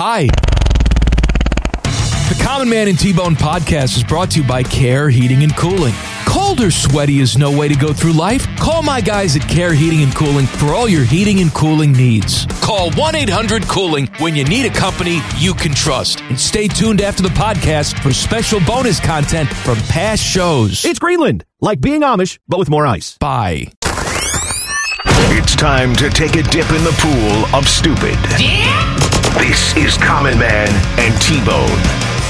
Hi. The Common Man and T-Bone podcast is brought to you by Care Heating and Cooling. Cold or sweaty is no way to go through life. Call my guys at Care Heating and Cooling for all your heating and cooling needs. Call 1-800-COOLING when you need a company you can trust. And stay tuned after the podcast for special bonus content from past shows. It's Greenland, like being Amish, but with more ice. Bye. It's time to take a dip in the pool of stupid. This is Common Man and T-Bone.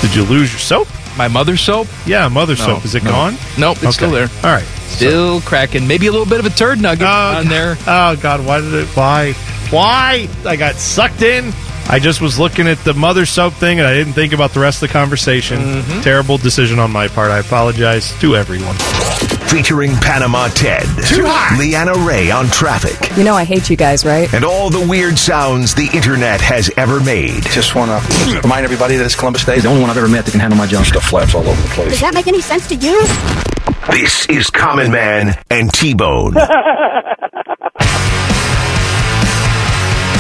Did you lose your soap? My mother's soap? Yeah, mother soap. Is it no. gone? Nope, it's still there. All right. Still cracking. Maybe a little bit of a turd nugget Oh, on there. Oh God, why did it? Why? Why? I got sucked in. I just was looking at the mother soap thing, and I didn't think about the rest of the conversation. Mm-hmm. Terrible decision on my part. I apologize to everyone. Featuring Panama Ted. Too hot. Leanna Ray on traffic. You know I hate you guys, right? And all the weird sounds the internet has ever made. Just want to remind everybody that it's Columbus Day. The only one I've ever met that can handle my junk. Stuff flaps all over the place. Does that make any sense to you? This is Common Man and T-Bone.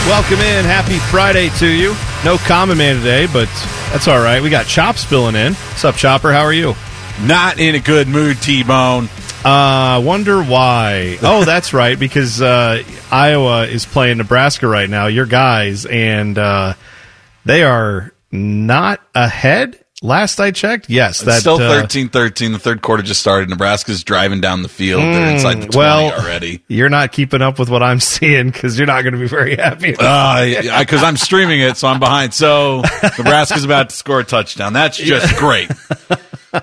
Welcome in. Happy Friday to you. No common man today, but that's all right. We got Chops filling in. What's up, Chopper? How are you? Not in a good mood, T Bone. Uh, wonder why. Oh, that's right, because uh, Iowa is playing Nebraska right now, your guys, and uh, they are not ahead. Last I checked, yes, It's that still uh, 13 13. The third quarter just started. Nebraska's driving down the field. They're inside the 20 Mm, well, already. You're not keeping up with what I'm seeing because you're not going to be very happy. Because I'm streaming it, so I'm behind. So Nebraska's about to score a touchdown. That's just great.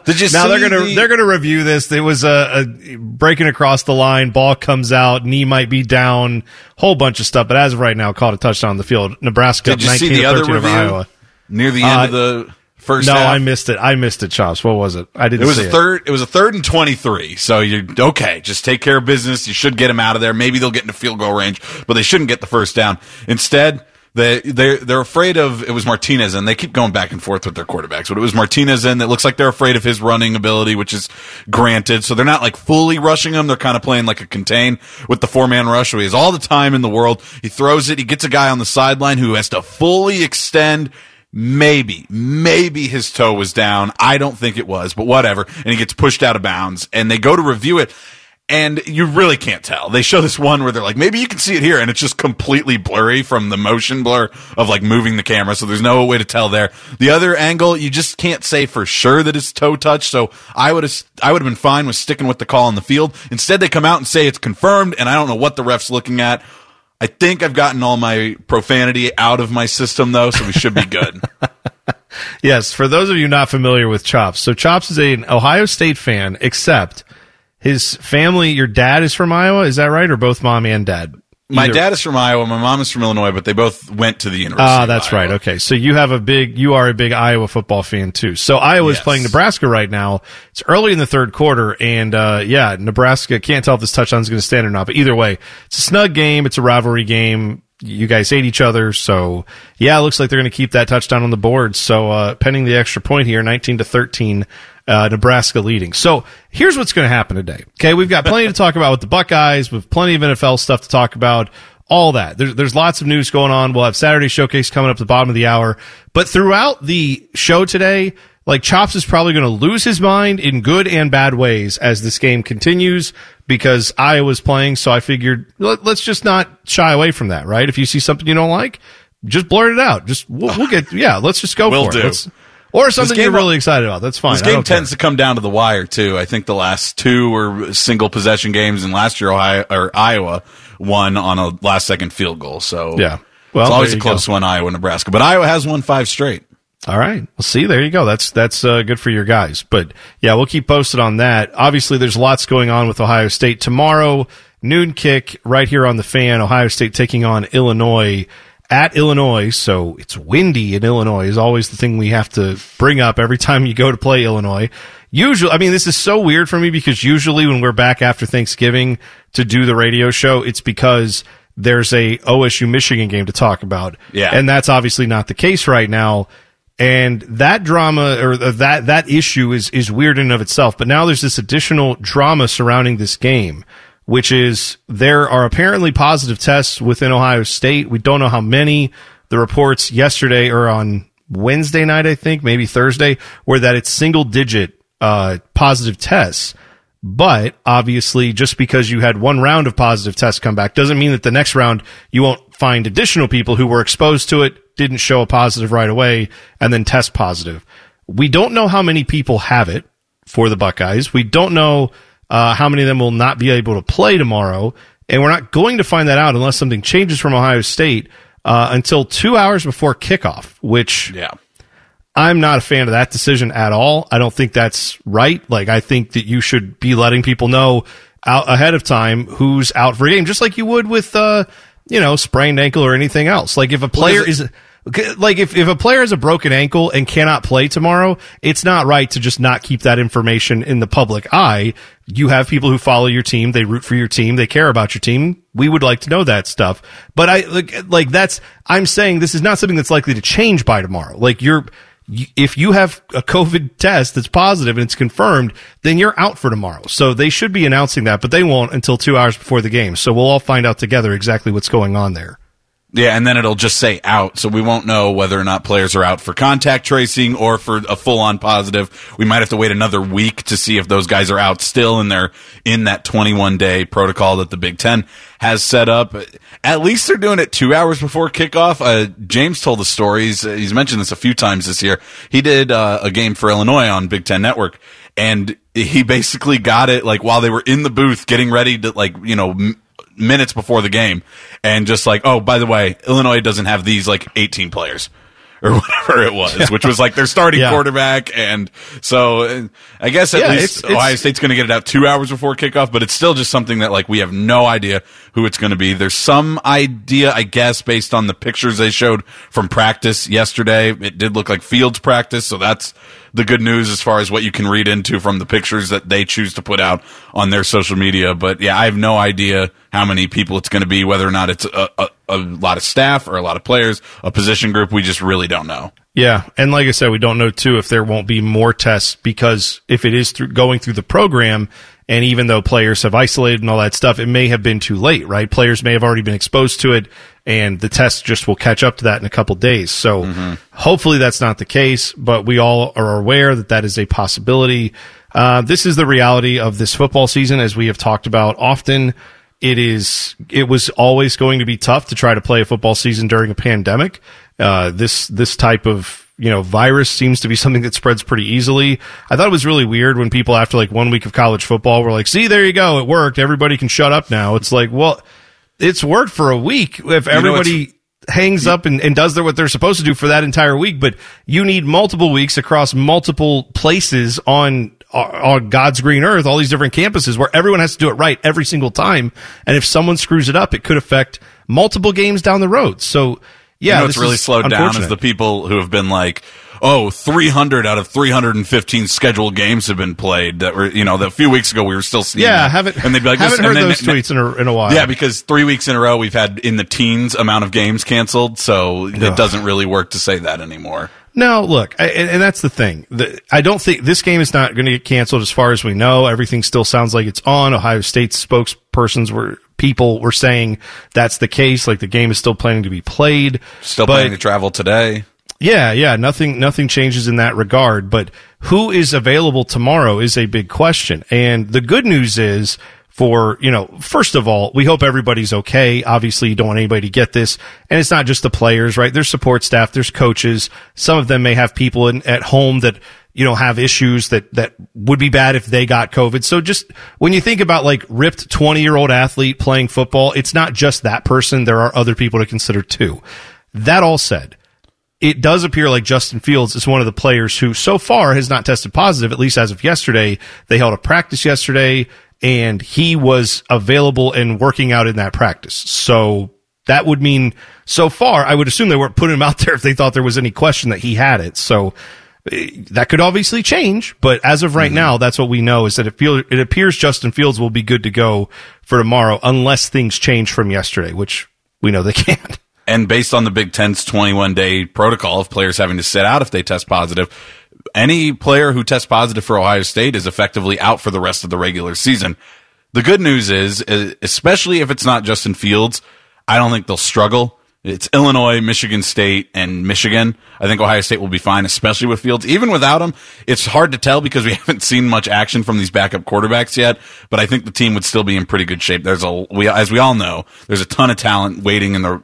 Did you now they're gonna the- they're gonna review this. It was a, a breaking across the line, ball comes out, knee might be down, whole bunch of stuff. But as of right now, caught a touchdown on the field. Nebraska Did you see 19 the other 13 over review Iowa. near the end Uh, of the first No, half? I missed it. I missed it. Chops. What was it? I didn't. See it was a third. It was a third and twenty three. So you're okay. Just take care of business. You should get them out of there. Maybe they'll get into field goal range, but they shouldn't get the first down. Instead, they they they're afraid of. It was Martinez, and they keep going back and forth with their quarterbacks. But it was Martinez, and it looks like they're afraid of his running ability, which is granted. So they're not like fully rushing him. They're kind of playing like a contain with the four man rush. Where he has all the time in the world. He throws it. He gets a guy on the sideline who has to fully extend. Maybe, maybe his toe was down. I don't think it was, but whatever. And he gets pushed out of bounds and they go to review it and you really can't tell. They show this one where they're like, maybe you can see it here and it's just completely blurry from the motion blur of like moving the camera. So there's no way to tell there. The other angle, you just can't say for sure that it's toe touch. So I would have, I would have been fine with sticking with the call on the field. Instead, they come out and say it's confirmed and I don't know what the ref's looking at. I think I've gotten all my profanity out of my system though, so we should be good. Yes, for those of you not familiar with Chops, so Chops is an Ohio State fan, except his family. Your dad is from Iowa, is that right, or both mom and dad? My dad is from Iowa. My mom is from Illinois, but they both went to the University. Ah, that's right. Okay, so you have a big, you are a big Iowa football fan too. So Iowa is Yes. playing Nebraska right now. It's early in the third quarter, and uh, yeah, Nebraska can't tell if this touchdown is going to stand or not. But either way, it's a snug game. It's a rivalry game. You guys hate each other, so yeah, it looks like they're going to keep that touchdown on the board. So uh, pending the extra point here, nineteen to thirteen. Uh, Nebraska leading. So here's what's going to happen today. Okay, we've got plenty to talk about with the Buckeyes, We've plenty of NFL stuff to talk about all that. There's, there's lots of news going on. We'll have Saturday showcase coming up at the bottom of the hour. But throughout the show today, like Chops is probably going to lose his mind in good and bad ways as this game continues because Iowa's playing. So I figured let, us just not shy away from that, right? If you see something you don't like, just blurt it out. Just we'll, we'll get yeah. Let's just go Will for do. it. Let's- or something game- you're really excited about. That's fine. This game don't care. tends to come down to the wire too. I think the last two were single possession games, and last year Ohio or Iowa won on a last second field goal. So Yeah. Well, it's always a close go. one, Iowa Nebraska. But Iowa has won five straight. All right. Well, see, there you go. That's that's uh, good for your guys. But yeah, we'll keep posted on that. Obviously, there's lots going on with Ohio State tomorrow. Noon kick right here on the fan. Ohio State taking on Illinois at Illinois. So it's windy in Illinois is always the thing we have to bring up every time you go to play Illinois. Usually, I mean, this is so weird for me because usually when we're back after Thanksgiving to do the radio show, it's because there's a OSU Michigan game to talk about. Yeah. And that's obviously not the case right now. And that drama or uh, that, that issue is, is weird in and of itself. But now there's this additional drama surrounding this game, which is there are apparently positive tests within Ohio State. We don't know how many. the reports yesterday or on Wednesday night, I think, maybe Thursday, were that it's single digit uh, positive tests. But obviously, just because you had one round of positive tests come back doesn't mean that the next round you won't find additional people who were exposed to it, didn't show a positive right away, and then test positive. We don't know how many people have it for the Buckeyes. We don't know uh, how many of them will not be able to play tomorrow, and we're not going to find that out unless something changes from Ohio State uh, until two hours before kickoff, which Yeah. I'm not a fan of that decision at all. I don't think that's right. Like, I think that you should be letting people know out ahead of time who's out for a game, just like you would with, uh, you know, sprained ankle or anything else. Like, if a player is is, like, if, if a player has a broken ankle and cannot play tomorrow, it's not right to just not keep that information in the public eye. You have people who follow your team. They root for your team. They care about your team. We would like to know that stuff. But I, like, like that's, I'm saying this is not something that's likely to change by tomorrow. Like, you're, if you have a COVID test that's positive and it's confirmed, then you're out for tomorrow. So they should be announcing that, but they won't until two hours before the game. So we'll all find out together exactly what's going on there. Yeah, and then it'll just say out, so we won't know whether or not players are out for contact tracing or for a full on positive. We might have to wait another week to see if those guys are out still and they're in that 21 day protocol that the Big Ten has set up. At least they're doing it two hours before kickoff. Uh, James told the stories. Uh, he's mentioned this a few times this year. He did uh, a game for Illinois on Big Ten Network, and he basically got it like while they were in the booth getting ready to like you know. M- minutes before the game and just like, oh, by the way, Illinois doesn't have these like 18 players or whatever it was, which was like their starting Yeah. quarterback. And so uh, I guess at Yeah, least it's- it's- Ohio State's going to get it out two hours before kickoff, but it's still just something that like we have no idea who it's going to be. There's some idea, I guess, based on the pictures they showed from practice yesterday. It did look like Fields practice, so that's the good news as far as what you can read into from the pictures that they choose to put out on their social media. But yeah, I have no idea how many people it's going to be, whether or not it's a, a, a lot of staff or a lot of players, a position group. We just really don't know. Yeah, and like I said, we don't know too if there won't be more tests because if it is through going through the program, and even though players have isolated and all that stuff, it may have been too late, right? Players may have already been exposed to it, and the test just will catch up to that in a couple days. So hopefully that's not the case, but we all are aware that that is a possibility. Uh, this is the reality of this football season, as we have talked about often it is it was always going to be tough to try to play a football season during a pandemic. Uh, this this type of you know virus seems to be something that spreads pretty easily. I thought it was really weird when people after like one week of college football were like, "See, there you go, it worked. Everybody can shut up now." It's like, well, it's worked for a week. If everybody hangs up and, and does their, what they're supposed to do for that entire week, but you need multiple weeks across multiple places on uh, on God's green earth, all these different campuses where everyone has to do it right every single time. And if someone screws it up, it could affect multiple games down the road. So yeah, you know, it's really slowed down is the people who have been like, oh, 300 out of 315 scheduled games have been played that were, you know, that a few weeks ago we were still seeing. yeah, haven't and they'd be like, haven't heard and then- those tweets in a, in a while. Yeah, because three weeks in a row we've had in the teens amount of games canceled, so it doesn't really work to say that anymore. No, look, I, and, that's the thing. The, I don't think this game is not going to get canceled as far as we know. Everything still sounds like it's on. Ohio State's spokespersons were people were saying that's the case. Like the game is still planning to be played. Still But- planning to travel today. Yeah, yeah, nothing nothing changes in that regard, but who is available tomorrow is a big question. And the good news is for, you know, first of all, we hope everybody's okay. Obviously, you don't want anybody to get this. And it's not just the players, right? There's support staff, there's coaches. Some of them may have people in, at home that, you know, have issues that, that would be bad if they got COVID. So just when you think about like ripped 20 year old athlete playing football, it's not just that person. There are other people to consider too. That all said, it does appear like Justin Fields is one of the players who so far has not tested positive, at least as of yesterday. They held a practice yesterday and he was available and working out in that practice. So that would mean so far, I would assume they weren't putting him out there if they thought there was any question that he had it. So that could obviously change, but as of right mm-hmm. now, that's what we know is that it feel, it appears Justin Fields will be good to go for tomorrow unless things change from yesterday, which we know they can't. And based on the Big Ten's 21 day protocol of players having to sit out if they test positive, any player who tests positive for Ohio State is effectively out for the rest of the regular season. The good news is, especially if it's not Justin Fields, I don't think they'll struggle. It's Illinois, Michigan State, and Michigan. I think Ohio State will be fine, especially with Fields. Even without him, it's hard to tell because we haven't seen much action from these backup quarterbacks yet. But I think the team would still be in pretty good shape. There's a we as we all know, there's a ton of talent waiting in the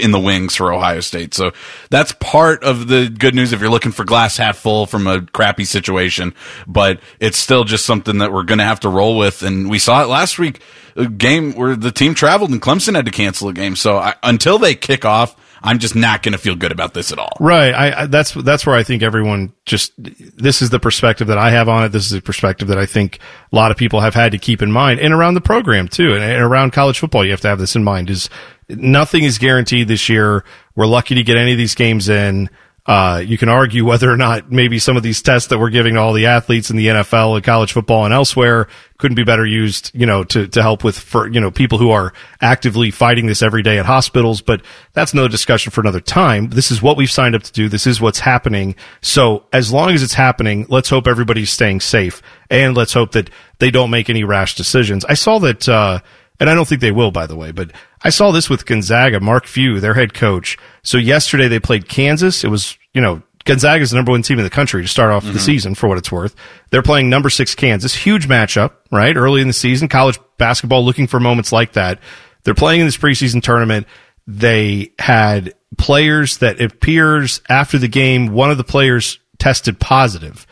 in the wings for Ohio State. So that's part of the good news if you're looking for glass half full from a crappy situation. But it's still just something that we're going to have to roll with. And we saw it last week game where the team traveled and Clemson had to cancel a game. So I, until they kick off, I'm just not going to feel good about this at all. Right. I, I, that's that's where I think everyone just this is the perspective that I have on it. This is the perspective that I think a lot of people have had to keep in mind, and around the program too, and, and around college football, you have to have this in mind. Is nothing is guaranteed this year. We're lucky to get any of these games in. Uh, you can argue whether or not maybe some of these tests that we're giving all the athletes in the NFL and college football and elsewhere couldn't be better used, you know, to, to help with for, you know, people who are actively fighting this every day at hospitals. But that's another discussion for another time. This is what we've signed up to do. This is what's happening. So as long as it's happening, let's hope everybody's staying safe and let's hope that they don't make any rash decisions. I saw that, uh, and I don't think they will, by the way, but I saw this with Gonzaga, Mark Few, their head coach. So yesterday they played Kansas. It was, you know, Gonzaga is the number one team in the country to start off mm-hmm. the season for what it's worth. They're playing number six Kansas. Huge matchup, right? Early in the season, college basketball looking for moments like that. They're playing in this preseason tournament. They had players that appears after the game, one of the players tested positive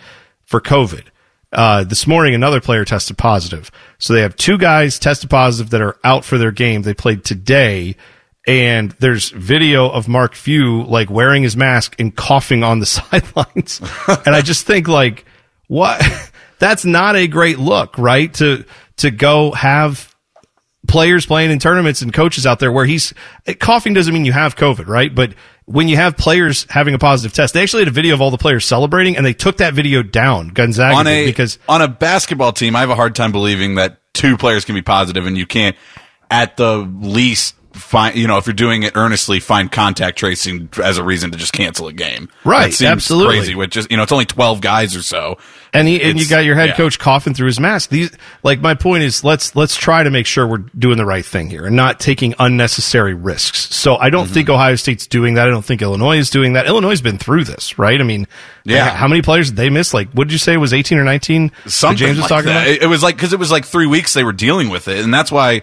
for COVID. Uh, this morning, another player tested positive. So they have two guys tested positive that are out for their game. They played today, and there's video of Mark Few like wearing his mask and coughing on the sidelines. and I just think like, what? That's not a great look, right? To to go have players playing in tournaments and coaches out there where he's coughing doesn't mean you have COVID, right? But when you have players having a positive test, they actually had a video of all the players celebrating, and they took that video down. Gonzaga on a, because on a basketball team, I have a hard time believing that two players can be positive, and you can't at the least find you know if you're doing it earnestly find contact tracing as a reason to just cancel a game. Right absolutely. crazy which just you know it's only 12 guys or so. And he and you got your head yeah. coach coughing through his mask. These like my point is let's let's try to make sure we're doing the right thing here and not taking unnecessary risks. So i don't mm-hmm. think ohio state's doing that. I don't think illinois is doing that. Illinois has been through this right? I mean yeah. how many players did they miss? Like what did you say it was 18 or 19 something james was like talking that. about? It was like because it was like three weeks they were dealing with it. And that's why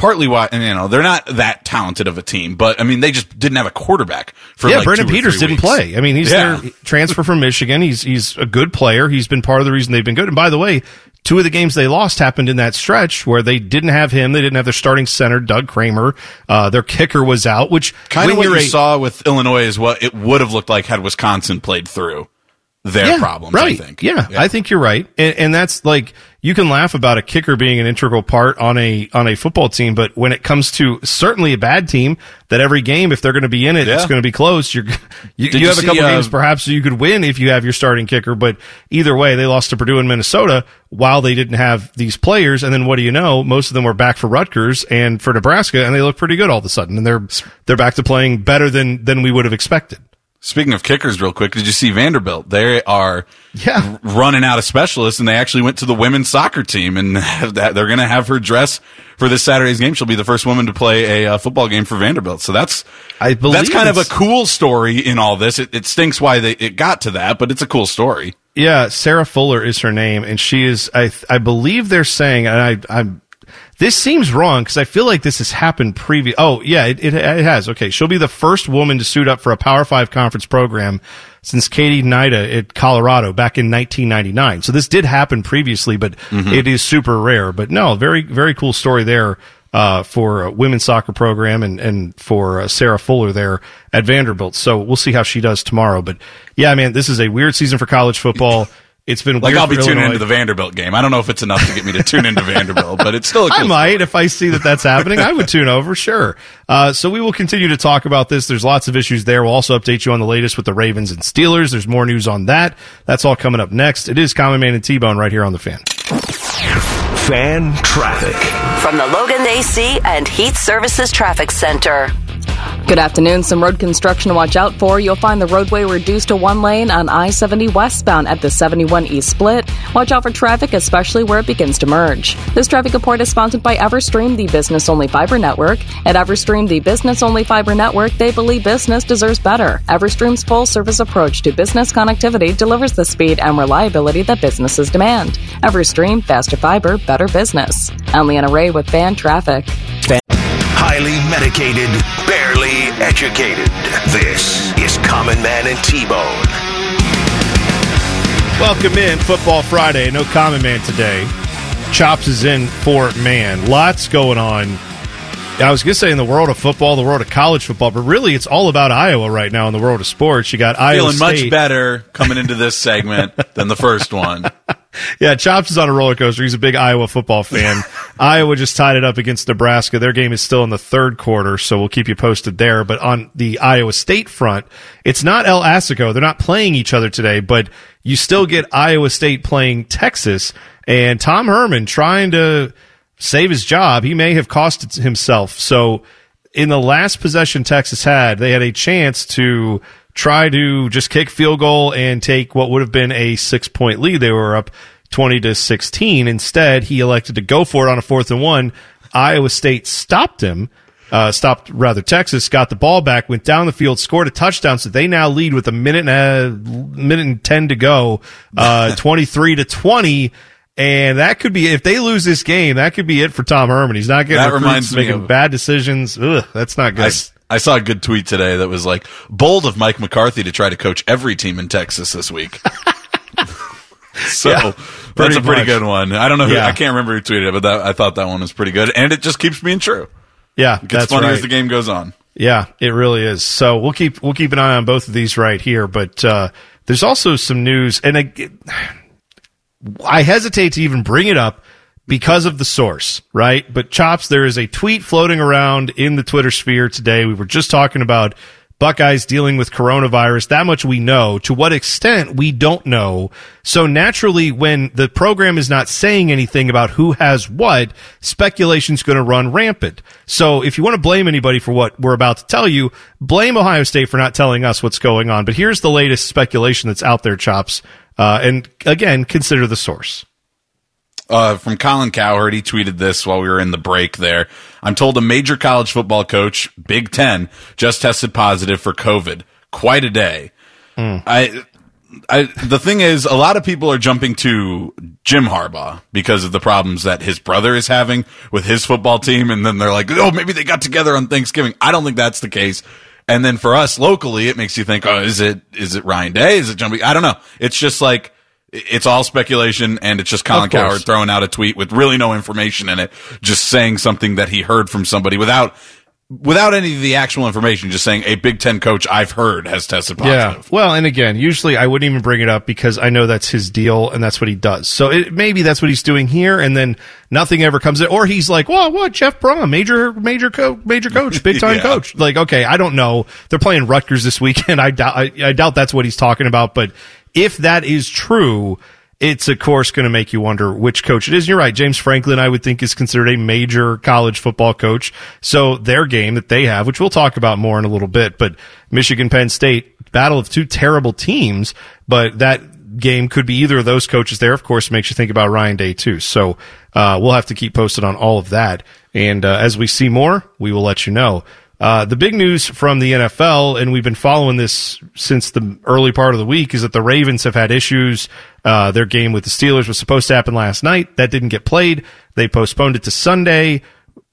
partly why you know they're not that talented of a team, but I mean they just didn't have a quarterback for yeah. Like Brandon Peters didn't weeks. play. I mean he's yeah. their transfer from Michigan. He's he's a good player. He's been part of the reason they've been good. And by the way, two of the games they lost happened in that stretch where they didn't have him. They didn't have their starting center, Doug Kramer. Uh, their kicker was out, which kind of what you a, saw with Illinois is what it would have looked like had Wisconsin played through their yeah, problems. Right. I think. Yeah, yeah, I think you're right, and, and that's like you can laugh about a kicker being an integral part on a on a football team, but when it comes to certainly a bad team, that every game if they're going to be in it, yeah. it's going to be close. You're you, you, you have a couple uh, games perhaps you could win if you have your starting kicker, but either way, they lost to Purdue and Minnesota while they didn't have these players, and then what do you know? Most of them were back for Rutgers and for Nebraska, and they look pretty good all of a sudden, and they're they're back to playing better than than we would have expected. Speaking of kickers, real quick, did you see Vanderbilt? They are yeah. running out of specialists, and they actually went to the women's soccer team, and they're going to have her dress for this Saturday's game. She'll be the first woman to play a uh, football game for Vanderbilt. So that's I believe that's kind of a cool story in all this. It, it stinks why they, it got to that, but it's a cool story. Yeah, Sarah Fuller is her name, and she is. I I believe they're saying, and I I'm this seems wrong because I feel like this has happened previous. Oh, yeah, it, it, it, has. Okay. She'll be the first woman to suit up for a Power Five conference program since Katie Hnida at Colorado back in 1999. So this did happen previously, but mm-hmm. it is super rare. But no, very, very cool story there. Uh, for a women's soccer program and, and for uh, Sarah Fuller there at Vanderbilt. So we'll see how she does tomorrow. But yeah, man, this is a weird season for college football. It's been like I'll be tuning into the Vanderbilt game. I don't know if it's enough to get me to tune into Vanderbilt, but it's still. Cool I might if I see that that's happening. I would tune over, sure. Uh, so we will continue to talk about this. There's lots of issues there. We'll also update you on the latest with the Ravens and Steelers. There's more news on that. That's all coming up next. It is Common Man and T Bone right here on the Fan. Fan traffic from the Logan AC and Heat Services Traffic Center. Good afternoon. Some road construction to watch out for. You'll find the roadway reduced to one lane on I 70 westbound at the 71 East split. Watch out for traffic, especially where it begins to merge. This traffic report is sponsored by Everstream, the business only fiber network. At Everstream, the business only fiber network, they believe business deserves better. Everstream's full service approach to business connectivity delivers the speed and reliability that businesses demand. Everstream, faster fiber, better business. I'm Leanna Ray with Fan Traffic. Highly medicated, barely educated. This is Common Man and T-Bone. Welcome in Football Friday. No common man today. Chops is in for man. Lots going on. I was going to say in the world of football, the world of college football, but really it's all about Iowa right now in the world of sports. You got Iowa Feeling State. much better coming into this segment than the first one. Yeah, Chops is on a roller coaster. He's a big Iowa football fan. Iowa just tied it up against Nebraska. Their game is still in the third quarter, so we'll keep you posted there. But on the Iowa State front, it's not El Asico. They're not playing each other today, but you still get Iowa State playing Texas and Tom Herman trying to save his job. He may have cost it himself. So in the last possession Texas had, they had a chance to try to just kick field goal and take what would have been a six point lead. They were up 20 to 16. Instead, he elected to go for it on a fourth and one. Iowa State stopped him. Uh, stopped rather Texas got the ball back, went down the field, scored a touchdown. So they now lead with a minute and a minute and 10 to go, uh, 23 to 20. And that could be, if they lose this game, that could be it for Tom Herman. He's not getting That reminds me making of- bad decisions. Ugh, that's not good. s- I saw a good tweet today that was like, bold of Mike McCarthy to try to coach every team in Texas this week. so Yeah, that's a pretty much. good one. I don't know who, Yeah. I can't remember who tweeted it, but that, I thought that one was pretty good. And it just keeps being true. yeah, It gets funnier right. as the game goes on. Yeah, it really is. So we'll keep we'll keep an eye on both of these right here. But uh, there's also some news, and I, I hesitate to even bring it up because of the source, right? But chops, there is a tweet floating around in the Twitter sphere today. We were just talking about Buckeyes dealing with coronavirus. That much we know. To what extent we don't know. So naturally, when the program is not saying anything about who has what, speculation's going to run rampant. So if you want to blame anybody for what we're about to tell you, blame Ohio State for not telling us what's going on. But here's the latest speculation that's out there, chops. Uh, and again, consider the source. Uh, from Colin Cowherd. He tweeted this while we were in the break there. I'm told a major college football coach, Big Ten, just tested positive for COVID. Quite a day. I, I, the thing is, a lot of people are jumping to Jim Harbaugh because of the problems that his brother is having with his football team. And then they're like, oh, maybe they got together on Thanksgiving. I don't think that's the case. And then for us locally, it makes you think, oh, is it, is it Ryan Day? Is it jumping? I don't know. It's just like, it's all speculation and it's just Colin course. Throwing out a tweet with really no information in it, just saying something that he heard from somebody without, without any of the actual information, just saying a Big Ten coach I've heard has tested positive. Yeah. Well, and again, usually I wouldn't even bring it up because I know that's his deal and that's what he does. So it, maybe that's what he's doing here, and then nothing ever comes in, or he's like, "Well, what Jeff Brohm, major, major coach, major coach, big time Yeah. coach." Like, okay, I don't know. They're playing Rutgers this weekend. I doubt. I, I doubt that's what he's talking about. But if that is true. It's of course going to make you wonder which coach it is. And You're right. James Franklin, I would think, is considered a major college football coach. So their game that they have, which we'll talk about more in a little bit, but Michigan Penn State, battle of two terrible teams, but that game could be either of those coaches there. Of course, makes you think about Ryan Day too. So uh, we'll have to keep posted on all of that. And uh, as we see more, we will let you know. Uh, the big news from the NFL, and we've been following this since the early part of the week, is that the Ravens have had issues. Uh, their game with the Steelers was supposed to happen last night. That didn't get played. They postponed it to Sunday,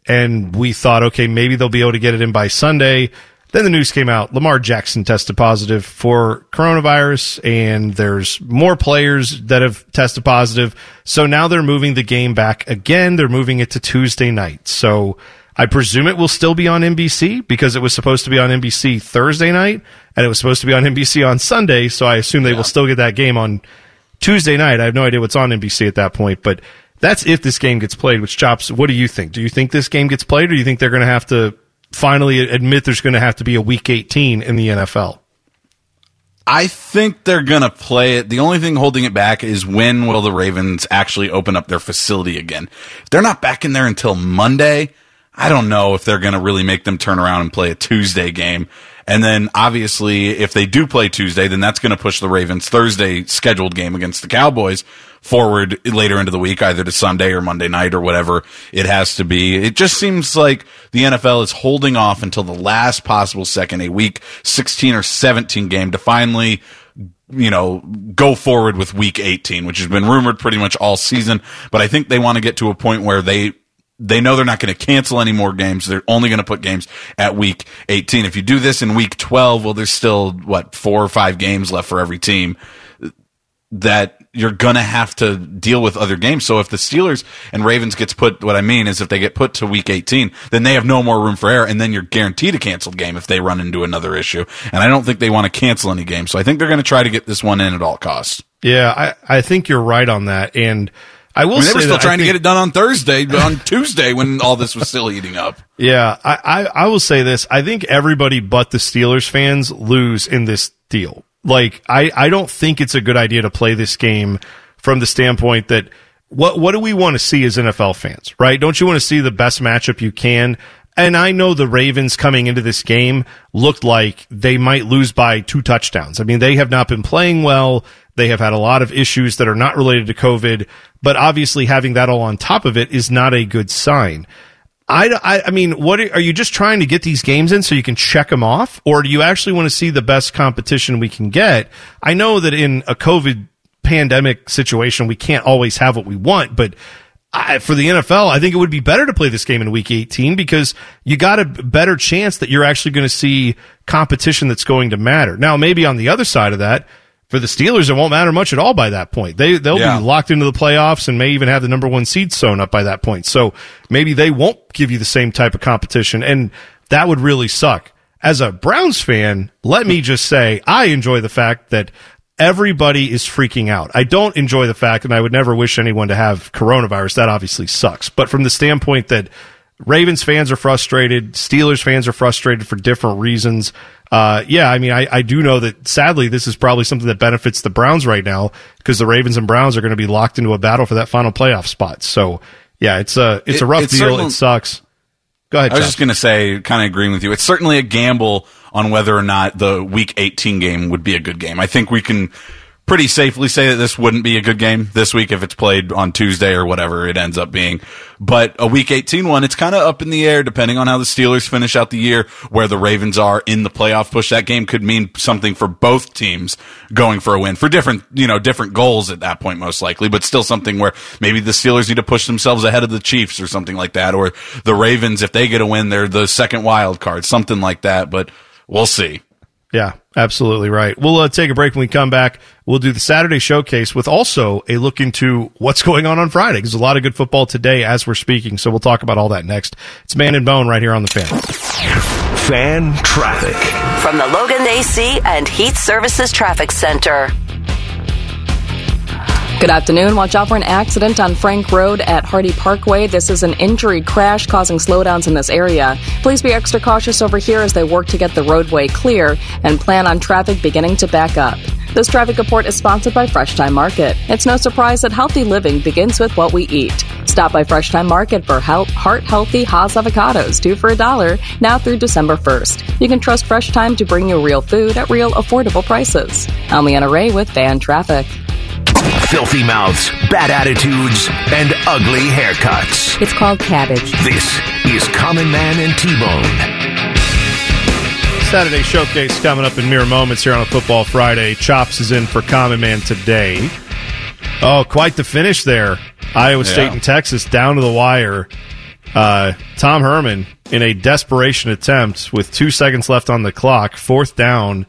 and we thought, okay, maybe they'll be able to get it in by Sunday. Then the news came out. Lamar Jackson tested positive for coronavirus, and there's more players that have tested positive. So now they're moving the game back again. They're moving it to Tuesday night. So I presume it will still be on NBC because it was supposed to be on NBC Thursday night and it was supposed to be on NBC on Sunday. So I assume they will still get that game on Tuesday night. I have no idea what's on NBC at that point, but that's if this game gets played, which chops. What do you think? Do you think this game gets played or do you think they're going to have to finally admit there's going to have to be a week 18 in the NFL? I think they're gonna play it. The only thing holding it back is when will the Ravens actually open up their facility again? They're not back in there until Monday, I don't know if they're going to really make them turn around and play a Tuesday game. And then obviously, if they do play Tuesday, then that's going to push the Ravens Thursday scheduled game against the Cowboys forward later into the week, either to Sunday or Monday night or whatever it has to be. It just seems like the NFL is holding off until the last possible second, a week 16 or 17 game to finally you know, go forward with week 18, which has been rumored pretty much all season. But I think they want to get to a point where they, they know they're not going to cancel any more games. They're only going to put games at week 18. If you do this in week 12, well, there's still, what, four or five games left for every team that you're gonna have to deal with other games. So if the Steelers and Ravens gets put, what I mean is if they get put to week 18, then they have no more room for error, and then you're guaranteed a canceled game if they run into another issue. And I don't think they want to cancel any games, so I think they're going to try to get this one in at all costs. Yeah, I, I think you're right on that, and. I will I mean, they were still trying to get it done on Thursday, but on Tuesday when all this was still heating up. Yeah, I, I, I will say this. I think everybody but the Steelers fans lose in this deal. Like, I, I don't think it's a good idea to play this game from the standpoint that what, what do we want to see as NFL fans, right? Don't you want to see the best matchup you can? And I know the Ravens coming into this game looked like they might lose by two touchdowns. I mean, they have not been playing well. They have had a lot of issues that are not related to COVID, but obviously having that all on top of it is not a good sign. I, I, I mean, what are, you just trying to get these games in so you can check them off, or do you actually want to see the best competition we can get? I know that in a COVID pandemic situation, we can't always have what we want, but I, for the NFL, I think it would be better to play this game in week 18 because you got a better chance that you're actually going to see competition that's going to matter. Now, maybe on the other side of that, for the Steelers, it won't matter much at all by that point. They they'll Yeah. be locked into the playoffs and may even have the number one seed sewn up by that point. So maybe they won't give you the same type of competition, and that would really suck. As a Browns fan, let me just say I enjoy the fact that everybody is freaking out. I don't enjoy the fact, and I would never wish anyone to have coronavirus. That obviously sucks. But from the standpoint that Ravens fans are frustrated, Steelers fans are frustrated for different reasons. Uh, yeah, I mean, I, I do know that sadly this is probably something that benefits the Browns right now because the Ravens and Browns are going to be locked into a battle for that final playoff spot. So yeah, it's a it's a rough it's deal. It sucks. Go ahead. I was Chuck. just going to say, kind of agreeing with you. It's certainly a gamble on whether or not the Week 18 game would be a good game. I think we can pretty safely say that this wouldn't be a good game this week if it's played on Tuesday or whatever it ends up being. But a Week 18 one, it's kind of up in the air depending on how the Steelers finish out the year, where the Ravens are in the playoff push. That game could mean something for both teams going for a win for different, you know, different goals at that point, most likely, but still something where maybe the Steelers need to push themselves ahead of the Chiefs or something like that, or the Ravens, if they get a win, they're the second wild card, something like that, but we'll see. Yeah, absolutely right. We'll uh, take a break when we come back. We'll do the Saturday showcase with also a look into what's going on on Friday there's a lot of good football today as we're speaking. So we'll talk about all that next. It's Man and Bone right here on the fan. Fan traffic. From the Logan AC and Heat Services Traffic Center. Good afternoon. Watch out for an accident on Frank Road at Hardy Parkway. This is an injury crash causing slowdowns in this area. Please be extra cautious over here as they work to get the roadway clear and plan on traffic beginning to back up. This traffic report is sponsored by Fresh Thyme Market. It's no surprise that healthy living begins with what we eat. Stop by Fresh Thyme Market for heart healthy Hass avocados, two for a dollar, now through December 1st. You can trust Fresh Thyme to bring you real food at real affordable prices. I'm Leanna Ray with Fan Traffic. Filthy mouths, bad attitudes, and ugly haircuts. It's called cabbage. This is Common Man and T-Bone. Saturday showcase coming up in mere moments here on a Football Friday. Chops is in for Common Man today. Oh, quite the finish there. Iowa State and Texas down to the wire. Uh, Tom Herman in a desperation attempt with two seconds left on the clock, fourth down,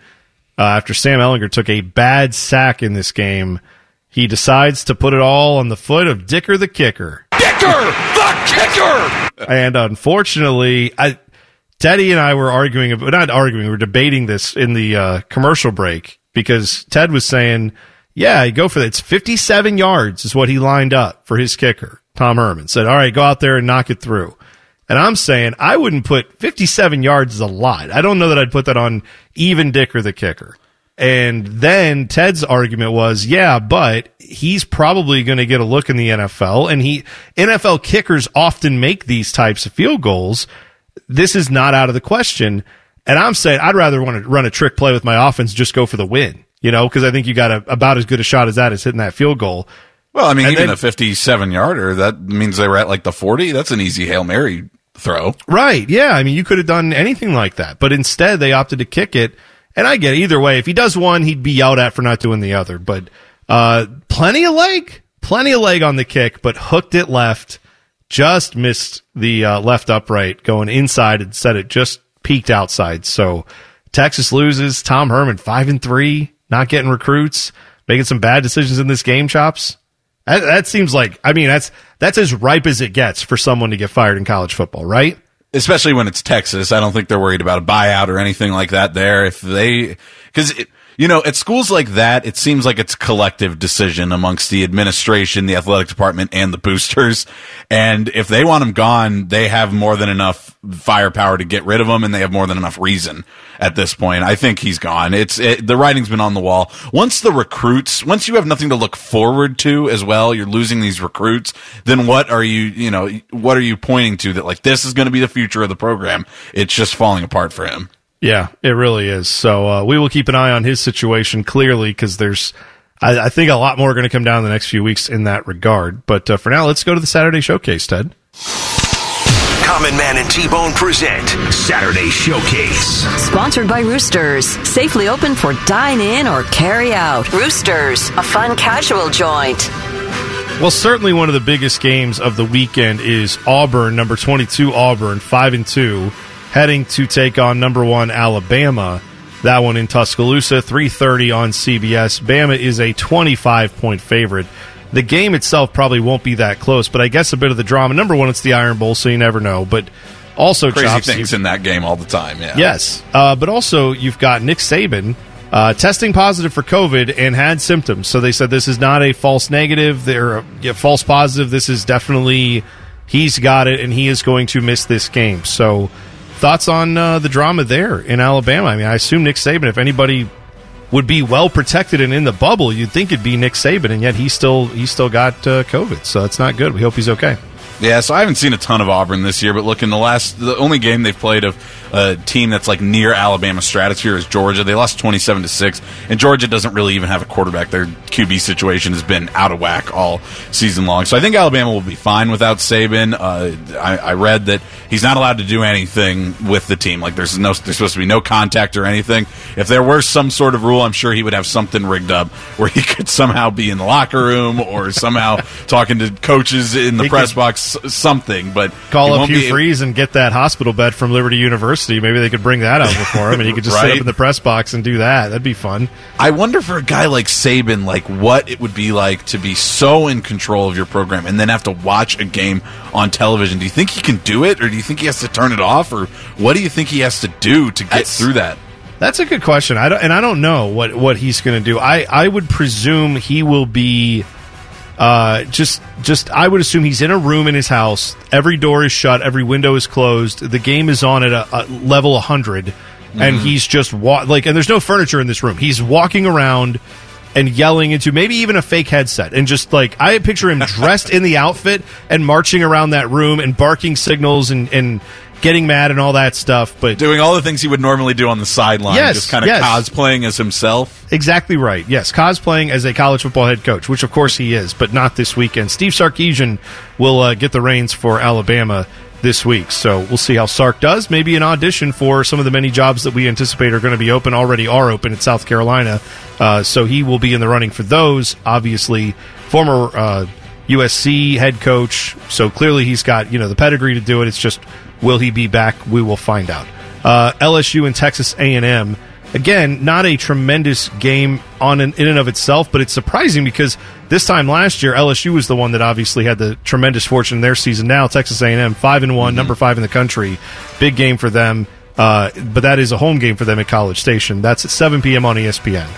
uh, after Sam Ehlinger took a bad sack in this game. He decides to put it all on the foot of Dicker the kicker. Kicker! The kicker! And unfortunately, I, Teddy and I were arguing, about- not arguing, we were debating this in the uh, commercial break because Ted was saying, yeah, you go for that. It's 57 yards is what he lined up for his kicker. Tom Herman said, all right, go out there and knock it through. And I'm saying I wouldn't put 57 yards is a lot. I don't know that I'd put that on even Dicker the kicker. And then Ted's argument was, yeah, but he's probably going to get a look in the NFL and he, NFL kickers often make these types of field goals. This is not out of the question. And I'm saying I'd rather want to run a trick play with my offense, just go for the win, you know, because I think you got a, about as good a shot as that as hitting that field goal. Well, I mean, And even then- a 57 yarder, that means they were at like the 40. That's an easy Hail Mary throw. Right. Yeah. I mean, you could have done anything like that, but instead they opted to kick it. And I get it. either way. If he does one, he'd be yelled at for not doing the other. But uh, plenty of leg, plenty of leg on the kick, but hooked it left. Just missed the uh, left upright going inside and said it just peaked outside. So Texas loses. Tom Herman five and three, not getting recruits, making some bad decisions in this game. Chops. That, that seems like I mean that's that's as ripe as it gets for someone to get fired in college football, right? Especially when it's Texas. I don't think they're worried about a buyout or anything like that there. If they, cause it, you know, at schools like that, it seems like it's collective decision amongst the administration, the athletic department, and the boosters. And if they want them gone, they have more than enough firepower to get rid of them, and they have more than enough reason at this point. I think he's gone. It's it, the writing's been on the wall. Once the recruits, once you have nothing to look forward to as well, you're losing these recruits. Then what are you, you know, what are you pointing to that like this is going to be the future of the program? It's just falling apart for him. Yeah, it really is. So uh, we will keep an eye on his situation clearly because there's, I, I think, a lot more going to come down in the next few weeks in that regard. But uh, for now, let's go to the Saturday Showcase, Ted. Common Man and T-Bone present Saturday Showcase. Sponsored by Roosters. Safely open for dine in or carry out. Roosters, a fun casual joint. Well, certainly one of the biggest games of the weekend is Auburn, number 22 Auburn, 5 and 2, heading to take on number 1 Alabama. That one in Tuscaloosa, 3:30 on CBS. Bama is a 25 point favorite. The game itself probably won't be that close, but I guess a bit of the drama. Number 1 it's the Iron Bowl, so you never know, but also Crazy Chops, things in that game all the time. Yeah. Yes, uh, but also you've got Nick Saban uh, testing positive for COVID and had symptoms. So they said this is not a false negative. They're a false positive. This is definitely he's got it and he is going to miss this game. So thoughts on uh, the drama there in Alabama? I mean, I assume Nick Saban. If anybody would be well protected and in the bubble, you'd think it'd be Nick Saban, and yet he still he still got uh, COVID. So that's not good. We hope he's okay. Yeah, so I haven't seen a ton of Auburn this year, but look, in the last, the only game they've played of a team that's like near Alabama stratosphere is Georgia. They lost 27 to 6, and Georgia doesn't really even have a quarterback. Their QB situation has been out of whack all season long. So I think Alabama will be fine without Saban. Uh, I, I read that he's not allowed to do anything with the team. Like there's no, there's supposed to be no contact or anything. If there were some sort of rule, I'm sure he would have something rigged up where he could somehow be in the locker room or somehow talking to coaches in the He press could- box something, but Call up Hugh Freeze and get that hospital bed from Liberty University. Maybe they could bring that over for him, and he could just sit up in the press box and do that. That'd be fun. I wonder for a guy like Saban, like what it would be like to be so in control of your program and then have to watch a game on television. Do you think he can do it, or do you think he has to turn it off, or what do you think he has to do to get That's- through that? That's a good question. I don't, and I don't know what what he's going to do. I I would presume he will be. Uh, just, just, I would assume he's in a room in his house. Every door is shut. Every window is closed. The game is on at a, a level 100 and he's just wa- like, and there's no furniture in this room. He's walking around and yelling into maybe even a fake headset and just like I picture him dressed in the outfit and marching around that room and barking signals and and getting mad and all that stuff. But Doing all the things he would normally do on the sideline, Yes, just kind of yes. cosplaying as himself. Exactly right. Yes, cosplaying as a college football head coach, which of course he is, but not this weekend. Steve Sarkisian will uh, get the reins for Alabama this week, so we'll see how Sark does. Maybe an audition for some of the many jobs that we anticipate are going to be open already are open at South Carolina. Uh, so he will be in the running for those. Obviously, former uh, USC head coach, so clearly he's got you know the pedigree to do it. It's just will he be back? We will find out. Uh, LSU and Texas A&M again, not a tremendous game on an, in and of itself, but it's surprising because this time last year LSU was the one that obviously had the tremendous fortune in their season. Now Texas A&M five and one, number five in the country, big game for them. Uh, but that is a home game for them at College Station. That's at 7 p.m. on ESPN.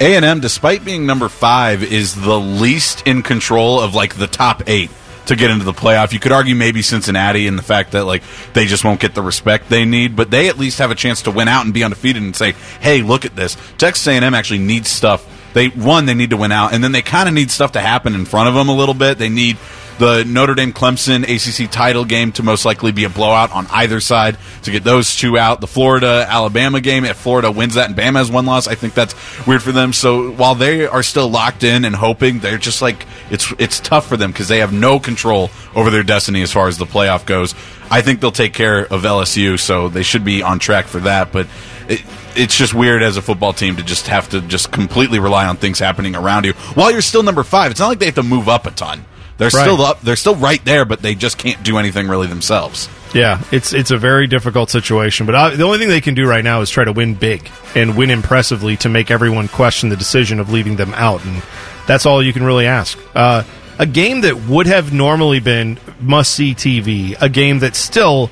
A&M, despite being number five, is the least in control of like the top eight to get into the playoff. You could argue maybe Cincinnati and the fact that like they just won't get the respect they need, but they at least have a chance to win out and be undefeated and say, "Hey, look at this." Texas A&M actually needs stuff. They one, they need to win out, and then they kind of need stuff to happen in front of them a little bit. They need the Notre Dame Clemson ACC title game to most likely be a blowout on either side to get those two out. The Florida Alabama game, if Florida wins that and Bama has one loss, I think that's weird for them. So while they are still locked in and hoping, they're just like it's it's tough for them because they have no control over their destiny as far as the playoff goes. I think they'll take care of LSU, so they should be on track for that. But it, it's just weird as a football team to just have to just completely rely on things happening around you while you're still number five. It's not like they have to move up a ton. They're Right. still up. They're still right there, but they just can't do anything really themselves. Yeah, it's it's a very difficult situation, but uh, the only thing they can do right now is try to win big and win impressively to make everyone question the decision of leaving them out, and that's all you can really ask. Uh, a game that would have normally been must see TV, a game that still,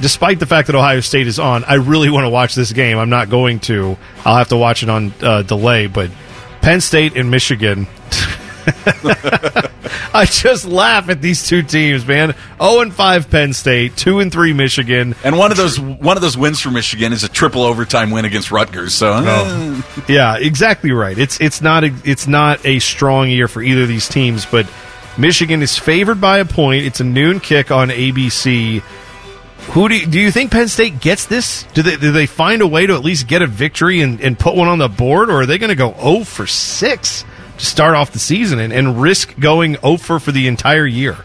despite the fact that Ohio State is on, I really want to watch this game. I'm not going to. I'll have to watch it on uh, delay, but Penn State and Michigan. I just laugh at these two teams, man. 0 and 5 Penn State, 2 and 3 Michigan. And one of those one of those wins for Michigan is a triple overtime win against Rutgers. So eh. Yeah, exactly right. It's it's not a, it's not a strong year for either of these teams, but Michigan is favored by a point. It's a noon kick on ABC. Who do you, do you think Penn State gets this? Do they do they find a way to at least get a victory and, and put one on the board, or are they going to go 0 for 6 to start off the season and, and risk going 0 for for the entire year?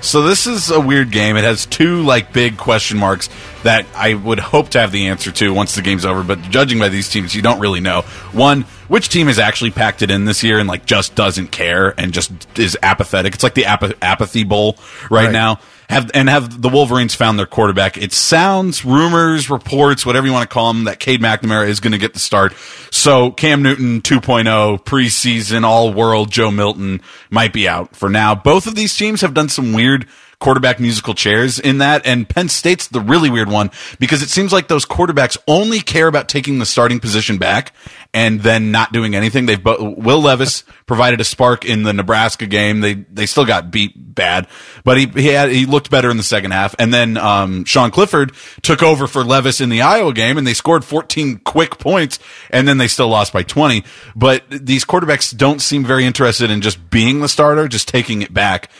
So this is a weird game. It has two like big question marks that I would hope to have the answer to once the game's over. But judging by these teams, you don't really know. One, which team has actually packed it in this year and like just doesn't care and just is apathetic? It's like the apa- apathy bowl right, Right. now. Have and have the Wolverines found their quarterback? It sounds, rumors, reports, whatever you want to call them, that Cade McNamara is going to get the start. So Cam Newton 2.0 preseason all world Joe Milton might be out for now. Both of these teams have done some weird quarterback musical chairs in that and Penn State's the really weird one because it seems like those quarterbacks only care about taking the starting position back and then not doing anything. They've bo- Will Levis provided a spark in the Nebraska game. They they still got beat bad, but he he had he looked better in the second half. And then um, Sean Clifford took over for Levis in the Iowa game, and they scored 14 quick points, and then they still lost by 20. But these quarterbacks don't seem very interested in just being the starter, just taking it back.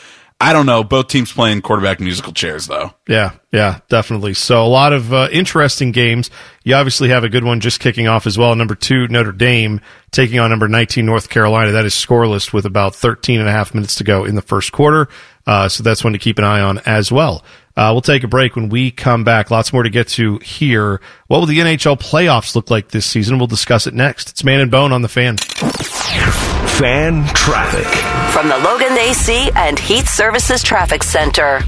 I don't know. Both teams playing quarterback musical chairs though. Yeah, yeah, definitely. So a lot of uh, interesting games. You obviously have a good one just kicking off as well. Number two, Notre Dame taking on number 19, North Carolina. That is scoreless with about 13 and a half minutes to go in the first quarter. Uh, so that's one to keep an eye on as well. Uh, we'll take a break when we come back. Lots more to get to here. What will the NHL playoffs look like this season? We'll discuss it next. It's Man and Bone on the fan. Fan traffic. From the Logan AC and Heat Services Traffic Center.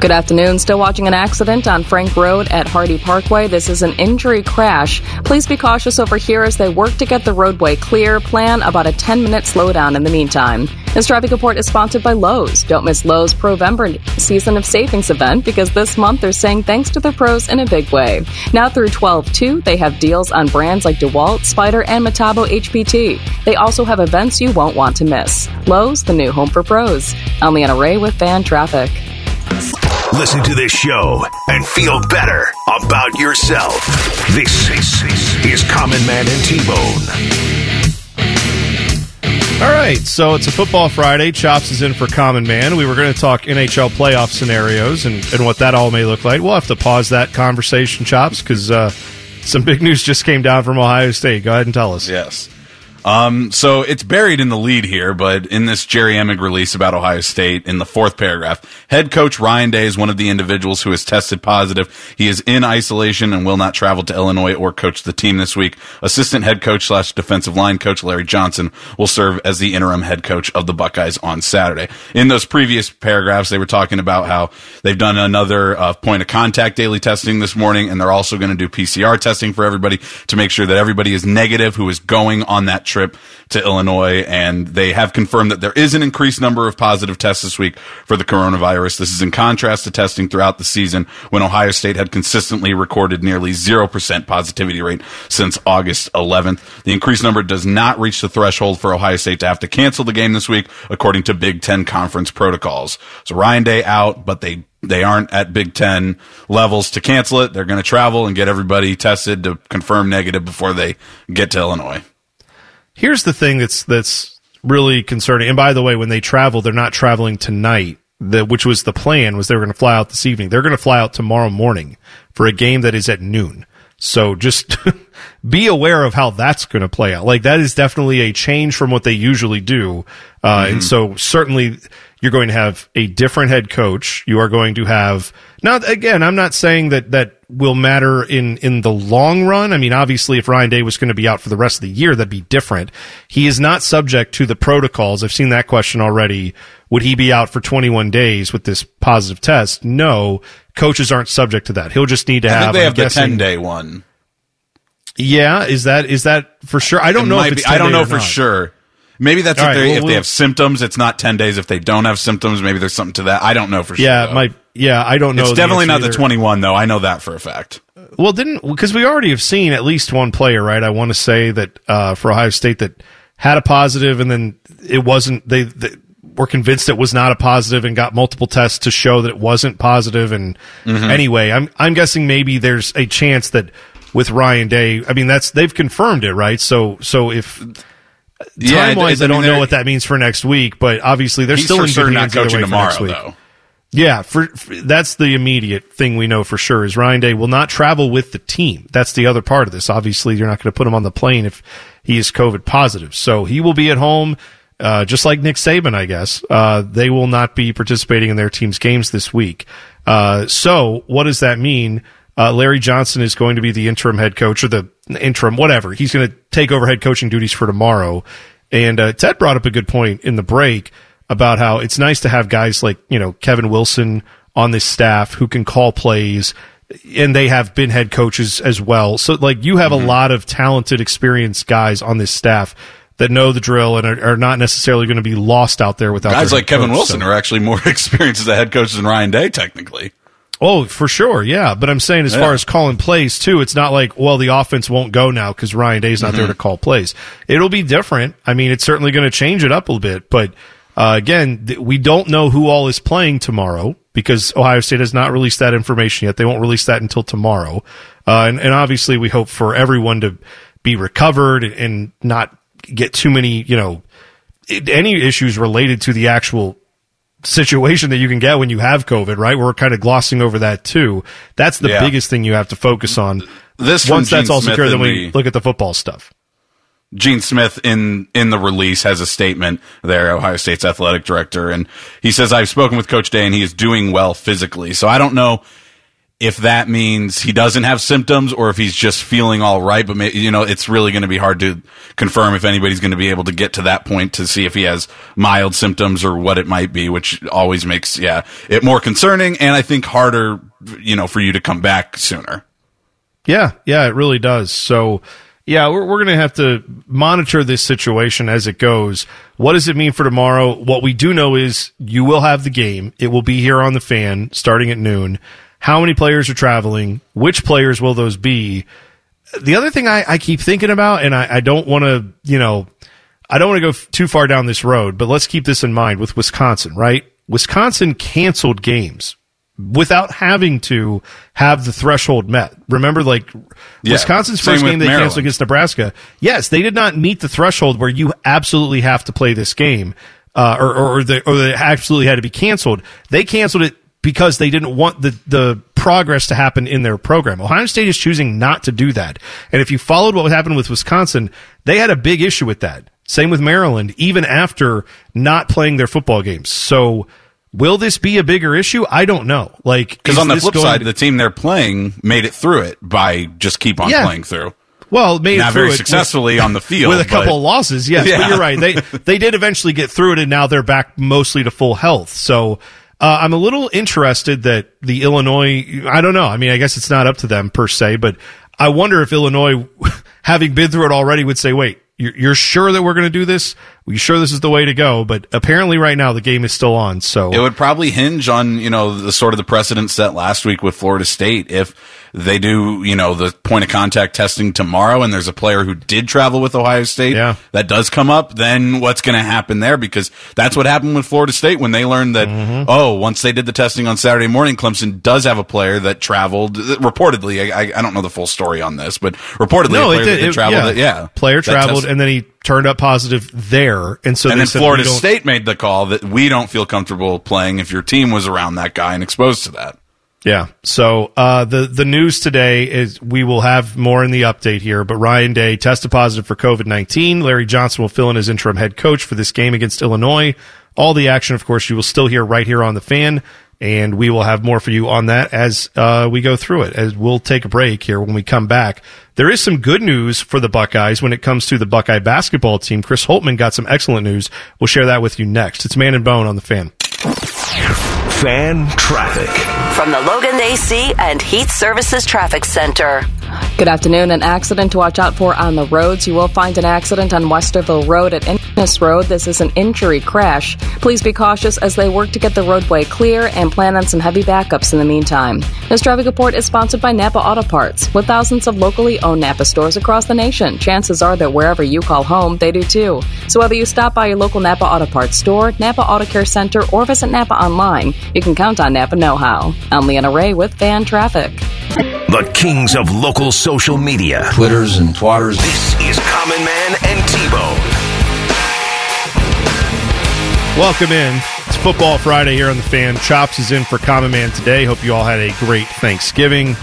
Good afternoon. Still watching an accident on Frank Road at Hardy Parkway. This is an injury crash. Please be cautious over here as they work to get the roadway clear. Plan about a 10 minute slowdown in the meantime. This traffic report is sponsored by Lowe's. Don't miss Lowe's Provember season of savings event because this month they're saying thanks to their pros in a big way. Now through 12 2, they have deals on brands like DeWalt, Spider, and Metabo HPT. They also have events you won't want to miss. Lowe's, the new home for pros. I'm Leanna Ray with Fan Traffic. Listen to this show and feel better about yourself. This is, is Common Man and T-Bone. All right, so it's a football Friday. Chops is in for Common Man. We were going to talk NHL playoff scenarios and, and what that all may look like. We'll have to pause that conversation, Chops, because uh, some big news just came down from Ohio State. Go ahead and tell us. Yes. Um, so it's buried in the lead here, but in this Jerry Emig release about Ohio State, in the fourth paragraph, head coach Ryan Day is one of the individuals who has tested positive. He is in isolation and will not travel to Illinois or coach the team this week. Assistant head coach slash defensive line coach Larry Johnson will serve as the interim head coach of the Buckeyes on Saturday. In those previous paragraphs, they were talking about how they've done another uh, point of contact daily testing this morning, and they're also going to do PCR testing for everybody to make sure that everybody is negative who is going on that trip to Illinois, and they have confirmed that there is an increased number of positive tests this week for the coronavirus. This is in contrast to testing throughout the season when Ohio State had consistently recorded nearly 0% positivity rate since August 11th. The increased number does not reach the threshold for Ohio State to have to cancel the game this week, according to Big Ten conference protocols. So Ryan Day out, but they they aren't at Big Ten levels to cancel it. They're going to travel and get everybody tested to confirm negative before they get to Illinois. Here's the thing that's that's really concerning. And by the way, when they travel, they're not traveling tonight. The, which was the plan was they were going to fly out this evening. They're going to fly out tomorrow morning for a game that is at noon. So just be aware of how that's going to play out. Like that is definitely a change from what they usually do. Uh, mm-hmm. and so certainly you're going to have a different head coach. You are going to have now again, I'm not saying that that will matter in in the long run. I mean, obviously if Ryan Day was going to be out for the rest of the year, that'd be different. He is not subject to the protocols. I've seen that question already. Would he be out for 21 days with this positive test? No, coaches aren't subject to that. He'll just need to I have they I'm have guessing, the 10 day one. Yeah, is that is that for sure? I don't It know if it's be- I don't know for not. sure. Maybe that's if, right, they, well, if we'll- they have symptoms. It's not ten days. If they don't have symptoms, maybe there's something to that. I don't know for sure. Yeah, though. my yeah, I don't know. It's definitely not the 21 though. I know that for a fact. Well, didn't because we already have seen at least one player, right? I want to say that uh, for Ohio State that had a positive, and then it wasn't. They, they were convinced it was not a positive, and got multiple tests to show that it wasn't positive. And Mm-hmm. anyway, I'm I'm guessing maybe there's a chance that with Ryan Day, I mean that's they've confirmed it, right? So so if Yeah, time wise, I I mean, don't know what that means for next week, but obviously they're still in sure good not coaching tomorrow though. Yeah, for, for that's the immediate thing we know for sure is Ryan Day will not travel with the team. That's the other part of this. Obviously, you're not going to put him on the plane if he is COVID positive. So he will be at home, uh, just like Nick Saban, I guess. Uh, they will not be participating in their team's games this week. Uh, so what does that mean? Uh, Larry Johnson is going to be the interim head coach or the interim, whatever. He's going to take over head coaching duties for tomorrow. And uh, Ted brought up a good point in the break about how it's nice to have guys like, you know, Kevin Wilson on this staff who can call plays and they have been head coaches as well. So like you have a lot of talented, experienced guys on this staff that know the drill and are, are not necessarily going to be lost out there without Guys like Kevin coach. Wilson So- are actually more experienced as a head coach than Ryan Day, technically. Oh, for sure, yeah. But I'm saying as Yeah. far as calling plays too, it's not like well the offense won't go now because Ryan Day's not Mm-hmm. there to call plays. It'll be different. I mean, it's certainly going to change it up a little bit. But uh, again, th- we don't know who all is playing tomorrow because Ohio State has not released that information yet. They won't release that until tomorrow. Uh, and, and obviously, we hope for everyone to be recovered and not get too many, you know, any issues related to the actual situation that you can get when you have COVID, right? We're kind of glossing over that too. That's the Yeah. biggest thing you have to focus on. This Once that's all secure, then we the- look at the football stuff. Gene Smith in in the release has a statement there, Ohio State's athletic director, and he says, "I've spoken with Coach Day, and he is doing well physically." So I don't know if that means he doesn't have symptoms or if he's just feeling all right. But you know, it's really going to be hard to confirm if anybody's going to be able to get to that point to see if he has mild symptoms or what it might be, which always makes yeah it more concerning and I think harder, you know, for you to come back sooner. Yeah, yeah, it really does. So, yeah, we're, we're going to have to monitor this situation as it goes. What does it mean for tomorrow? What we do know is you will have the game. It will be here on the fan starting at noon. How many players are traveling? Which players will those be? The other thing I, I keep thinking about, and I, I don't want to, you know, I don't want to go f- too far down this road, but let's keep this in mind with Wisconsin, right? Wisconsin canceled games without having to have the threshold met. Remember, like Yeah. Wisconsin's Same first game they Maryland. canceled against Nebraska. Yes, they did not meet the threshold where you absolutely have to play this game, uh, or or, or, the, or they absolutely had to be canceled. They canceled it because they didn't want the the progress to happen in their program. Ohio State is choosing not to do that. And if you followed what happened with Wisconsin, they had a big issue with that. Same with Maryland, even after not playing their football games. So. Will this be a bigger issue? I don't know. Like, Because on the flip side, to- the team they're playing made it through it by just keep on Yeah. playing through. well, made Not through very it with- successfully on the field, with a couple but- losses. Yes, Yeah. but you're right. They they did eventually get through it, and now they're back mostly to full health. So uh, I'm a little interested that the Illinois. I don't know. I mean, I guess it's not up to them per se, but I wonder if Illinois, having been through it already, would say, "Wait, you're, you're sure that we're going to do this? You sure this is the way to go? But apparently right now the game is still on. So It would probably hinge on, you know, the sort of the precedent set last week with Florida State. If they do, you know, the point of contact testing tomorrow and there's a player who did travel with Ohio State Yeah. that does come up, then what's going to happen there? Because that's what happened with Florida State when they learned that, Mm-hmm. oh, once they did the testing on Saturday morning, Clemson does have a player that traveled, reportedly, I, I, I don't know the full story on this, but reportedly no, a it did. that It- travel, yeah. that, yeah. Player traveled test- and then he turned up positive there. And so and then said, Florida State made the call that we don't feel comfortable playing if your team was around that guy and exposed to that. Yeah. So uh, the the news today is we will have more in the update here. But Ryan Day tested positive for COVID nineteen. Larry Johnson will fill in as interim head coach for this game against Illinois. All the action, of course, you will still hear right here on the fan, and we will have more for you on that as uh, we go through it. As we'll take a break here when we come back. There is some good news for the Buckeyes when it comes to the Buckeye basketball team. Chris Holtmann got some excellent news. We'll share that with you next. It's Man and Bone on the fan. Fan traffic. From the Logan AC and Heat Services Traffic Center. Good afternoon. An accident to watch out for on the roads. You will find an accident on Westerville Road at Innis Road. This is an injury crash. Please be cautious as they work to get the roadway clear and plan on some heavy backups in the meantime. This traffic report is sponsored by Napa Auto Parts. With thousands of locally owned Napa stores across the nation, chances are that wherever you call home, they do too. So whether you stop by your local Napa Auto Parts store, Napa Auto Care Center, or visit Napa online, you can count on Napa Know How. I'm Leanna Ray with Fan Traffic. The kings of local social media. Twitters and twatters. This is Common Man and T-Bone. Welcome in. It's Football Friday here on the fan. Chops is in for Common Man today. Hope you all had a great Thanksgiving.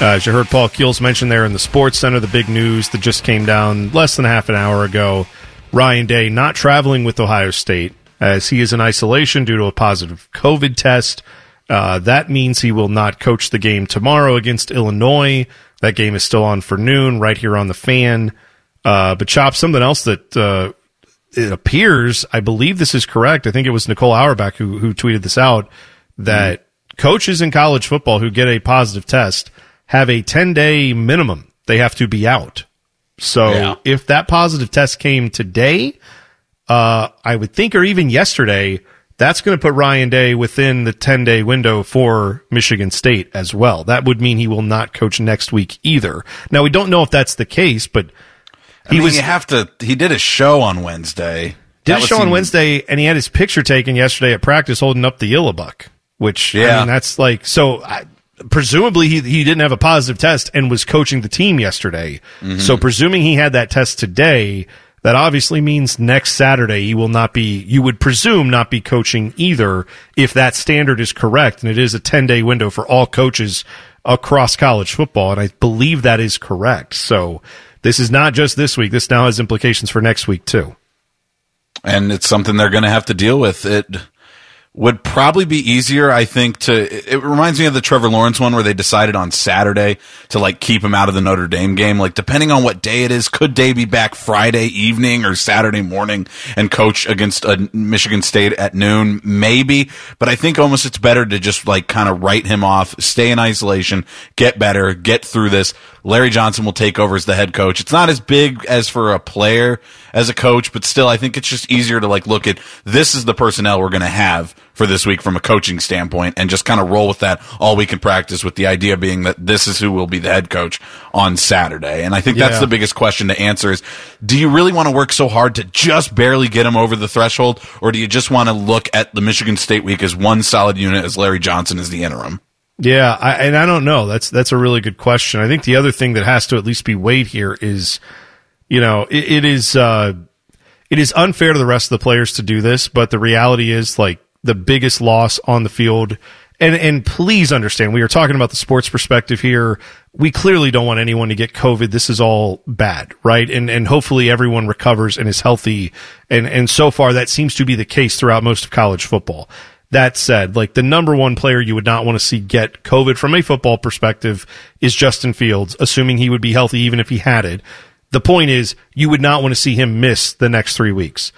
Uh, as you heard Paul Keels mention there in the Sports Center, the big news that just came down less than half an hour ago Ryan Day not traveling with Ohio State as he is in isolation due to a positive COVID test. Uh, that means he will not coach the game tomorrow against Illinois. That game is still on for noon right here on the fan. Uh, but Chop, something else that uh, it appears, I believe this is correct. I think it was Nicole Auerbach who, who tweeted this out that coaches in college football who get a positive test have a 10 day minimum. They have to be out. So Yeah. if that positive test came today, uh, I would think, or even yesterday, that's going to put Ryan Day within the 10 day window for Michigan State as well. That would mean he will not coach next week either. Now, we don't know if that's the case, but He he was you have to. He did a show on Wednesday. did That a show on Wednesday, and he had his picture taken yesterday at practice holding up the Illibuck, which I Yeah. mean that's like so. I, presumably he he didn't have a positive test and was coaching the team yesterday. Mm-hmm. So presuming he had that test today, that obviously means next Saturday he will not be. You would presume not be coaching either if that standard is correct, and it is a ten day window for all coaches across college football, and I believe that is correct. So. This is not just this week. This now has implications for next week too. and it's something they're going to have to deal with. It would probably be easier, I think, to. It reminds me of the Trevor Lawrence one where they decided on Saturday to like keep him out of the Notre Dame game. Like depending on what day it is, could Day be back Friday evening or Saturday morning and coach against a Michigan State at noon? Maybe, but I think almost it's better to just like kind of write him off, stay in isolation, get better, get through this. Larry Johnson will take over as the head coach. It's not as big as for a player as a coach, but still, I think it's just easier to like look at this is the personnel we're going to have for this week from a coaching standpoint and just kind of roll with that all week in practice with the idea being that this is who will be the head coach on Saturday. And I think that's Yeah. the biggest question to answer is do you really want to work so hard to just barely get him over the threshold or do you just want to look at the Michigan State week as one solid unit as Larry Johnson is the interim? Yeah, I, and I don't know. That's that's a really good question. I think the other thing that has to at least be weighed here is, you know, it, it is uh, it is unfair to the rest of the players to do this, but the reality is like the biggest loss on the field. And and please understand, we are talking about the sports perspective here. We clearly don't want anyone to get COVID. This is all bad, right? And and hopefully everyone recovers and is healthy. And and so far that seems to be the case throughout most of college football. That said, like the number one player you would not want to see get COVID from a football perspective is Justin Fields, assuming he would be healthy even if he had it. The point is, you would not want to see him miss the next three weeks.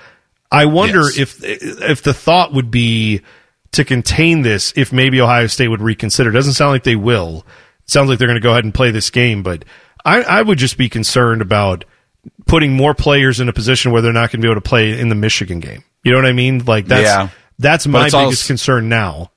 I wonder Yes. if if the thought would be to contain this, if maybe Ohio State would reconsider. It doesn't sound like they will. It sounds like they're going to go ahead and play this game, but I, I would just be concerned about putting more players in a position where they're not going to be able to play in the Michigan game. You know what I mean? Like that's Yeah. That's my biggest also- concern now.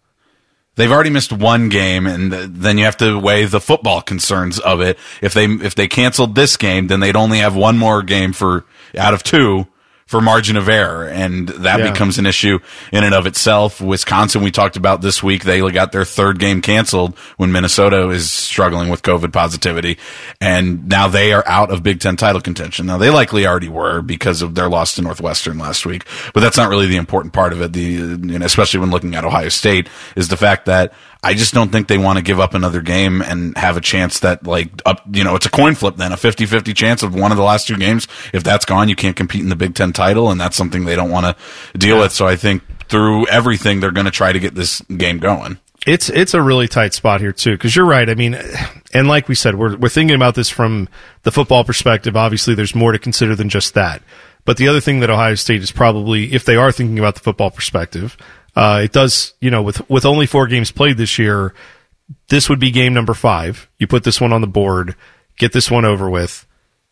They've already missed one game, and th- then you have to weigh the football concerns of it. If they if they canceled this game, then they'd only have one more game for out of two for margin of error, and that Yeah. becomes an issue in and of itself. Wisconsin, we talked about this week, they got their third game canceled when Minnesota is struggling with COVID positivity, and now they are out of Big Ten title contention. Now they likely already were because of their loss to Northwestern last week, but that's not really the important part of it. The especially when looking at Ohio State is the fact that I just don't think they want to give up another game and have a chance that like up, you know, it's a coin flip then, a 50-50 chance of one of the last two games. If that's gone, you can't compete in the Big Ten title and that's something they don't want to deal with. So I think through everything, they're going to try to get this game going. It's it's a really tight spot here too because you're right. I mean, and like we said, we're we're thinking about this from the football perspective. Obviously, there's more to consider than just that. But the other thing that Ohio State is probably, if they are thinking about the football perspective, uh, it does. You know, with with only four games played this year, this would be game number five. You put this one on the board, get this one over with,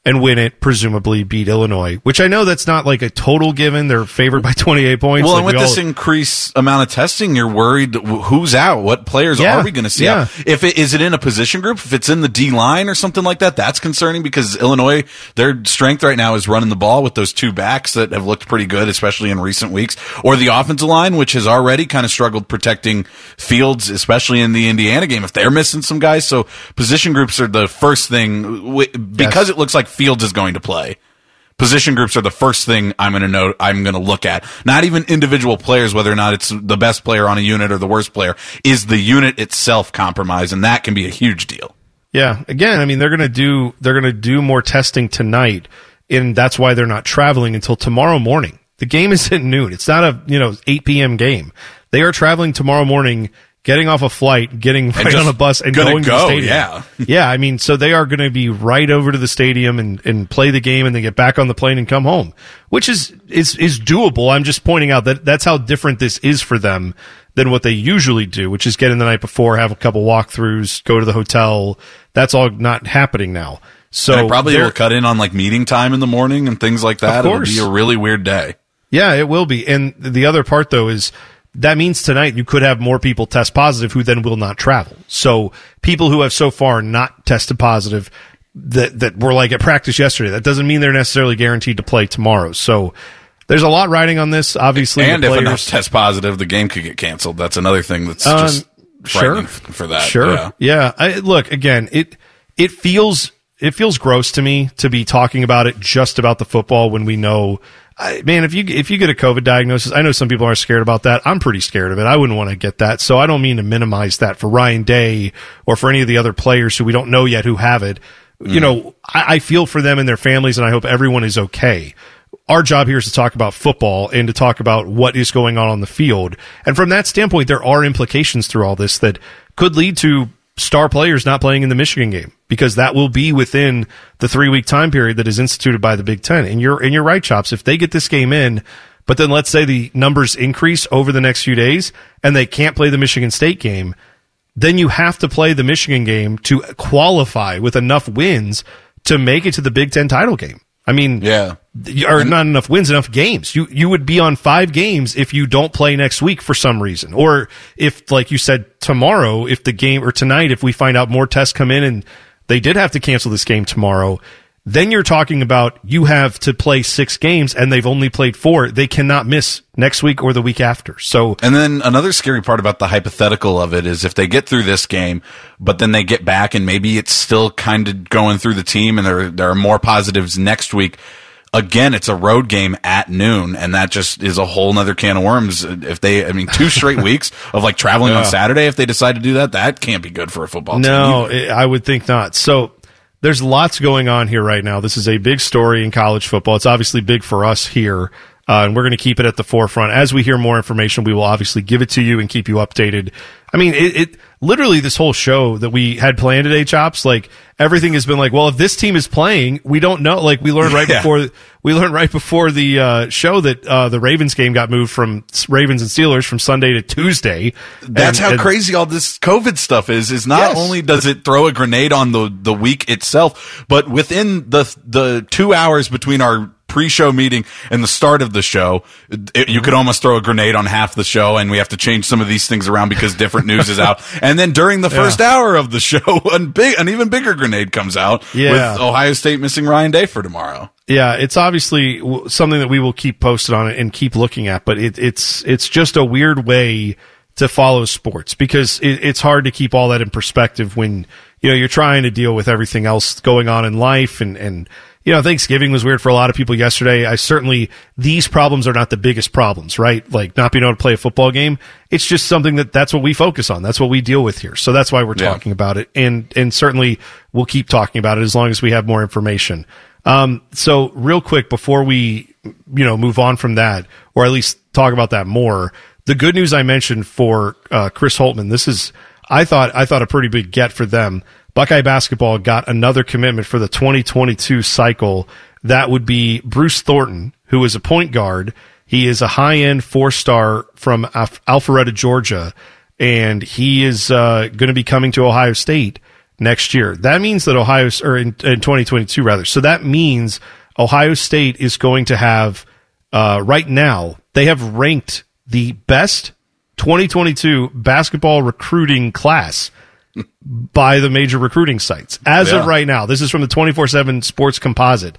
and win it. Presumably, beat Illinois, which I know that's not like a total given. They're favored by 28 points. Well, Like and with we this all- increased amount of testing, you're worried who's out, what players Yeah, are we going to see yeah. out? If it is it in a position group, if it's in the D line or something like that, that's concerning because Illinois, their strength right now is running the ball with those two backs that have looked pretty good, especially in recent weeks, or the offensive line, which has already kind of struggled protecting Fields, especially in the Indiana game. If they're missing some guys, so position groups are the first thing because it looks like Fields is going to play position groups are the first thing I'm going to know. I'm going to look at. Not even individual players, whether or not it's the best player on a unit or the worst player. Is the unit itself compromised, and that can be a huge deal. Yeah. Again, I mean, they're going to do they're going to do more testing tonight, and that's why they're not traveling until tomorrow morning. The game is at noon. It's not a you know 8 p.m. game. They are traveling tomorrow morning, getting off a flight, getting right on a bus, and gonna to the stadium. yeah. yeah. I mean, so they are going to be right over to the stadium and, and play the game, and then get back on the plane and come home, which is is is doable. I'm just pointing out that that's how different this is for them than what they usually do, which is get in the night before, have a couple walkthroughs, go to the hotel. That's all not happening now. So And it probably will cut in on like meeting time in the morning and things like that. Of course. It'll be a really weird day. Yeah, it will be. And the other part though is that means tonight you could have more people test positive who then will not travel. So people who have so far not tested positive that that were like at practice yesterday, that doesn't mean they're necessarily guaranteed to play tomorrow. So there's a lot riding on this. Obviously, and if players, test positive, the game could get canceled. That's another thing that's Um, just f- for that. Sure. Yeah. Yeah. I, look, again, it it feels it feels gross to me to be talking about it just about the football when we know. I, man, if you if you get a COVID diagnosis, I know some people are scared about that. I'm pretty scared of it. I wouldn't want to get that, so I don't mean to minimize that for Ryan Day or for any of the other players who we don't know yet who have it. You mm. know, I, I feel for them and their families, and I hope everyone is okay our job here is to talk about football and to talk about what is going on on the field. And from that standpoint, there are implications through all this that could lead to star players not playing in the Michigan game because that will be within the three week time period that is instituted by the Big Ten. And you're, and you're right, Chops. If they get this game in, but then let's say the numbers increase over the next few days and they can't play the Michigan State game, then you have to play the Michigan game to qualify with enough wins to make it to the Big Ten title game. I mean, Yeah. or not enough wins, enough games. You you would be on five games if you don't play next week for some reason, or if, like you said, tomorrow, if the game or tonight, if we find out more tests come in and they did have to cancel this game tomorrow, then you're talking about you have to play six games and they've only played four. They cannot miss next week or the week after. So And then another scary part about the hypothetical of it is if they get through this game, but then they get back and maybe it's still kind of going through the team and there, there are more positives next week. Again, it's a road game at noon, and that just is a whole nother can of worms. If they, I mean, two straight weeks of like traveling on Saturday, if they decide to do that, that can't be good for a football team. No. I I would think not. So there's lots going on here right now. This is a big story in college football. It's obviously big for us here. Uh, and we're going to keep it at the forefront. As we hear more information, we will obviously give it to you and keep you updated. I mean, it, it literally this whole show that we had planned today, chops. Like everything has been like, well, if this team is playing, we don't know. Like we learned right Yeah. before we learned right before the uh, show that uh, the Ravens game got moved from Ravens and Steelers from Sunday to Tuesday. That's And- how and- crazy all this COVID stuff is. Is not Yes. only does it throw a grenade on the the week itself, but within the the two hours between our pre-show meeting and the start of the show, it, you could almost throw a grenade on half the show, and we have to change some of these things around because different news is out. And then during the first hour of the show, a big, an even bigger grenade comes out Yeah. with Ohio State missing Ryan Day for tomorrow. Yeah, it's obviously something that we will keep posted on it and keep looking at, but it, it's it's just a weird way to follow sports because it, it's hard to keep all that in perspective when you know you're trying to deal with everything else going on in life and and you know Thanksgiving was weird for a lot of people yesterday. I certainly these problems are not the biggest problems, right? Like not being able to play a football game. It's just something that that's what we focus on. That's what we deal with here. So that's why we're Yeah. talking about it, and and certainly we'll keep talking about it as long as we have more information. Um, so real quick before we, you know, move on from that, or at least talk about that more, the good news I mentioned for uh, Chris Holtmann. This is, I thought, I thought a pretty big get for them. Buckeye basketball got another commitment for the 2022 cycle. That would be Bruce Thornton, who is a point guard. He is a high end four star from Alph- Alpharetta, Georgia, and he is uh, going to be coming to Ohio State next year. That means that Ohio, or in, in 2022 rather. So that means Ohio State is going to have, uh, right now, they have ranked the best 2022 basketball recruiting class by the major recruiting sites. As of right now, this is from the 24 7 sports composite.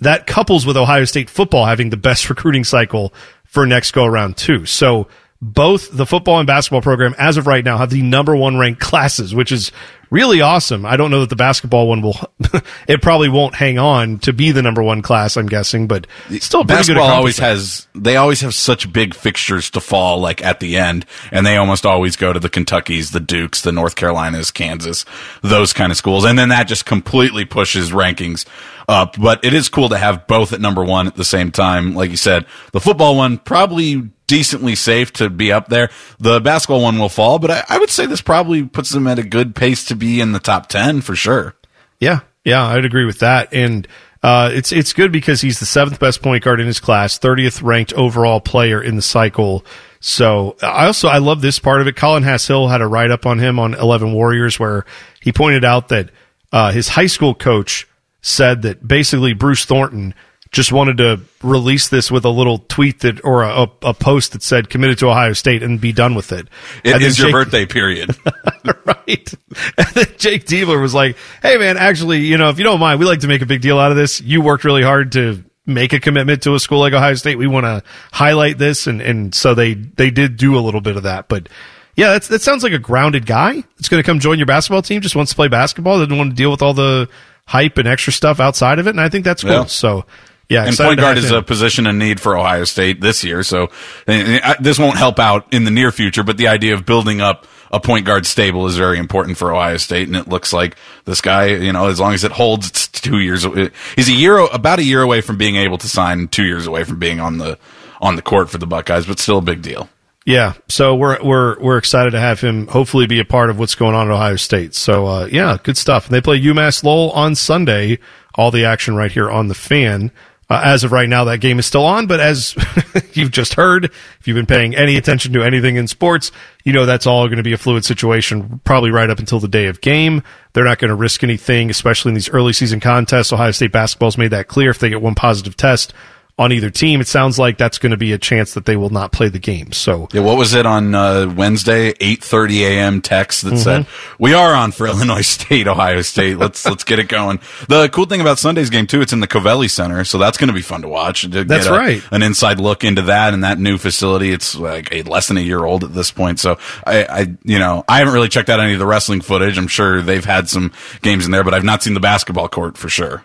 That couples with Ohio State football having the best recruiting cycle for next go around too. So both the football and basketball program as of right now have the number one ranked classes, which is really awesome. I don't know that the basketball one will, it probably won't hang on to be the number one class, I'm guessing, but still a pretty good basketball always has they always have such big fixtures to fall like at the end and they almost always go to the kentuckys the dukes the north carolinas kansas those kind of schools and then that just completely pushes rankings up but it is cool to have both at number one at the same time like you said. The football one probably decently safe to be up there. The basketball one will fall but I, I would say this probably puts them at a good pace to be in the top 10 for sure Yeah, yeah, I'd agree with that. And uh, it's it's good because he's the seventh best point guard in his class, thirtieth ranked overall player in the cycle. So I also I love this part of it. Colin Hassill had a write up on him on Eleven Warriors where he pointed out that uh, his high school coach said that basically Bruce Thornton just wanted to release this with a little tweet that or a, a, post that said committed to Ohio State and be done with it. It And is your birthday period right. And then Jake Diebler was like, "Hey, man, actually, you know, if you don't mind, we like to make a big deal out of this. You worked really hard to make a commitment to a school like Ohio State. We want to highlight this, and and so they they did do a little bit of that. But yeah, that's that sounds like a grounded guy. It's going to come join your basketball team. Just wants to play basketball. Doesn't want to deal with all the hype and extra stuff outside of it. And I think that's cool. Yeah. So." Yeah, and point guard is a position in need for Ohio State this year. So eh, eh, this won't help out in the near future, but the idea of building up a point guard stable is very important for Ohio State. And it looks like this guy, you know, as long as it holds, it's two years. Eh, he's a year, about a year away from being able to sign, two years away from being on the on the court for the Buckeyes, but still a big deal. Yeah, so we're we're we're excited to have him hopefully be a part of what's going on at Ohio State. So uh, yeah, good stuff. And they play UMass Lowell on Sunday. All the action right here on the fan. Uh, as of right now, that game is still on. But as you've just heard, if you've been paying any attention to anything in sports, you know that's all going to be a fluid situation, probably right up until the day of game. They're not going to risk anything, especially in these early season contests. Ohio State basketball's made that clear. If they get one positive test on either team, it sounds like that's going to be a chance that they will not play the game. So Yeah, what was it on uh, Wednesday? Eight thirty a.m. text that said we are on for Illinois State, Ohio State. Let's let's get it going. The cool thing about Sunday's game too, it's in the Covelli Center, so that's going to be fun to watch. To get That's a- right. An inside look into that and that new facility. It's like a, less than a year old at this point, so I, I you know I haven't really checked out any of the wrestling footage. I'm sure they've had some games in there, but I've not seen the basketball court for sure.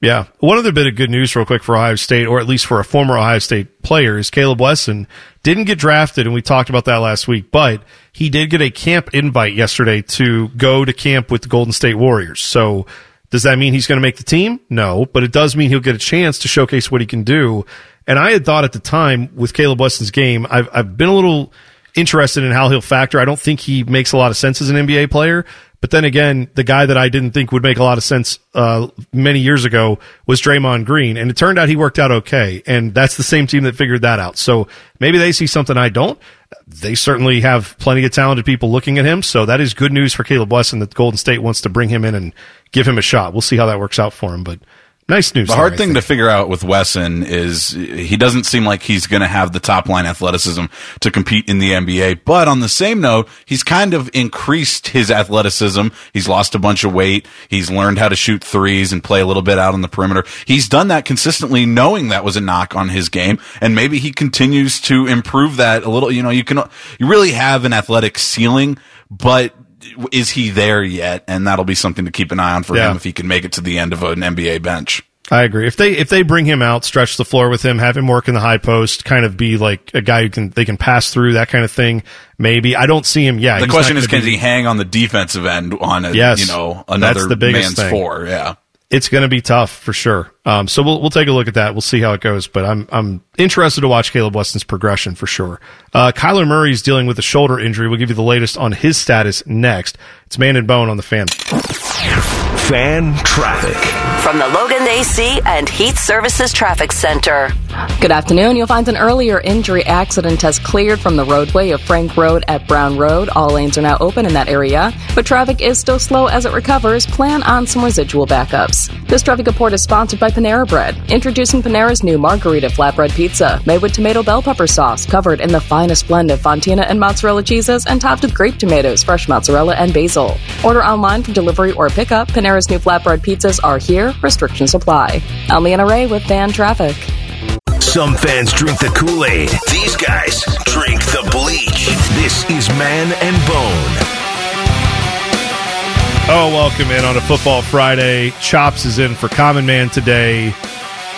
Yeah. One other bit of good news, real quick, for Ohio State, or at least for a former Ohio State player, is Caleb Wesson didn't get drafted, and we talked about that last week, but he did get a camp invite yesterday to go to camp with the Golden State Warriors. So does that mean he's going to make the team? No, but it does mean he'll get a chance to showcase what he can do. And I had thought at the time with Caleb Wesson's game, I've, I've been a little, interested in how he'll factor. I don't think he makes a lot of sense as an NBA player. But then again, the guy that I didn't think would make a lot of sense uh, many years ago was Draymond Green, and it turned out he worked out okay. And that's the same team that figured that out. So maybe they see something I don't. They certainly have plenty of talented people looking at him. So that is good news for Caleb Wesson that Golden State wants to bring him in and give him a shot. We'll see how that works out for him. But Nice news. The hard thing to figure out with Wesson is he doesn't seem like he's going to have the top line athleticism to compete in the NBA. But on the same note, he's kind of increased his athleticism. He's lost a bunch of weight. He's learned how to shoot threes and play a little bit out on the perimeter. He's done that consistently, knowing that was a knock on his game, and maybe he continues to improve that a little. You know, you can you really have an athletic ceiling, but is he there yet? And that'll be something to keep an eye on for Yeah. him if he can make it to the end of an NBA bench. I agree. If they if they bring him out, stretch the floor with him, have him work in the high post, kind of be like a guy who can they can pass through that kind of thing. Maybe I don't see him. Yeah, The question is, can be- he hang on the defensive end on a Yes. you know That's another the biggest man's thing. four? Yeah. It's going to be tough for sure. Um, so we'll we'll take a look at that. We'll see how it goes. But I'm I'm interested to watch Caleb Wesson's progression for sure. Uh, Kyler is dealing with a shoulder injury. We'll give you the latest on his status next. It's Man and Bone on the fan. Fan traffic. From the Logan AC and Heat Services Traffic Center. Good afternoon. You'll find an earlier injury accident has cleared from the roadway of Frank Road at Brown Road. All lanes are now open in that area, but traffic is still slow as it recovers. Plan on some residual backups. This traffic report is sponsored by Panera Bread. Introducing Panera's new Margarita Flatbread Pizza, made with tomato bell pepper sauce, covered in the finest blend of Fontina and mozzarella cheeses, and topped with grape tomatoes, fresh mozzarella, and basil. Order online for delivery or pickup. Panera's new flatbread pizzas are here. Restrictions apply. I'm Leanna Ray with Fan Traffic. Some fans drink the Kool Aid. These guys drink the bleach. This is Man and Bone. Oh, welcome in on a football Friday. Chops is in for Common Man today.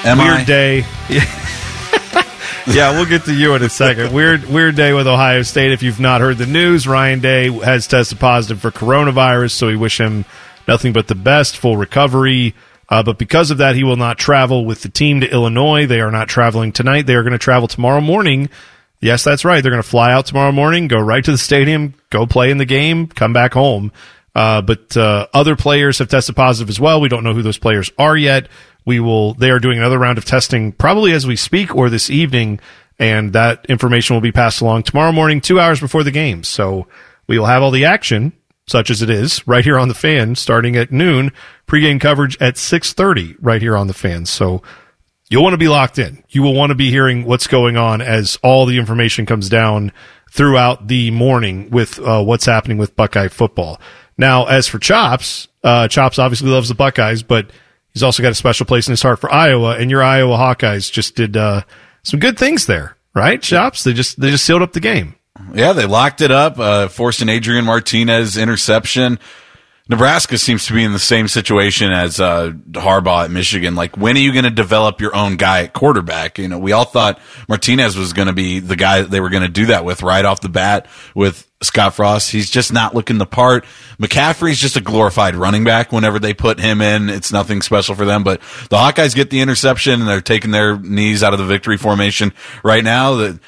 Am weird I? day. yeah, we'll get to you in a second. Weird, weird day with Ohio State. If you've not heard the news, Ryan Day has tested positive for coronavirus, so we wish him nothing but the best, full recovery. Uh, but because of that, he will not travel with the team to Illinois. They are not traveling tonight. They are going to travel tomorrow morning. Yes, that's right. They're going to fly out tomorrow morning, go right to the stadium, go play in the game, come back home. Uh, but uh, other players have tested positive as well. We don't know who those players are yet. We will. They are doing another round of testing probably as we speak or this evening, and that information will be passed along tomorrow morning, two hours before the game. So we will have all the action, such as it is, right here on the fan, starting at noon. Pregame coverage at six thirty, right here on the fan. So you'll want to be locked in. You will want to be hearing what's going on as all the information comes down throughout the morning with uh, what's happening with Buckeye football. Now, as for Chops, uh, Chops obviously loves the Buckeyes, but he's also got a special place in his heart for Iowa, and your Iowa Hawkeyes just did uh, some good things there, right? Chops, they just they just sealed up the game. Yeah, they locked it up, uh, forced an Adrian Martinez interception. Nebraska seems to be in the same situation as uh, Harbaugh at Michigan. Like, when are you going to develop your own guy at quarterback? You know, we all thought Martinez was going to be the guy that they were going to do that with right off the bat with Scott Frost. He's just not looking the part. McCaffrey's just a glorified running back. Whenever they put him in, it's nothing special for them. But the Hawkeyes get the interception and they're taking their knees out of the victory formation right now. That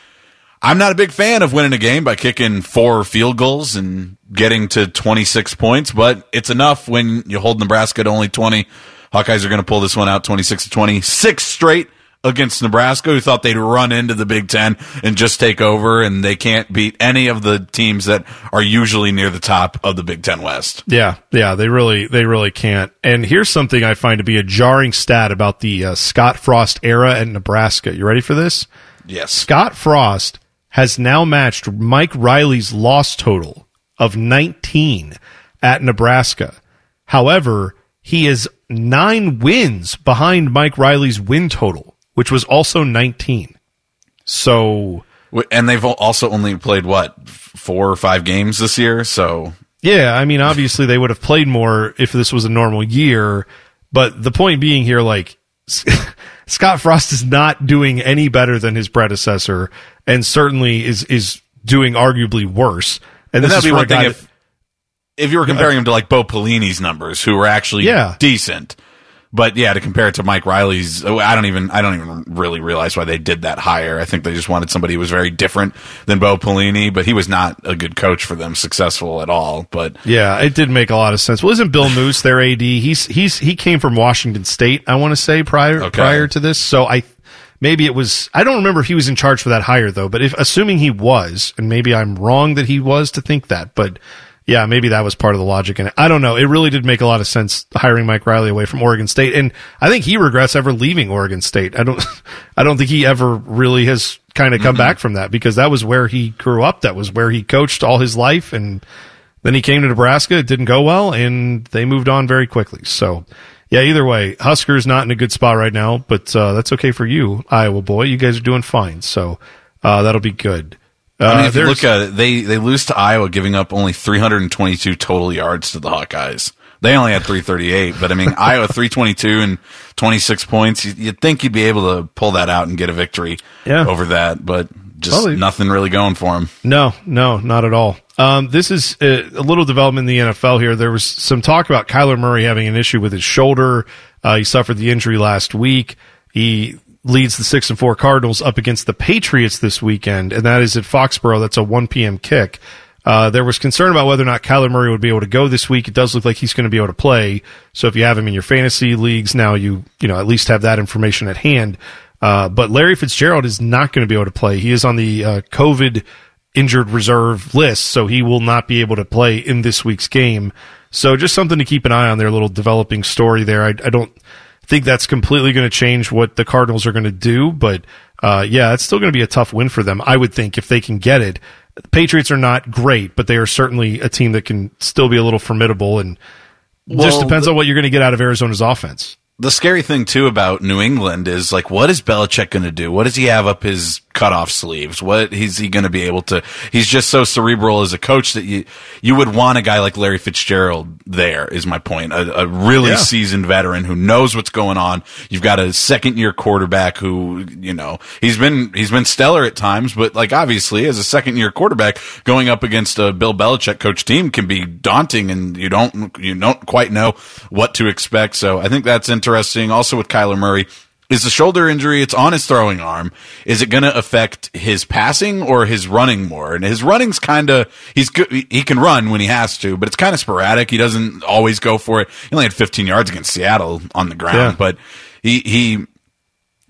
I'm not a big fan of winning a game by kicking four field goals and getting to 26 points, but it's enough when you hold Nebraska to only 20. Hawkeyes are going to pull this one out 26 to 20. Six straight against Nebraska, who thought they'd run into the Big Ten and just take over, and they can't beat any of the teams that are usually near the top of the Big Ten West. Yeah, yeah, they really, they really can't. And here's something I find to be a jarring stat about the uh, Scott Frost era at Nebraska. You ready for this? Yes. Scott Frost has now matched Mike Riley's loss total of 19 at Nebraska. However, he is nine wins behind Mike Riley's win total, which was also 19. So, And they've also only played, what, four or five games this year? So yeah, I mean, obviously they would have played more if this was a normal year. But the point being here, like, Scott Frost is not doing any better than his predecessor, and certainly is is doing arguably worse. And And this that'd is be one thing if if you were comparing him to like Bo Pelini's numbers, who were actually Yeah. decent. But yeah, to compare it to Mike Riley's, oh, I don't even I don't even really realize why they did that hire. I think they just wanted somebody who was very different than Bo Pelini, but he was not a good coach for them, successful at all. But Yeah, it did make a lot of sense. Well, isn't Bill Moos their AD? He's he's he came from Washington State, I want to say prior Okay. prior to this. So I maybe it was I don't remember if he was in charge for that hire though, but if assuming he was, and maybe I'm wrong that he was to think that, but yeah, maybe that was part of the logic in it. I don't know. It really did make a lot of sense hiring Mike Riley away from Oregon State, and I think he regrets ever leaving Oregon State. I don't, I don't think he ever really has kind of come back from that because that was where he grew up. That was where he coached all his life, and then he came to Nebraska. It didn't go well, and they moved on very quickly. So, yeah, either way, Huskers not in a good spot right now, but uh, that's okay for you, Iowa boy. You guys are doing fine, so uh, that'll be good. Uh, I mean, if you look at it, they they lose to Iowa, giving up only 322 total yards to the Hawkeyes. They only had 338, but I mean, Iowa 322 and 26 points. You- You'd think you'd be able to pull that out and get a victory Yeah. over that, but just Probably. nothing really going for them. No, no, not at all. Um, this is a, a little development in the NFL here. There was some talk about Kyler Murray having an issue with his shoulder. Uh, he suffered the injury last week. He leads the six and four Cardinals up against the Patriots this weekend, and that is at Foxborough. That's a 1 p.m. kick. Uh, there was concern about whether or not Kyler Murray would be able to go this week. It does look like he's going to be able to play. So if you have him in your fantasy leagues now, you you know at least have that information at hand. Uh, but Larry Fitzgerald is not going to be able to play. He is on the uh, COVID injured reserve list, so he will not be able to play in this week's game. So just something to keep an eye on. Their little developing story there. I, I don't think that's completely going to change what the Cardinals are going to do, but uh, yeah, it's still going to be a tough win for them. I would think if they can get it. The Patriots are not great, but they are certainly a team that can still be a little formidable, and just Well, depends on what you're going to get out of Arizona's offense. The scary thing too about New England is like, what is Belichick going to do? What does he have up his cutoff sleeves? What is he going to be able to? He's just so cerebral as a coach that you you would want a guy like Larry Fitzgerald there. Is my point? A, a really Yeah. seasoned veteran who knows what's going on. You've got a second year quarterback who you know he's been he's been stellar at times, but like obviously as a second year quarterback going up against a Bill Belichick coach team can be daunting, and you don't you don't quite know what to expect. So I think that's interesting. Also with Kyler Murray. Is the shoulder injury? It's on his throwing arm. Is it going to affect his passing or his running more? And his running's kind of he's good. He can run when he has to, but it's kind of sporadic. He doesn't always go for it. He only had 15 yards against Seattle on the ground, Yeah. but he he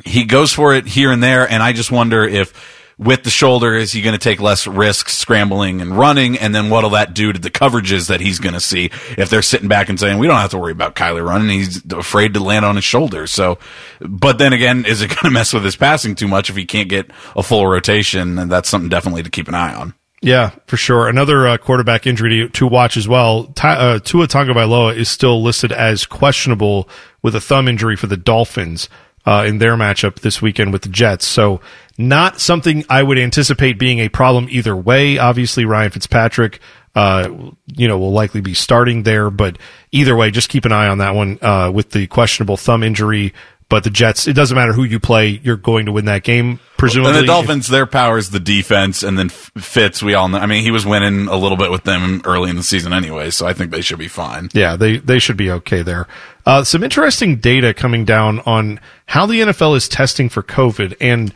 he goes for it here and there. And I just wonder if with the shoulder, is he going to take less risks scrambling and running? And then what'll that do to the coverages that he's going to see if they're sitting back and saying, we don't have to worry about Kyler running. He's afraid to land on his shoulder. So, but then again, is it going to mess with his passing too much if he can't get a full rotation? And that's something definitely to keep an eye on. Yeah, for sure. Another uh, quarterback injury to, to watch as well. Ty, uh, Tua Tagovailoa is still listed as questionable with a thumb injury for the Dolphins uh, in their matchup this weekend with the Jets. So, not something I would anticipate being a problem either way. Obviously, Ryan Fitzpatrick, uh, you know, will likely be starting there, but either way, just keep an eye on that one uh, with the questionable thumb injury. But the Jets, it doesn't matter who you play, you're going to win that game, presumably. And the Dolphins, their power is the defense, and then Fitz, we all know. I mean, he was winning a little bit with them early in the season anyway, so I think they should be fine. Yeah, they they should be okay there. Uh, some interesting data coming down on how the NFL is testing for COVID, and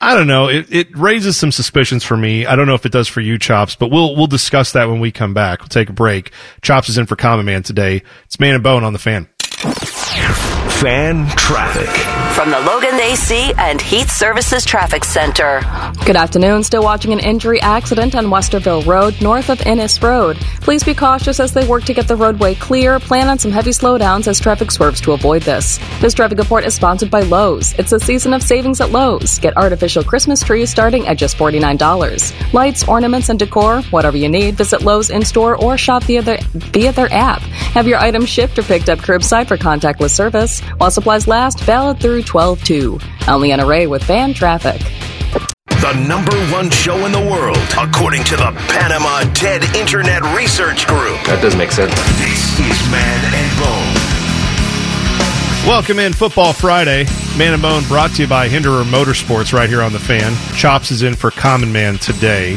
I don't know, it, it raises some suspicions for me. I don't know if it does for you, Chops, but we'll we'll discuss that when we come back. We'll take a break. Chops is in for Common Man today. It's Man and Bone on the fan. Fan traffic. From the Logan AC and Heat Services Traffic Center. Good afternoon. Still watching an injury accident on Westerville Road, north of Innis Road. Please be cautious as they work to get the roadway clear. Plan on some heavy slowdowns as traffic swerves to avoid this. This traffic report is sponsored by Lowe's. It's a season of savings at Lowe's. Get artificial Christmas trees starting at just $49. Lights, ornaments, and decor, whatever you need, visit Lowe's in store or shop via their, via their app. Have your items shipped or picked up curbside for contactless service. While supplies last, valid through 12 2. Only an array with fan traffic. The number one show in the world, according to the Panama TED Internet Research Group. That doesn't make sense. This is Man and Bone. Welcome in Football Friday. Man and Bone brought to you by Hinderer Motorsports right here on the fan. Chops is in for Common Man today.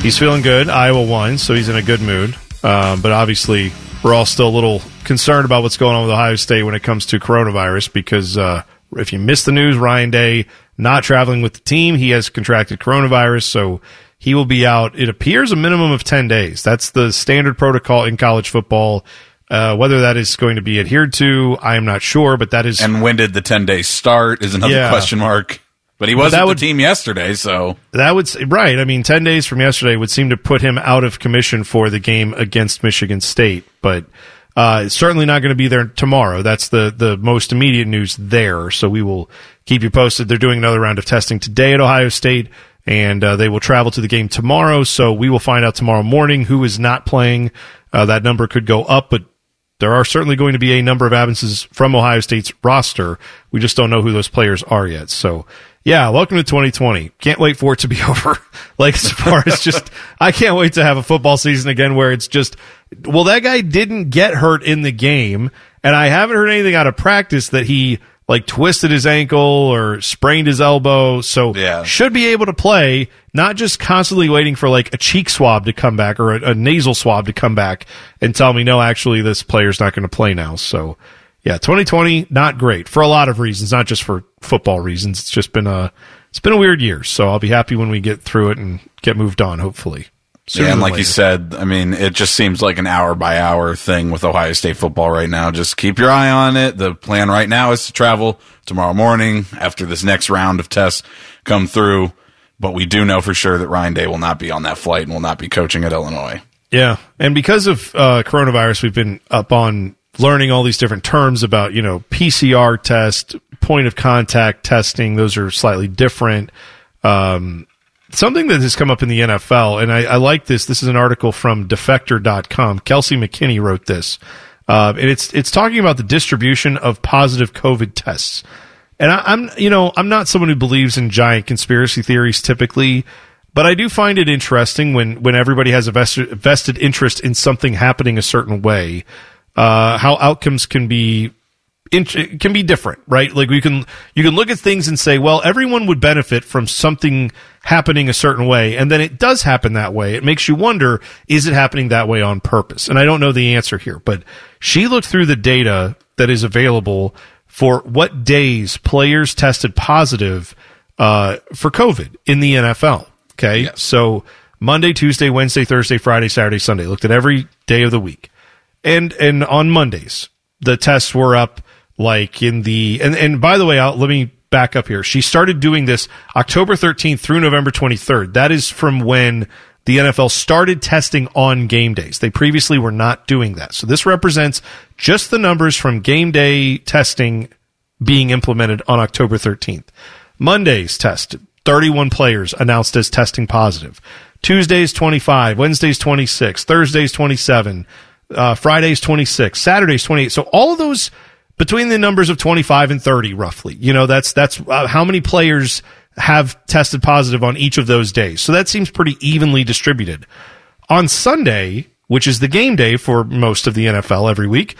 He's feeling good. Iowa won, so he's in a good mood. Um, but obviously, we're all still a little concerned about what's going on with Ohio State when it comes to coronavirus because uh, if you missed the news, Ryan Day not traveling with the team, he has contracted coronavirus, so he will be out. It appears a minimum of ten days. That's the standard protocol in college football. Uh, whether that is going to be adhered to, I am not sure, but that is. And when did the 10 days start is another Yeah. question mark. But he was that at would- the team yesterday, so That would right. I mean, ten days from yesterday would seem to put him out of commission for the game against Michigan State, but uh, certainly not going to be there tomorrow. That's the the most immediate news there. So we will keep you posted. They're doing another round of testing today at Ohio State, and uh, they will travel to the game tomorrow. So we will find out tomorrow morning who is not playing. Uh, that number could go up, but there are certainly going to be a number of absences from Ohio State's roster. We just don't know who those players are yet. So, yeah, welcome to 2020. Can't wait for it to be over. like, as far as just, I can't wait to have a football season again where it's just, well, that guy didn't get hurt in the game, and I haven't heard anything out of practice that he, like, twisted his ankle or sprained his elbow. So, Yeah. should be able to play, not just constantly waiting for like a cheek swab to come back or a, a nasal swab to come back and tell me, no, actually, this player's not going to play now. So, yeah, 2020, not great for a lot of reasons, not just for football reasons. It's just been a, it's been a weird year. So I'll be happy when we get through it and get moved on, hopefully. Yeah, and like you said, I mean, it just seems like an hour by hour thing with Ohio State football right now. Just keep your eye on it. The plan right now is to travel tomorrow morning after this next round of tests come through. But we do know for sure that Ryan Day will not be on that flight and will not be coaching at Illinois. Yeah, and because of uh, coronavirus, we've been up on learning all these different terms about you know PCR test, point of contact testing. Those are slightly different. Um, something that has come up in the NFL, and I, I like this. This is an article from Defector.com. Kelsey McKinney wrote this, uh, and it's it's talking about the distribution of positive COVID tests. And I, I'm, you know, I'm not someone who believes in giant conspiracy theories typically, but I do find it interesting when when everybody has a vested, vested interest in something happening a certain way, uh, how outcomes can be int- can be different, right? Like you can you can look at things and say, well, everyone would benefit from something happening a certain way, and then it does happen that way. It makes you wonder, is it happening that way on purpose? And I don't know the answer here, but she looked through the data that is available for what days players tested positive uh, for COVID in the NFL. Okay, so Monday, Tuesday, Wednesday, Thursday, Friday, Saturday, Sunday. Looked at every day of the week and and on Mondays the tests were up like in the and and by the way, I'll, let me back up here. She started doing this October 13th through November 23rd. That is from when the NFL started testing on game days. They previously were not doing that. So this represents just the numbers from game day testing being implemented on October 13th. Monday's test, 31 players announced as testing positive. Tuesday's 25, Wednesday's 26, Thursday's 27, uh, Friday's 26, Saturday's 28. So all of those between the numbers of 25 and 30 roughly. You know, that's that's uh, how many players have tested positive on each of those days. So that seems pretty evenly distributed. On Sunday, which is the game day for most of the NFL every week,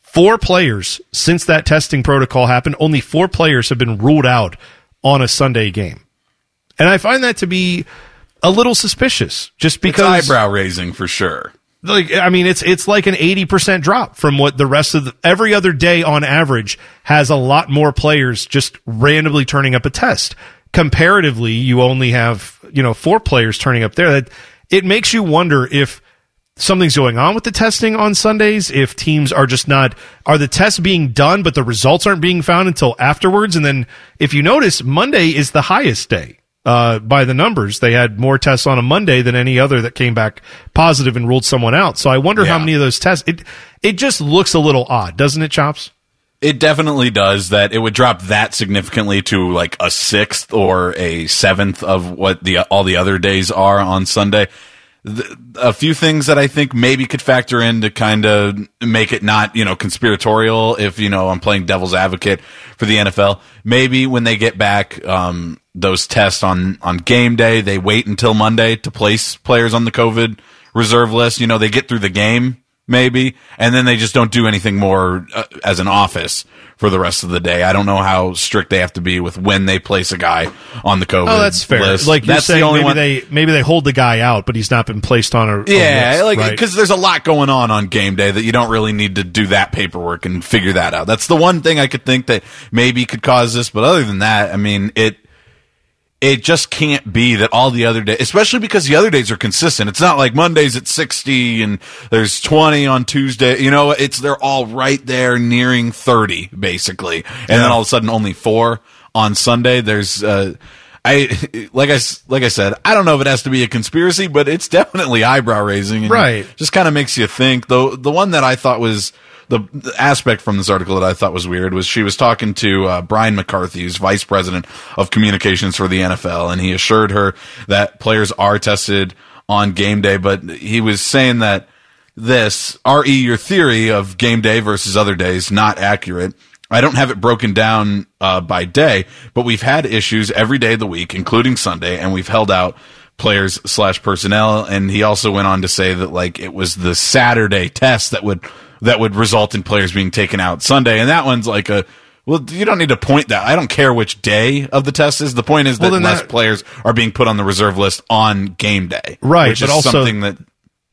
four players since that testing protocol happened, only four players have been ruled out on a Sunday game. And I find that to be a little suspicious just It's because eyebrow raising for sure. Like I mean it's it's like an 80% drop from what the rest of the, every other day on average has a lot more players just randomly turning up a test. Comparatively, you only have, you know, four players turning up there. That it makes you wonder if something's going on with the testing on Sundays, if teams are just not are the tests being done but the results aren't being found until afterwards and then if you notice Monday is the highest day uh, by the numbers. They had more tests on a Monday than any other that came back positive and ruled someone out. So I wonder how many of those tests. It it just looks a little odd, doesn't it, Chops? It definitely does that. It would drop that significantly to like a sixth or a seventh of what the all the other days are on Sunday. The, a few things that I think maybe could factor in to kind of make it not you know conspiratorial. If you know I'm playing devil's advocate for the NFL, maybe when they get back um, those tests on on game day, they wait until Monday to place players on the COVID reserve list. You know they get through the game maybe, and then they just don't do anything more uh, as an office for the rest of the day. I don't know how strict they have to be with when they place a guy on the COVID. Oh, that's fair. list. Like that's saying, the only maybe one. they maybe they hold the guy out, but he's not been placed on a, a yeah, list, like right? because there's a lot going on on game day that you don't really need to do that paperwork and figure that out. That's the one thing I could think that maybe could cause this, but other than that, I mean it. It just can't be that all the other days, especially because the other days are consistent. It's not like Mondays at 60 and there's 20 on Tuesday. You know, it's, they're all right there nearing 30, basically. And then all of a sudden only four on Sunday. There's, uh, I, like I, like I said, I don't know if it has to be a conspiracy, but it's definitely eyebrow raising. and Right. Just kind of makes you think. Though the one that I thought was, the, the aspect from this article that I thought was weird was she was talking to uh, Brian McCarthy, who's vice president of communications for the NFL, and he assured her that players are tested on game day, but he was saying that this, re your theory of game day versus other days, not accurate. I don't have it broken down uh, by day, but we've had issues every day of the week, including Sunday, and we've held out players slash personnel. And he also went on to say that like it was the Saturday test that would that would result in players being taken out Sunday, and that one's like a well, you don't need to point that. I don't care which day of the test is. The point is that Well, less that- players are being put on the reserve list on game day, Right, Which but is also- something that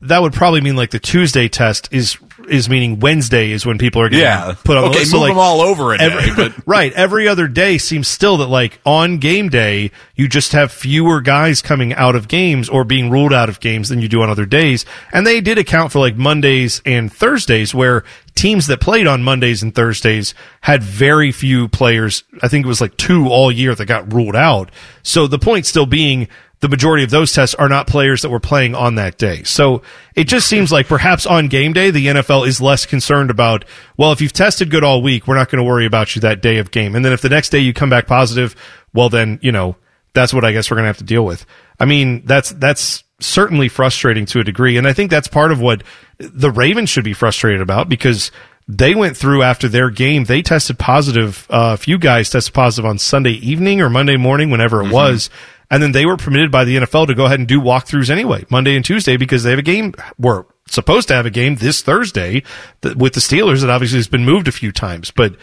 that would probably mean like the Tuesday test is is meaning Wednesday is when people are getting Yeah. put on the Okay, list. move like, them all over a day, every- but- right, every other day seems still that like on game day you just have fewer guys coming out of games or being ruled out of games than you do on other days. And they did account for like Mondays and Thursdays where teams that played on Mondays and Thursdays had very few players. I think it was like two all year that got ruled out. So the point still being the majority of those tests are not players that were playing on that day. So it just seems like perhaps on game day, the NFL is less concerned about, well, if you've tested good all week, we're not going to worry about you that day of game. And then if the next day you come back positive, well, then, you know, that's what I guess we're going to have to deal with. I mean, that's, that's certainly frustrating to a degree. And I think that's part of what the Ravens should be frustrated about because they went through after their game. They tested positive. Uh, a few guys tested positive on Sunday evening or Monday morning, whenever it was. And then they were permitted by the NFL to go ahead and do walkthroughs anyway, Monday and Tuesday, because they have a game. Were supposed to have a game this Thursday with the Steelers that obviously has been moved a few times. But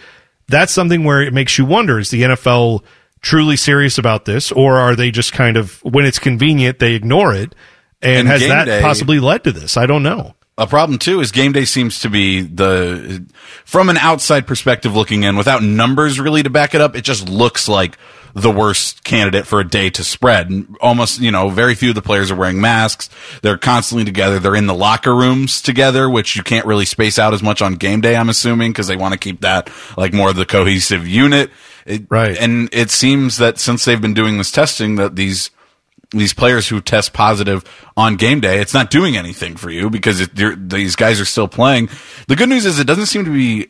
that's something where it makes you wonder: is the NFL truly serious about this, or are they just kind of when it's convenient they ignore it? And, And has that day- possibly led to this? I don't know. A problem too is game day seems to be the from an outside perspective looking in without numbers really to back it up, it just looks like the worst candidate for a day to spread. And Almost, you know, very few of the players are wearing masks. They're constantly together. They're in the locker rooms together, which you can't really space out as much on game day, I'm assuming, because they want to keep that like more of the cohesive unit. It- Right. And it seems that since they've been doing this testing that these these players who test positive on game day, it's not doing anything for you because it, these guys are still playing. The good news is it doesn't seem to be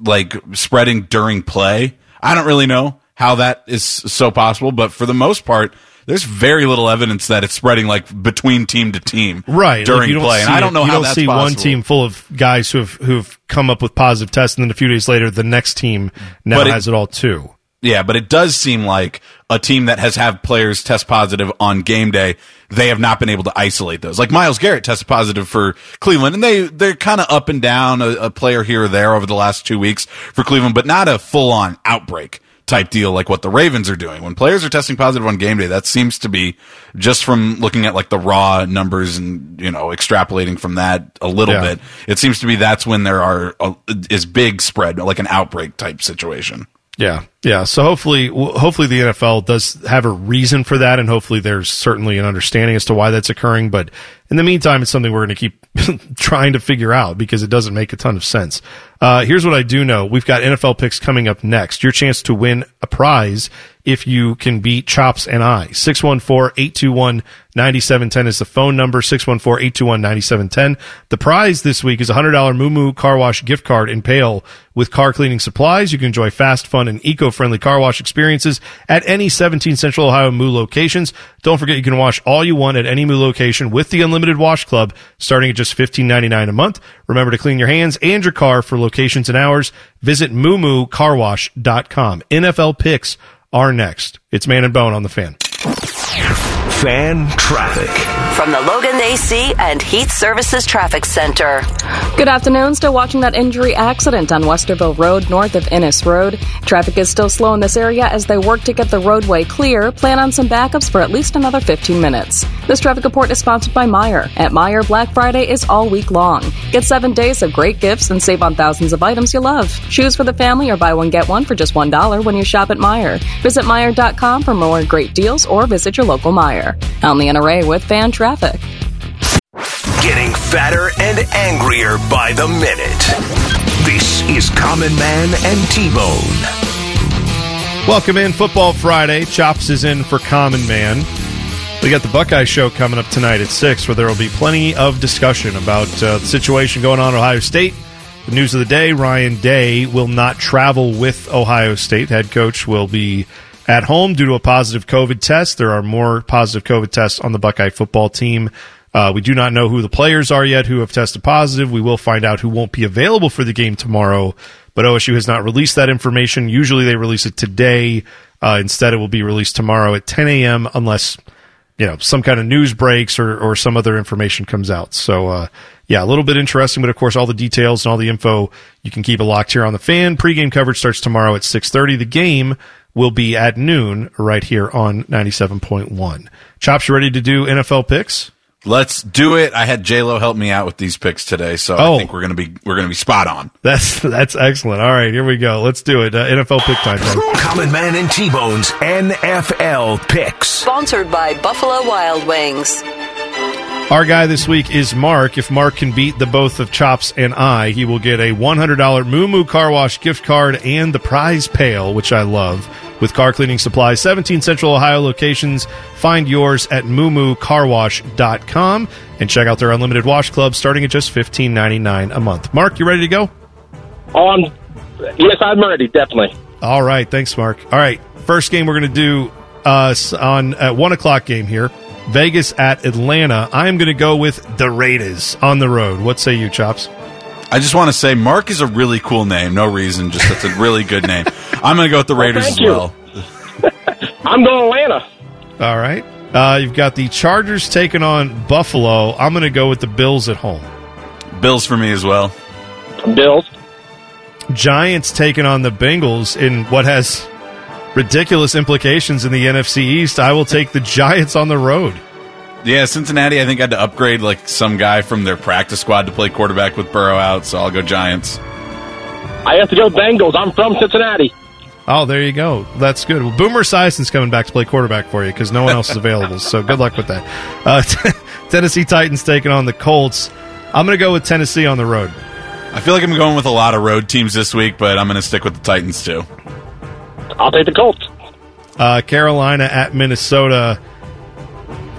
like spreading during play. I don't really know how that is so possible, but for the most part, there's very little evidence that it's spreading like between team to team right during you don't play. And I don't it- know you how don't that's see possible. one team full of guys who have who've come up with positive tests, and then a few days later, the next team now it- has it all too. Yeah, but it does seem like a team that has had players test positive on game day, they have not been able to isolate those. Like Myles Garrett tested positive for Cleveland, and they they're kind of up and down, a, a player here or there over the last two weeks for Cleveland, but not a full on outbreak type deal like what the Ravens are doing. When players are testing positive on game day, that seems to be just from looking at like the raw numbers and you know extrapolating from that a little Yeah. bit. It seems to be that's when there are a, is big spread, like an outbreak type situation. Yeah, yeah. So hopefully, hopefully the NFL does have a reason for that, and hopefully there's certainly an understanding as to why that's occurring. But in the meantime, it's something we're going to keep trying to figure out because it doesn't make a ton of sense. Uh, here's what I do know: we've got NFL picks coming up next. Your chance to win a prize if you can beat Chops and I. 614-821-9710 is the phone number. 614-821-9710. The prize this week is a $100 Moo Moo Car Wash gift card in Pale with car cleaning supplies. You can enjoy fast, fun, and eco-friendly car wash experiences at any 17 Central Ohio Moo locations. Don't forget you can wash all you want at any Moo location with the Unlimited Wash Club starting at just $15.99 a month. Remember to clean your hands and your car for locations and hours. Visit moomoocarwash.com. NFL picks are next. It's Man and Bone on the fan. Fan traffic. From the Logan AC and Heat Services Traffic Center. Good afternoon. Still watching that injury accident on Westerville Road north of Innis Road. Traffic is still slow in this area as they work to get the roadway clear. Plan on some backups for at least another 15 minutes. This traffic report is sponsored by Meijer. At Meijer, Black Friday is all week long. Get seven days of great gifts and save on thousands of items you love. Shoes for the family or buy one get one for just $1 when you shop at Meijer. Visit Meijer.com for more great deals or visit your local Meijer. I'm Leanna Ray with Fan Traffic. Getting fatter and angrier by the minute. This is Common Man and T-Bone. Welcome in Football Friday. Chops is in for Common Man. We got the Buckeye Show coming up tonight at 6, where there will be plenty of discussion about uh, the situation going on at Ohio State. The news of the day Ryan Day will not travel with Ohio State. Head coach will be at home due to a positive COVID test. There are more positive COVID tests on the Buckeye football team. Uh, we do not know who the players are yet who have tested positive. We will find out who won't be available for the game tomorrow, but OSU has not released that information. Usually they release it today. Uh, instead, it will be released tomorrow at 10 a.m. unless you know some kind of news breaks or, or some other information comes out. So uh, yeah, a little bit interesting, but of course all the details and all the info you can keep it locked here on the fan. Pre-game coverage starts tomorrow at 6:30. The game will be at noon right here on 97.1. Chops, you ready to do NFL picks? Let's do it. I had J Lo help me out with these picks today, so Oh. I think we're gonna be we're gonna be spot on. That's that's excellent. All right, here we go. Let's do it. Uh, NFL pick time. Doug. Common Man and T-Bone's NFL picks. Sponsored by Buffalo Wild Wings. Our guy this week is Mark. If Mark can beat the both of Chops and I, he will get a $100 Moo Moo Car Wash gift card and the prize pail, which I love, with car cleaning supplies. 17 Central Ohio locations. Find yours at moomoocarwash.com and check out their unlimited wash club starting at just $15.99 a month. Mark, you ready to go? On, yes, I'm ready. Definitely. All right, thanks, Mark. All right, first game we're going to do uh, on at one o'clock game here. Vegas at Atlanta. I'm going to go with the Raiders on the road. What say you, Chops? I just want to say Mark is a really cool name. No reason, just that's a really good name. I'm gonna go with the Raiders thank as well. I'm going Atlanta. All right. Uh, you've got the Chargers taking on Buffalo. I'm going to go with the Bills at home. Bills for me as well. Bills. Giants taking on the Bengals in what has ridiculous implications in the NFC East. I will take the Giants on the road. Yeah, Cincinnati. I think had to upgrade like some guy from their practice squad to play quarterback with Burrow out. So I'll go Giants. I have to go Bengals. I'm from Cincinnati. Oh, there you go. That's good. Well, Boomer Esiason's coming back to play quarterback for you because no one else is available. So good luck with that. Uh, Tennessee Titans taking on the Colts. I'm going to go with Tennessee on the road. I feel like I'm going with a lot of road teams this week, but I'm going to stick with the Titans too. I'll take the Colts. Uh, Carolina at Minnesota.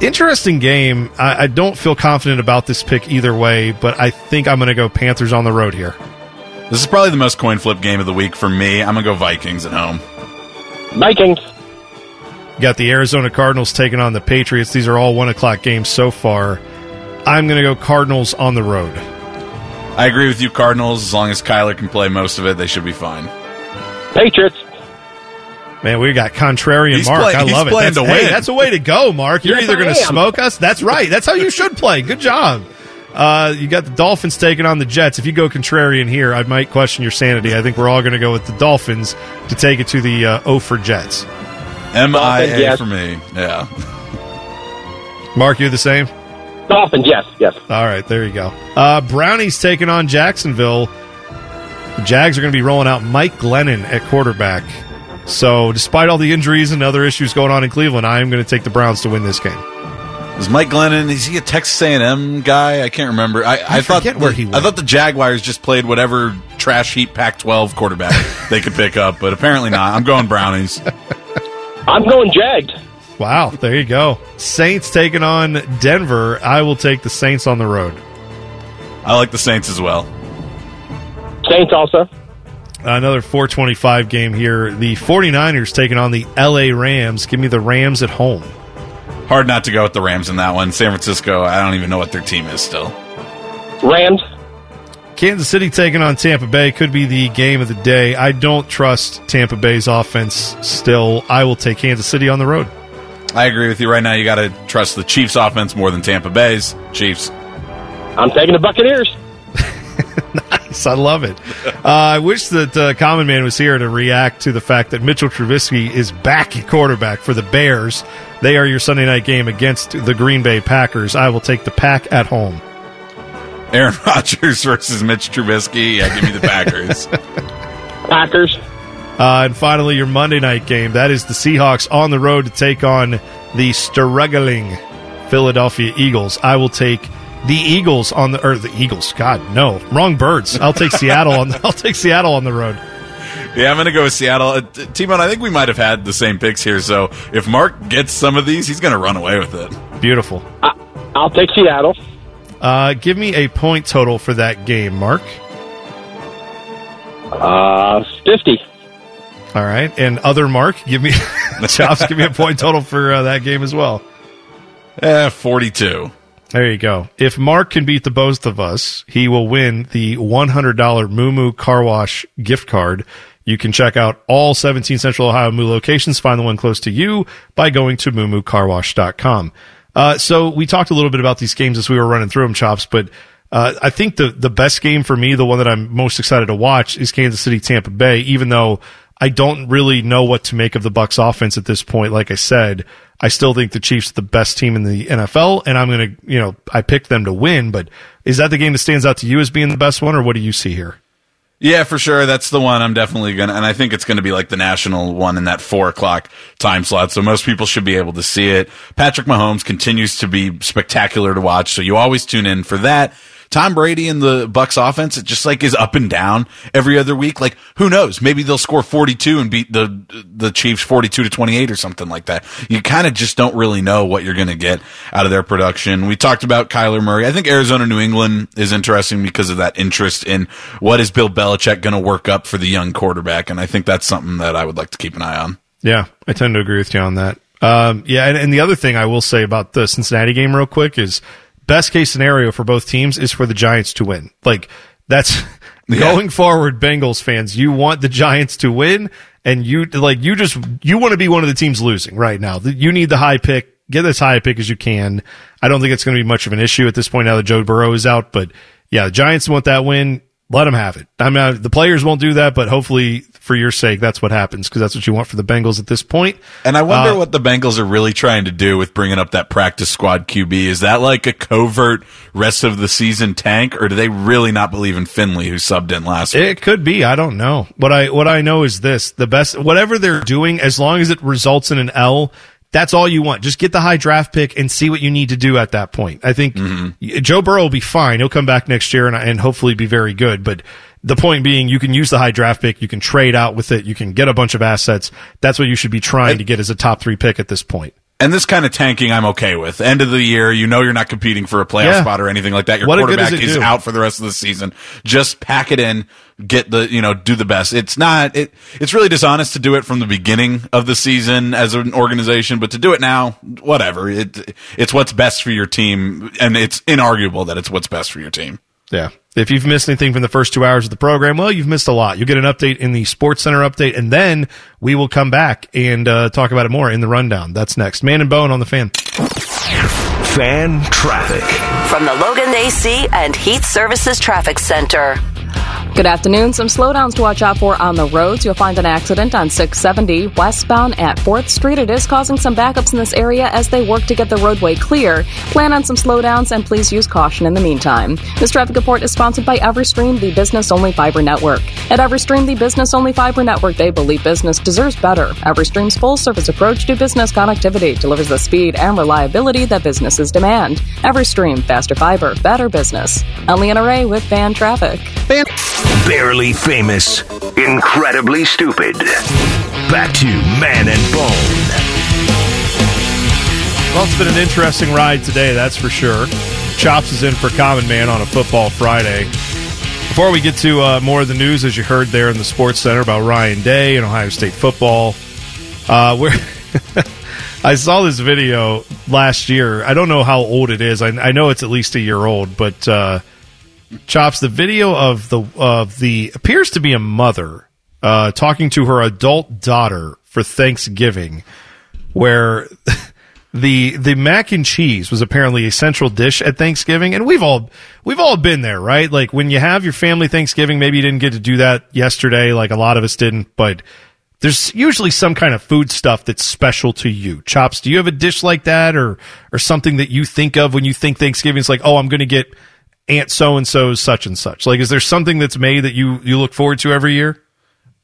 Interesting game. I, I don't feel confident about this pick either way, but I think I'm going to go Panthers on the road here. This is probably the most coin flip game of the week for me. I'm going to go Vikings at home. Vikings. Got the Arizona Cardinals taking on the Patriots. These are all one o'clock games so far. I'm going to go Cardinals on the road. I agree with you, Cardinals. As long as Kyler can play most of it, they should be fine. Patriots. Man, we got contrarian He's Mark. play- I he's love it. That's, to hey, win. that's a way to go, Mark. You're Yes, either going to smoke us. That's right. That's how you should play. Good job. Uh, you got the Dolphins taking on the Jets. If you go contrarian here, I might question your sanity. I think we're all going to go with the Dolphins to take it to the uh, O for Jets. MIA for me. Yeah. Mark, you're the same. Dolphins. Yes. Yes. All right, there you go. Uh, Brownies taking on Jacksonville. The Jags are going to be rolling out Mike Glennon at quarterback. So, despite all the injuries and other issues going on in Cleveland, I am going to take the Browns to win this game. Is Mike Glennon? Is he a Texas A&M guy? I can't remember. I, I, thought forget the- where he I thought the Jaguars just played whatever trash heap Pac-12 quarterback they could pick up, but apparently not. I'm going Brownies. I'm going Jagged. Wow, there you go. Saints taking on Denver. I will take the Saints on the road. I like the Saints as well. Saints also. Another 425 game here. The 49ers taking on the LA Rams. Give me the Rams at home. Hard not to go with the Rams in that one. San Francisco, I don't even know what their team is still. Rams. Kansas City taking on Tampa Bay could be the game of the day. I don't trust Tampa Bay's offense still. I will take Kansas City on the road. I agree with you. Right now, you got to trust the Chiefs' offense more than Tampa Bay's. Chiefs. I'm taking the Buccaneers. Nice. I love it. Uh, I wish that uh, Common Man was here to react to the fact that Mitchell Trubisky is back at quarterback for the Bears. They are your Sunday night game against the Green Bay Packers. I will take the pack at home. Aaron Rodgers versus Mitch Trubisky. Yeah, give me the Packers. Packers. Uh, and finally, your Monday night game. That is the Seahawks on the road to take on the struggling Philadelphia Eagles. I will take the Eagles on the or the Eagles. God, no, wrong birds. I'll take Seattle on. I'll take Seattle on the road. Yeah, I'm going to go with Seattle. Uh, T-Bone, I think we might have had the same picks here. So if Mark gets some of these, he's going to run away with it. Beautiful. I, I'll take Seattle. Uh, give me a point total for that game, Mark. Uh, 50. All right, and other Mark, give me chops. give me a point total for uh, that game as well. Eh, 42. There you go. If Mark can beat the both of us, he will win the $100 Moo Moo Car Wash gift card. You can check out all 17 Central Ohio Moo locations. Find the one close to you by going to moomoocarwash.com. Uh, so we talked a little bit about these games as we were running through them, Chops, but uh, I think the, the best game for me, the one that I'm most excited to watch is Kansas City Tampa Bay, even though I don't really know what to make of the Bucks offense at this point. Like I said, I still think the Chiefs are the best team in the NFL, and I'm going to, you know, I picked them to win. But is that the game that stands out to you as being the best one, or what do you see here? Yeah, for sure. That's the one I'm definitely gonna, and I think it's gonna be like the national one in that four o'clock time slot. So most people should be able to see it. Patrick Mahomes continues to be spectacular to watch. So you always tune in for that. Tom Brady and the Bucks offense, it just like is up and down every other week. Like who knows? Maybe they'll score 42 and beat the, the Chiefs 42 to 28 or something like that. You kind of just don't really know what you're going to get out of their production. We talked about Kyler Murray. I think Arizona, New England is interesting because of that interest in what is Bill Belichick going to work up for the young quarterback. And I think that's something that I would like to keep an eye on. Yeah, I tend to agree with you on that. Um, yeah, and, and the other thing I will say about the Cincinnati game real quick is best case scenario for both teams is for the Giants to win. Like that's yeah. going forward, Bengals fans, you want the Giants to win and you like you just you want to be one of the teams losing right now. You need the high pick. Get as high a pick as you can. I don't think it's going to be much of an issue at this point now that Joe Burrow is out, but yeah, the Giants want that win. Let them have it. I mean, the players won't do that, but hopefully for your sake, that's what happens because that's what you want for the Bengals at this point. And I wonder uh, what the Bengals are really trying to do with bringing up that practice squad QB. Is that like a covert rest of the season tank, or do they really not believe in Finley, who subbed in last week? It could be. I don't know. What I what I know is this: the best whatever they're doing, as long as it results in an L, that's all you want. Just get the high draft pick and see what you need to do at that point. I think mm-hmm. Joe Burrow will be fine. He'll come back next year and, and hopefully be very good. But the point being, you can use the high draft pick. You can trade out with it. You can get a bunch of assets. That's what you should be trying to get as a top three pick at this point. And this kind of tanking, I'm okay with. End of the year, you know you're not competing for a playoff yeah. spot or anything like that. Your what quarterback is do? out for the rest of the season. Just pack it in, get the you know do the best. It's not it. It's really dishonest to do it from the beginning of the season as an organization, but to do it now, whatever. It it's what's best for your team, and it's inarguable that it's what's best for your team. Yeah. If you've missed anything from the first two hours of the program, well, you've missed a lot. You'll get an update in the Sports Center update, and then we will come back and uh, talk about it more in the rundown. That's next. Man and Bone on the fan. Fan traffic. From the Logan AC and Heat Services Traffic Center. Good afternoon. Some slowdowns to watch out for on the roads. You'll find an accident on 670 westbound at 4th Street. It is causing some backups in this area as they work to get the roadway clear. Plan on some slowdowns and please use caution in the meantime. This traffic report is sponsored by Everstream, the business only fiber network. At Everstream, the business only fiber network, they believe business deserves better. Everstream's full service approach to business connectivity delivers the speed and reliability that businesses demand. Everstream, faster fiber, better business. I'm Leanna Ray with Fan Traffic. Fan- Barely famous, incredibly stupid. Back to Man and Bone. Well, it's been an interesting ride today, that's for sure. Chops is in for Common Man on a football Friday. Before we get to uh, more of the news, as you heard there in the Sports Center about Ryan Day and Ohio State football, uh, where I saw this video last year. I don't know how old it is. I, I know it's at least a year old, but uh, chops the video of the of the appears to be a mother uh, talking to her adult daughter for Thanksgiving, where the the mac and cheese was apparently a central dish at Thanksgiving, and we've all we've all been there, right? Like when you have your family Thanksgiving, maybe you didn't get to do that yesterday, like a lot of us didn't, but there's usually some kind of food stuff that's special to you. Chops, do you have a dish like that, or or something that you think of when you think Thanksgiving? It's like, oh, I'm going to get Aunt so and so's such and such. Like, is there something that's made that you you look forward to every year?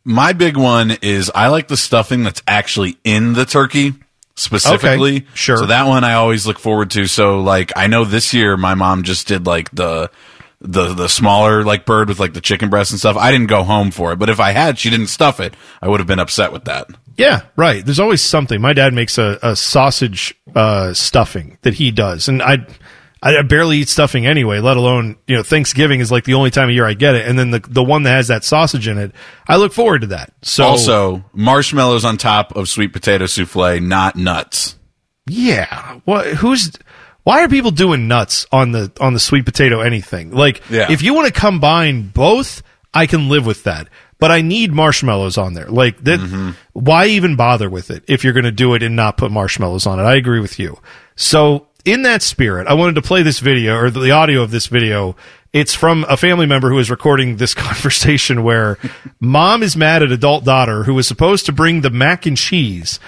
My big one is I like the stuffing that's actually in the turkey specifically. Okay, sure. So that one I always look forward to. So like I know this year my mom just did like the the the smaller like bird with like the chicken breast and stuff. I didn't go home for it, but if I had, she didn't stuff it. I would have been upset with that. Yeah, right. There's always something. My dad makes a, a sausage uh, stuffing that he does, and I I barely eat stuffing anyway. Let alone you know Thanksgiving is like the only time of year I get it, and then the the one that has that sausage in it, I look forward to that. So also marshmallows on top of sweet potato souffle, not nuts. Yeah. What? Who's? Why are people doing nuts on the on the sweet potato anything? Like, Yeah. if you want to combine both, I can live with that. But I need marshmallows on there. Like that. Mm-hmm. Why even bother with it if you're going to do it and not put marshmallows on it? I agree with you. So in that spirit, I wanted to play this video or the audio of this video. It's from a family member who is recording this conversation where mom is mad at adult daughter who was supposed to bring the mac and cheese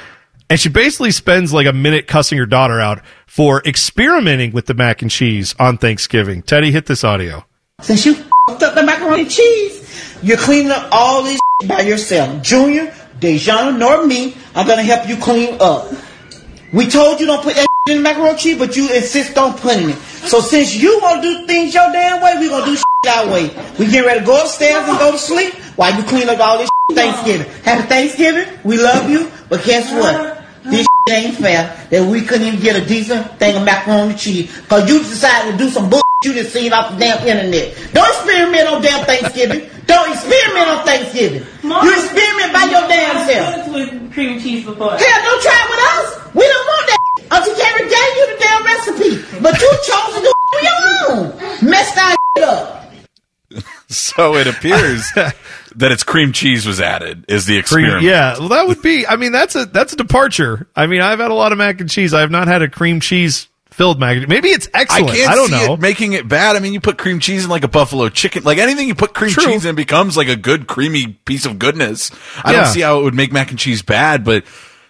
and she basically spends like a minute cussing her daughter out for experimenting with the mac and cheese on Thanksgiving. Teddy, hit this audio. Since you f***ed up the macaroni and cheese, you're cleaning up all this by yourself. Junior, Dejan, nor me are gonna help you clean up. We told you don't put that in the macaroni cheese, but you insist on putting it. So since you want to do things your damn way, we're gonna do our way. We get ready to go upstairs and go to sleep while you clean up all this Thanksgiving. Happy Thanksgiving. We love you, but guess what? This ain't fair that we couldn't even get a decent thing of macaroni cheese because you decided to do some bullshit you just seen off the damn internet. Don't experiment on damn Thanksgiving. Don't experiment on Thanksgiving. You experiment by your damn self. with cream cheese before. Hell, don't try it with us. We don't want that. Auntie Carrie gave you the damn recipe, but you chose to do it on your own. Messed our up. So it appears that it's cream cheese was added is the Cream- experiment. yeah, well, that would be. I mean, that's a that's a departure. I mean, I've had a lot of mac and cheese. I have not had a cream cheese filled mac. and Maybe it's I excellent. I, can't don't see know. it making it bad. I mean, you put cream cheese in like a buffalo chicken, like anything you put cream True. cheese in becomes like a good creamy piece of goodness. I Yeah. don't see how it would make mac and cheese bad, but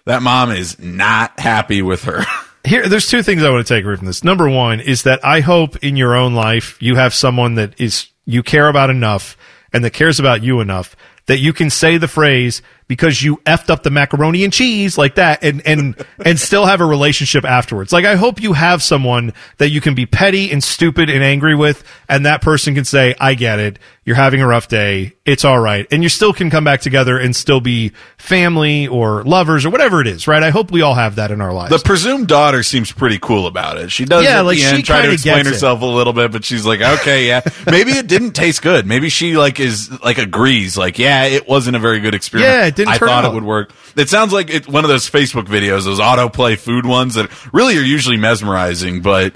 that mom is not happy with her. Here, there's two things I want to take away from this. Number one is that I hope in your own life you have someone that is you care about enough and that cares about you enough that you can say the phrase because you effed up the macaroni and cheese like that and and and still have a relationship afterwards. Like I hope you have someone that you can be petty and stupid and angry with and that person can say, "I get it. You're having a rough day. It's all right." And you still can come back together and still be family or lovers or whatever it is, right? I hope we all have that in our lives. The presumed daughter seems pretty cool about it. She does Yeah, like, the she end try to explain gets it. herself a little bit, but she's like, okay, yeah. Maybe it didn't taste good. Maybe she like is like agrees, like, yeah, it wasn't a very good experience. Yeah, it didn't I turn thought out. it would work. It sounds like it's one of those Facebook videos, those autoplay food ones that really are usually mesmerizing, but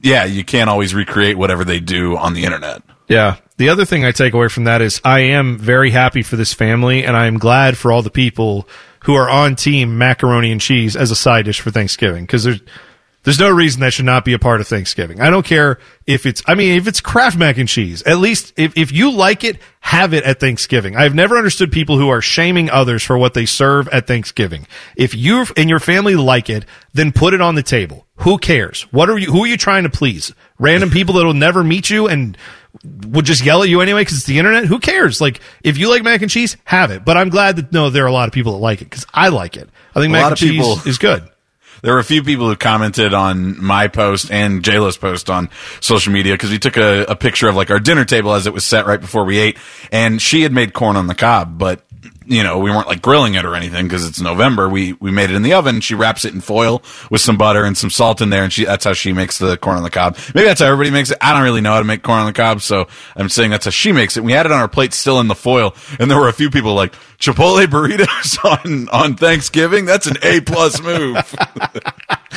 yeah, you can't always recreate whatever they do on the internet. Yeah. The other thing I take away from that is I am very happy for this family and I am glad for all the people who are on team macaroni and cheese as a side dish for Thanksgiving because there's there's no reason that should not be a part of Thanksgiving. I don't care if it's I mean if it's Kraft mac and cheese. At least if if you like it, have it at Thanksgiving. I've never understood people who are shaming others for what they serve at Thanksgiving. If you and your family like it, then put it on the table. Who cares? What are you who are you trying to please? Random people that will never meet you and would just yell at you anyway because it's the internet. Who cares? Like, if you like mac and cheese, have it. But I'm glad that no, there are a lot of people that like it because I like it. I think A mac and cheese people- is good. There were a few people who commented on my post and JLo's post on social media because we took a, a picture of like our dinner table as it was set right before we ate, and she had made corn on the cob, but you know we weren't like grilling it or anything because it's November. We we made it in the oven. She wraps it in foil with some butter and some salt in there, and she that's how she makes the corn on the cob. Maybe that's how everybody makes it. I don't really know how to make corn on the cob, so I'm saying that's how she makes it. We had it on our plate still in the foil, and there were a few people like Chipotle burritos on on Thanksgiving. That's an A plus move.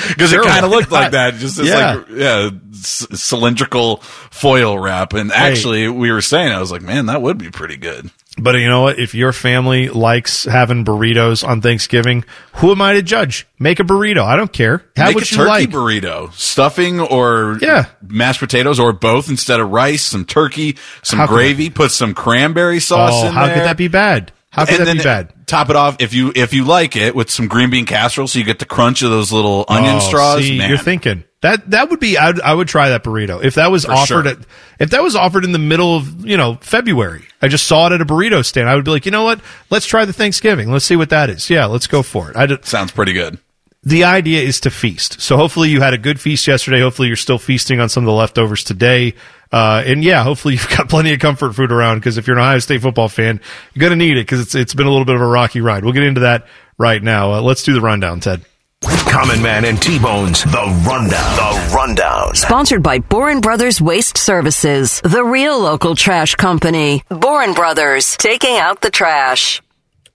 because Sure, it kind of looked like that, just this Yeah. like yeah c- cylindrical foil wrap. And actually, we were saying, I was like, man, that would be pretty good. But you know what? If your family likes having burritos on Thanksgiving, who am I to judge? Make a burrito. I don't care. Have Make what a you turkey like. burrito, stuffing or Yeah. mashed potatoes or both instead of rice. Some turkey, some How could gravy. Put some cranberry sauce oh, how there. could that be bad? How could and that then be bad? Top it off if you if you like it with some green bean casserole, so you get the crunch of those little onion Oh, straws. see, man. you're thinking that that would be. I'd, I would try that burrito if that was For offered sure. at if that was offered in the middle of you know February. I just saw it at a burrito stand. I would be like, you know what? Let's try the Thanksgiving. Let's see what that is. Yeah, let's go for it. I Sounds pretty good. the idea is to feast. So hopefully you had a good feast yesterday. Hopefully you're still feasting on some of the leftovers today. Uh, and yeah, hopefully you've got plenty of comfort food around because if you're an Ohio State football fan, you're going to need it because it's, it's been a little bit of a rocky ride. We'll get into that right now. Uh, let's do the rundown, Ted. Common Man and T-Bone's The Rundown. The Rundown. Sponsored by Boren Brothers Waste Services, the real local trash company. Boren Brothers, taking out the trash.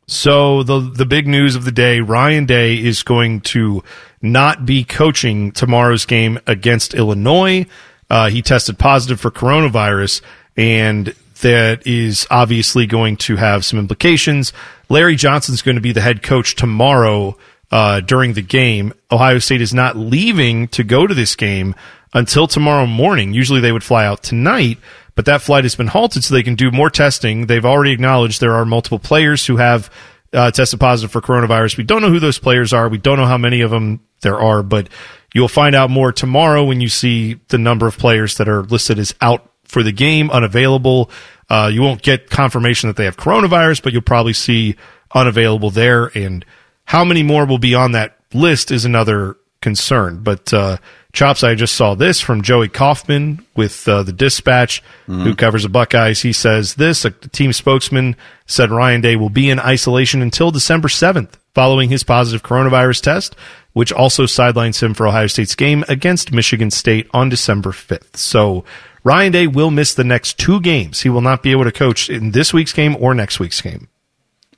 So the the big news of the day, Ryan Day is going to not be coaching tomorrow's game against Illinois. Uh, he tested positive for coronavirus, and that is obviously going to have some implications. Larry Johnson's going to be the head coach tomorrow uh, during the game. Ohio State is not leaving to go to this game until tomorrow morning. Usually they would fly out tonight, but that flight has been halted so they can do more testing. They've already acknowledged there are multiple players who have uh, tested positive for coronavirus. We don't know who those players are. We don't know how many of them there are, but you'll find out more tomorrow when you see the number of players that are listed as out for the game, unavailable. Uh, you won't get confirmation that they have coronavirus, but you'll probably see unavailable there. And how many more will be on that list is another concern. But uh, Chops, I just saw this from Joey Kaufman with uh, the Dispatch, who covers the Buckeyes. He says this: a team spokesman said Ryan Day will be in isolation until December seventh, following his positive coronavirus test, which also sidelines him for Ohio State's game against Michigan State on December fifth. So. Ryan Day will miss the next two games. He will not be able to coach in this week's game or next week's game.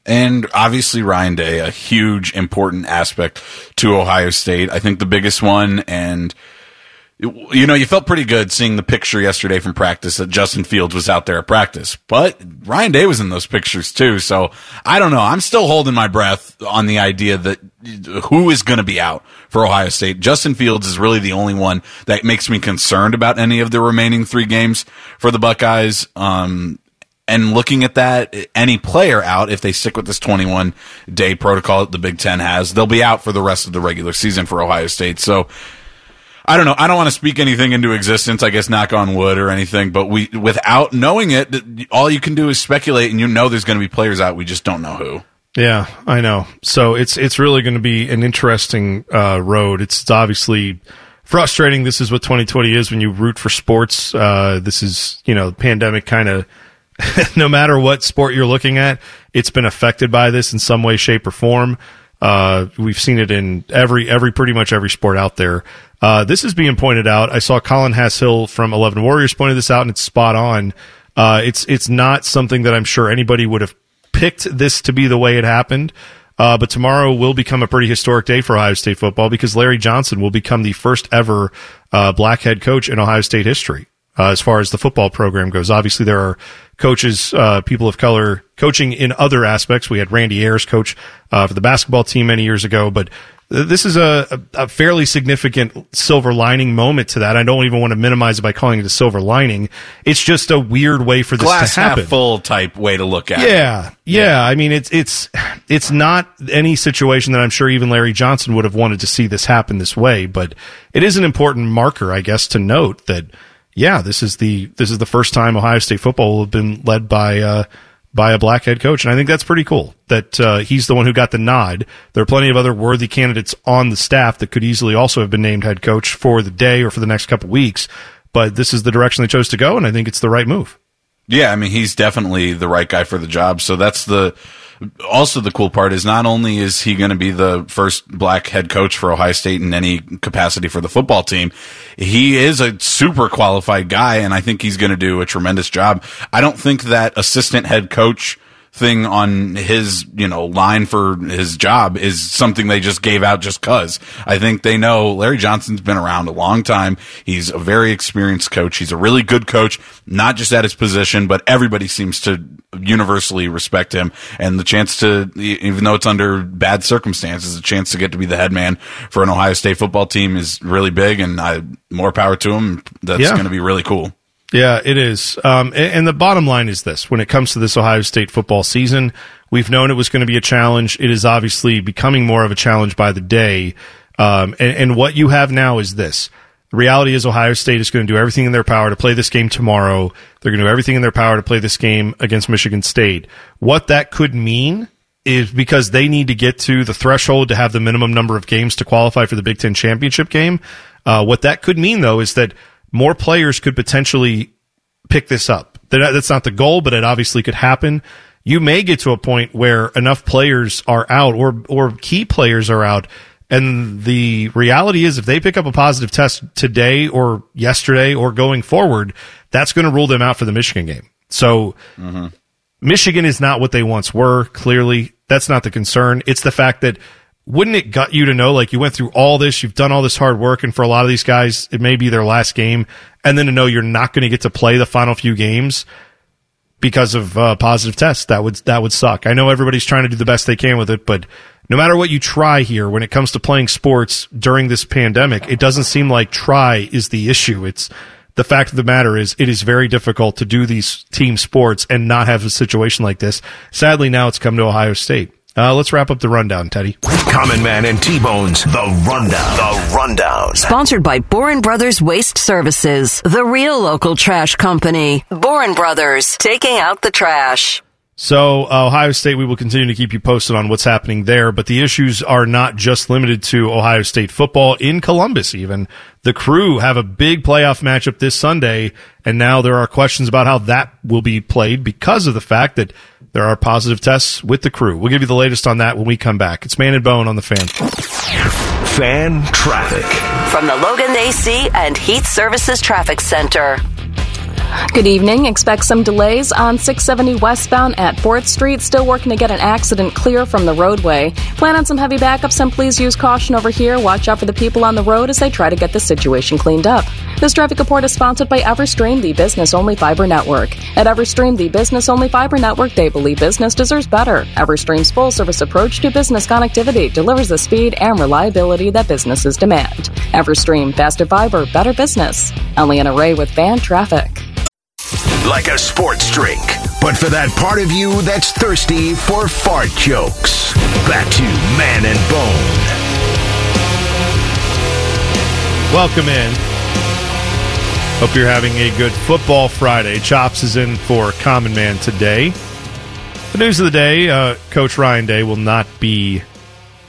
And obviously, Ryan Day, a huge, important aspect to Ohio State. I think the biggest one. And, you know, you felt pretty good seeing the picture yesterday from practice that Justin Fields was out there at practice. But Ryan Day was in those pictures too. So I don't know. I'm still holding my breath on the idea that who is going to be out for Ohio State. Justin Fields is really the only one that makes me concerned about any of the remaining three games for the Buckeyes. Um, and looking at that, any player out, if they stick with this 21 day protocol that the Big Ten has, they'll be out for the rest of the regular season for Ohio State. So I don't know. I don't want to speak anything into existence, I guess, knock on wood or anything, but we, without knowing it, all you can do is speculate and you know there's going to be players out. We just don't know who. Yeah, I know. So it's it's really going to be an interesting uh, road. It's, obviously frustrating. This is what 2020 is when you root for sports. Uh, this is you know pandemic kind of. no matter what sport you're looking at, it's been affected by this in some way, shape, or form. Uh, we've seen it in every every pretty much every sport out there. Uh, this is being pointed out. I saw Colin Hass-Hill from Eleven Warriors pointed this out, and it's spot on. Uh, it's it's not something that I'm sure anybody would have picked this to be the way it happened. Uh, but tomorrow will become a pretty historic day for Ohio State football because Larry Johnson will become the first ever uh, black head coach in Ohio State history. Uh, as far as the football program goes, obviously there are coaches, uh, people of color coaching in other aspects. We had Randy Ayers coach uh, for the basketball team many years ago, but this is a, a, a fairly significant silver lining moment to that. I don't even want to minimize it by calling it a silver lining. It's just a weird way for this Glass to happen. half full type way to look at it. Yeah, yeah. I mean, it's it's it's not any situation that I'm sure even Larry Johnson would have wanted to see this happen this way. But it is an important marker, I guess, to note that yeah, this is the this is the first time Ohio State football will have been led by uh, by a black head coach, and I think that's pretty cool that uh, he's the one who got the nod. There are plenty of other worthy candidates on the staff that could easily also have been named head coach for the day or for the next couple weeks, but this is the direction they chose to go, and I think it's the right move. Yeah, I mean he's definitely the right guy for the job. So that's the also the cool part is not only is he going to be the first black head coach for Ohio State in any capacity for the football team, he is a super qualified guy, and I think he's going to do a tremendous job. I don't think that assistant head coach thing on his, you know, line for his job is something they just gave out just cause. I think they know Larry Johnson's been around a long time. He's a very experienced coach. He's a really good coach, not just at his position, but everybody seems to universally respect him. And the chance to, even though it's under bad circumstances, a chance to get to be the head man for an Ohio State football team is really big and I, more power to him. That's Yeah. going to be really cool. Yeah, it is. Um, and, the bottom line is this: when it comes to this Ohio State football season, we've known it was going to be a challenge. It is obviously becoming more of a challenge by the day. Um, and, and what you have now is this: the reality is Ohio State is going to do everything in their power to play this game tomorrow. They're going to do everything in their power to play this game against Michigan State. What that could mean is because they need to get to the threshold to have the minimum number of games to qualify for the Big Ten championship game. Uh, what that could mean, though, is that more players could potentially pick this up. That- That's not the goal, but it obviously could happen. You may get to a point where enough players are out or, or key players are out. And the reality is if they pick up a positive test today or yesterday or going forward, that's going to rule them out for the Michigan game. So mm-hmm. Michigan is not what they once were. Clearly, that's not the concern. It's the fact that wouldn't it gut you to know, like you went through all this, you've done all this hard work, and for a lot of these guys, it may be their last game, and then to know you're not going to get to play the final few games because of uh, positive tests. That would that would suck. I know everybody's trying to do the best they can with it, but no matter what you try here, when it comes to playing sports during this pandemic, it doesn't seem like try is the issue. It's the fact of the matter is it is very difficult to do these team sports and not have a situation like this. Sadly, now it's come to Ohio State. Uh, let's wrap up the rundown, Teddy. Common Man and T-Bones, The Rundown. The Rundown. Sponsored by Boren Brothers Waste Services, the real local trash company. Boren Brothers, taking out the trash. So, uh, Ohio State, we will continue to keep you posted on what's happening there, but the issues are not just limited to Ohio State football. In Columbus, even, the crew have a big playoff matchup this Sunday, and now there are questions about how that will be played because of the fact that there are positive tests with the crew. We'll give you the latest on that when we come back. It's Man and Bone on the fan. Fan traffic. From the Logan AC and Heat Services Traffic Center. Good evening. Expect some delays on 670 westbound at 4th Street. Still working to get an accident clear from the roadway. Plan on some heavy backups and please use caution over here. Watch out for the people on the road as they try to get the situation cleaned up. This traffic report is sponsored by Everstream, the business only fiber network. At Everstream, the business only fiber network, they believe business deserves better. Everstream's full service approach to business connectivity delivers the speed and reliability that businesses demand. Everstream, faster fiber, better business. I'm Leanna Ray with fan traffic. Like a sports drink, but for that part of you that's thirsty for fart jokes. Back to Man and Bone. Welcome in. Hope you're having a good football Friday. Chops is in for Common Man today. The news of the day uh, Coach Ryan Day will not be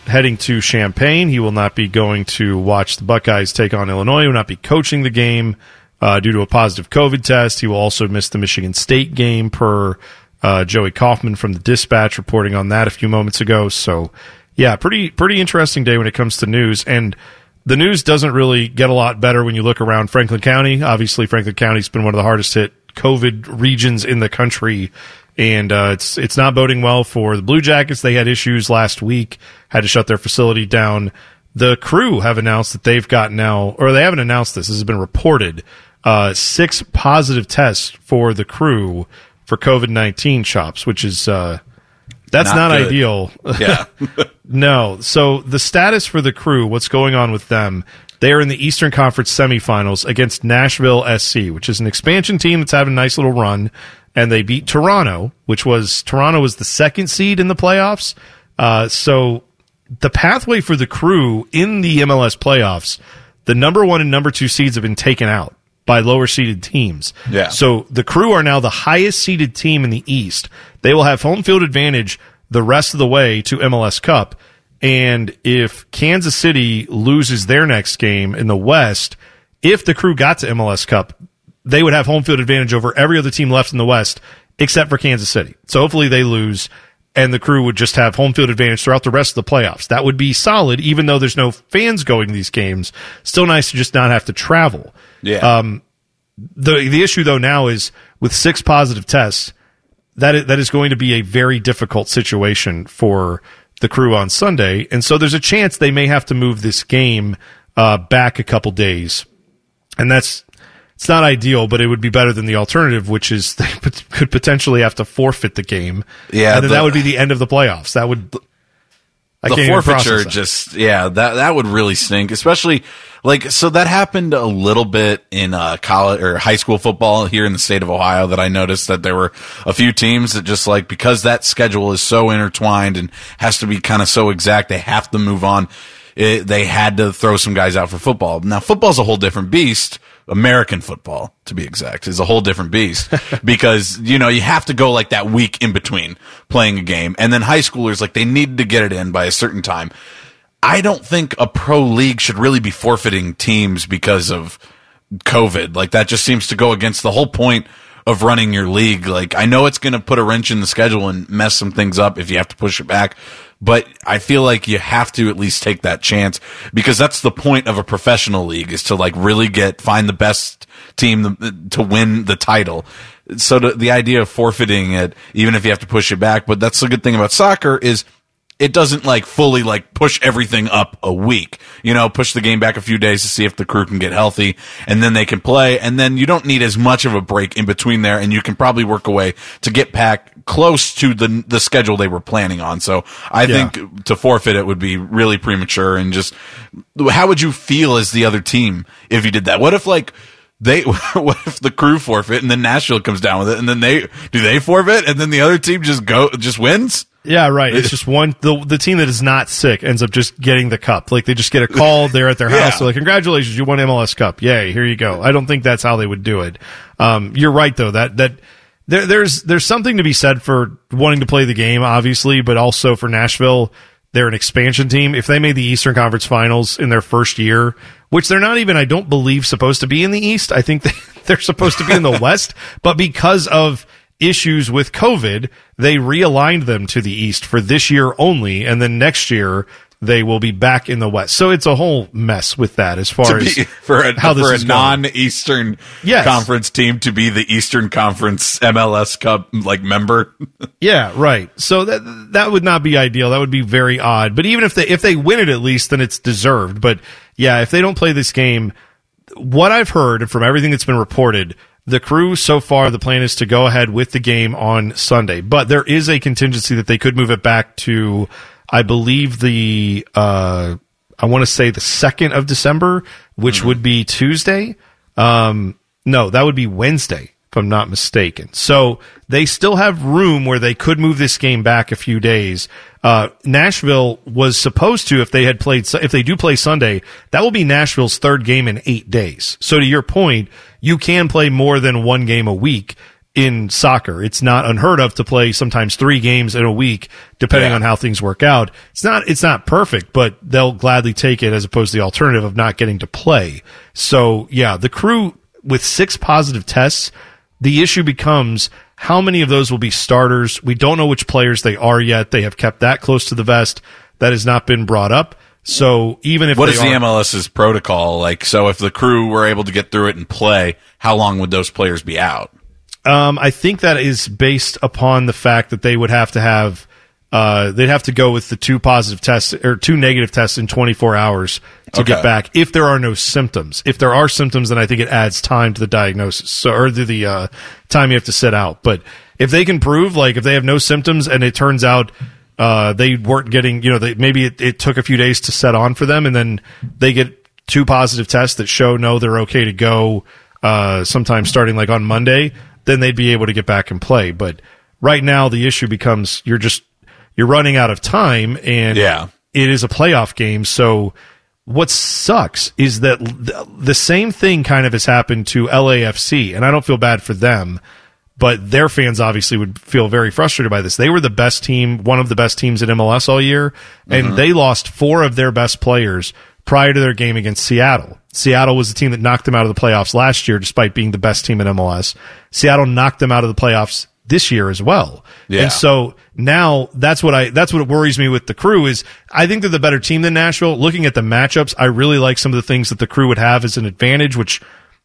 heading to Champaign. He will not be going to watch the Buckeyes take on Illinois. He will not be coaching the game uh, due to a positive COVID test. He will also miss the Michigan State game, per uh, Joey Kaufman from the Dispatch reporting on that a few moments ago. So, yeah, pretty pretty interesting day when it comes to news. And the news doesn't really get a lot better when you look around Franklin County. Obviously, Franklin County's been one of the hardest hit COVID regions in the country, and uh, it's it's not boding well for the Blue Jackets. They had issues last week, had to shut their facility down. The crew have announced that they've got now, or they haven't announced this. This has been reported. Uh, six positive tests for the crew for COVID nineteen chops, which is uh, that's Not not, ideal. Yeah. no. So the status for the crew, what's going on with them? They are in the Eastern Conference semifinals against Nashville SC, which is an expansion team that's having a nice little run, and they beat Toronto, which was Toronto was the second seed in the playoffs. Uh, so the pathway for the crew in the MLS playoffs, the number one and number two seeds have been taken out by lower seeded teams. Yeah. So the crew are now the highest seeded team in the East. They will have home field advantage the rest of the way to MLS Cup. And if Kansas City loses their next game in the West, if the crew got to MLS Cup, they would have home field advantage over every other team left in the West except for Kansas City. So hopefully they lose and the crew would just have home field advantage throughout the rest of the playoffs. That would be solid, even though there's no fans going these games. Still nice to just not have to travel. Yeah. Um, the the issue though now is with six positive tests, that is, that is going to be a very difficult situation for the crew on Sunday, and so there's a chance they may have to move this game uh, back a couple days, and that's it's not ideal, but it would be better than the alternative, which is they could potentially have to forfeit the game. Yeah, and then the- that would be the end of the playoffs. That would I the forfeiture just yeah that that would really stink especially like so that happened a little bit in uh college or high school football here in the state of ohio that i noticed that there were a few teams that just like because that schedule is so intertwined and has to be kind of so exact they have to move on it, they had to throw some guys out for football now football's a whole different beast American football, to be exact, is a whole different beast because, you know, you have to go like that week in between playing a game. And then high schoolers, like they need to get it in by a certain time. I don't think a pro league should really be forfeiting teams because of COVID. Like that just seems to go against the whole point of running your league. Like I know it's going to put a wrench in the schedule and mess some things up if you have to push it back, but I feel like you have to at least take that chance because that's the point of a professional league is to like really get find the best team to win the title. So the, the idea of forfeiting it, even if you have to push it back, but that's the good thing about soccer is it doesn't like fully like push everything up a week. You know, push the game back a few days to see if the crew can get healthy and then they can play. And then you don't need as much of a break in between there and you can probably work a way to get back close to the, the schedule they were planning on. So I Yeah. think to forfeit it would be really premature and just how would you feel as the other team if you did that? What if like they what if the crew forfeit and then Nashville comes down with it and then they do they forfeit and then the other team just go just wins? Yeah, right. It's just one the the team that is not sick ends up just getting the cup. Like they just get a call, they're at their house, Yeah. they're like, Congratulations, you won MLS Cup. Yay, here you go. I don't think that's how they would do it. Um you're right though, that that there, there's there's something to be said for wanting to play the game, obviously, but also for Nashville. They're an expansion team. If they made the Eastern Conference Finals in their first year, which they're not even, I don't believe, supposed to be in the East. I think they, they're supposed to be in the West, but because of issues with COVID, they realigned them to the East for this year only, and then next year they will be back in the West. So it's a whole mess with that as far to as for a, how for a non-Eastern Yes. conference team to be the Eastern Conference MLS Cup like member. Yeah, right. So that that would not be ideal. That would be very odd. But even if they if they win it at least, then it's deserved. But yeah, if they don't play this game, what I've heard and from everything that's been reported, the crew so far the plan is to go ahead with the game on Sunday. But there is a contingency that they could move it back to I believe the uh I want to say the 2nd of December, which would be Tuesday. Um no, that would be Wednesday if I'm not mistaken. So they still have room where they could move this game back a few days. Uh, Nashville was supposed to, if they had played, if they do play Sunday, that will be Nashville's third game in eight days. So to your point, you can play more than one game a week in soccer. It's not unheard of to play sometimes three games in a week, depending Yeah. on how things work out. It's not, it's not perfect, but they'll gladly take it as opposed to the alternative of not getting to play. So yeah, the crew with six positive tests, the issue becomes how many of those will be starters. We don't know which players they are yet. They have kept that close to the vest. That has not been brought up. So even if What is the MLS's protocol like? So if the crew were able to get through it and play, how long would those players be out? Um, I think that is based upon the fact that they would have to have, uh, they'd have to go with the two positive tests or two negative tests in 24 hours to Okay. get back if there are no symptoms. If there are symptoms, then I think it adds time to the diagnosis so, or to the, uh, time you have to sit out. But if they can prove, like, if they have no symptoms and it turns out, uh, they weren't getting, you know, they, maybe it, it took a few days to set on for them and then they get two positive tests that show no, they're okay to go, uh, sometime starting like on Monday, then they'd be able to get back and play. But right now the issue becomes you're just, you're running out of time and Yeah. it is a playoff game. So what sucks is that th- the same thing kind of has happened to LAFC and I don't feel bad for them but their fans obviously would feel very frustrated by this. They were the best team, one of the best teams in MLS all year, and mm-hmm. they lost four of their best players prior to their game against Seattle. Seattle was the team that knocked them out of the playoffs last year, despite being the best team in MLS. Seattle knocked them out of the playoffs this year as well. Yeah. And so now that's what I, that's what worries me with the crew is I think they're the better team than Nashville. Looking at the matchups, I really like some of the things that the crew would have as an advantage, which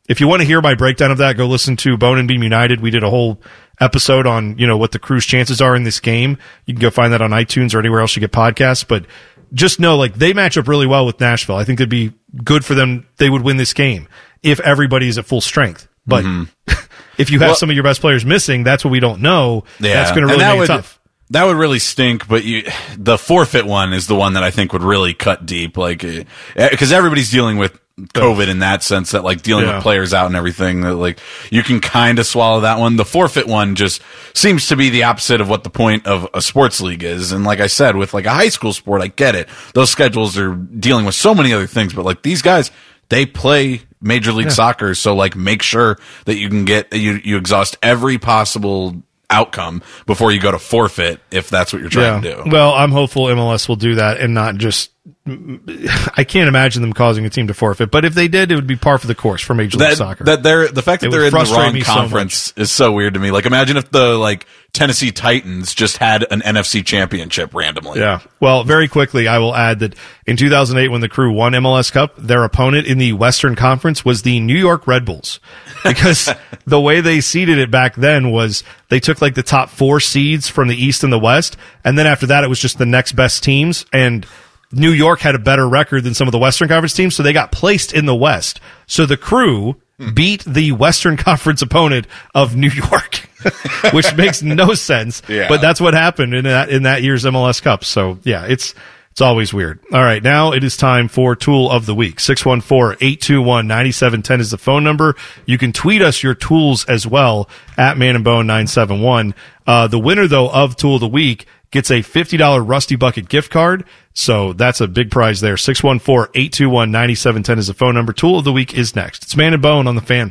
if you want to hear my breakdown of that, go listen to Bone and Beam United. We did a whole episode on you know what the Crew's chances are in this game. You can go find that on iTunes or anywhere else you get podcasts. But just know like they match up really well with Nashville. I think it'd be good for them. They would win this game if everybody is at full strength. But mm-hmm. if you have Well- some of your best players missing, that's what we don't know. That's going to and really that would, tough. That would really stink, but you, the forfeit one is the one that I think would really cut deep, like, eh, because everybody's dealing with COVID in that sense that like dealing Yeah. with players out and everything that like you can kind of swallow that one. The forfeit one just seems to be the opposite of what the point of a sports league is. And like I said, with like a high school sport, I get it. Those schedules are dealing with so many other things, but like these guys, they play major league soccer. So like make sure that you can get, you, you exhaust every possible outcome before you go to forfeit if that's what you're trying to do. Well, I'm hopeful MLS will do that and not just. I can't imagine them causing a team to forfeit, but if they did, it would be par for the course for Major League that, Soccer. that they're the fact that It they're in the wrong me so conference is so weird to me. Like imagine if the like Tennessee Titans just had an NFC championship randomly. Yeah. Well, very quickly, I will add that in 2008, when the crew won MLS Cup, their opponent in the Western Conference was the New York Red Bulls. Because the way they seeded it back then was they took like the top four seeds from the East and the West. And then after that, it was just the next best teams. And New York had a better record than some of the Western Conference teams. So they got placed in the West. So the crew beat the Western Conference opponent of New York, which makes no sense. Yeah. But that's what happened in that in that year's MLS Cup. So yeah, it's it's always weird. All right, now it is time for tool of the week. 614-821-9710 is the phone number. You can tweet us your tools as well at Man and Bone 971. Uh, the winner though of tool of the week gets a $50 Rusty Bucket gift card. So that's a big prize there. 614-821-9710 is the phone number. Tool of the week is next. It's Man and Bone on the fan.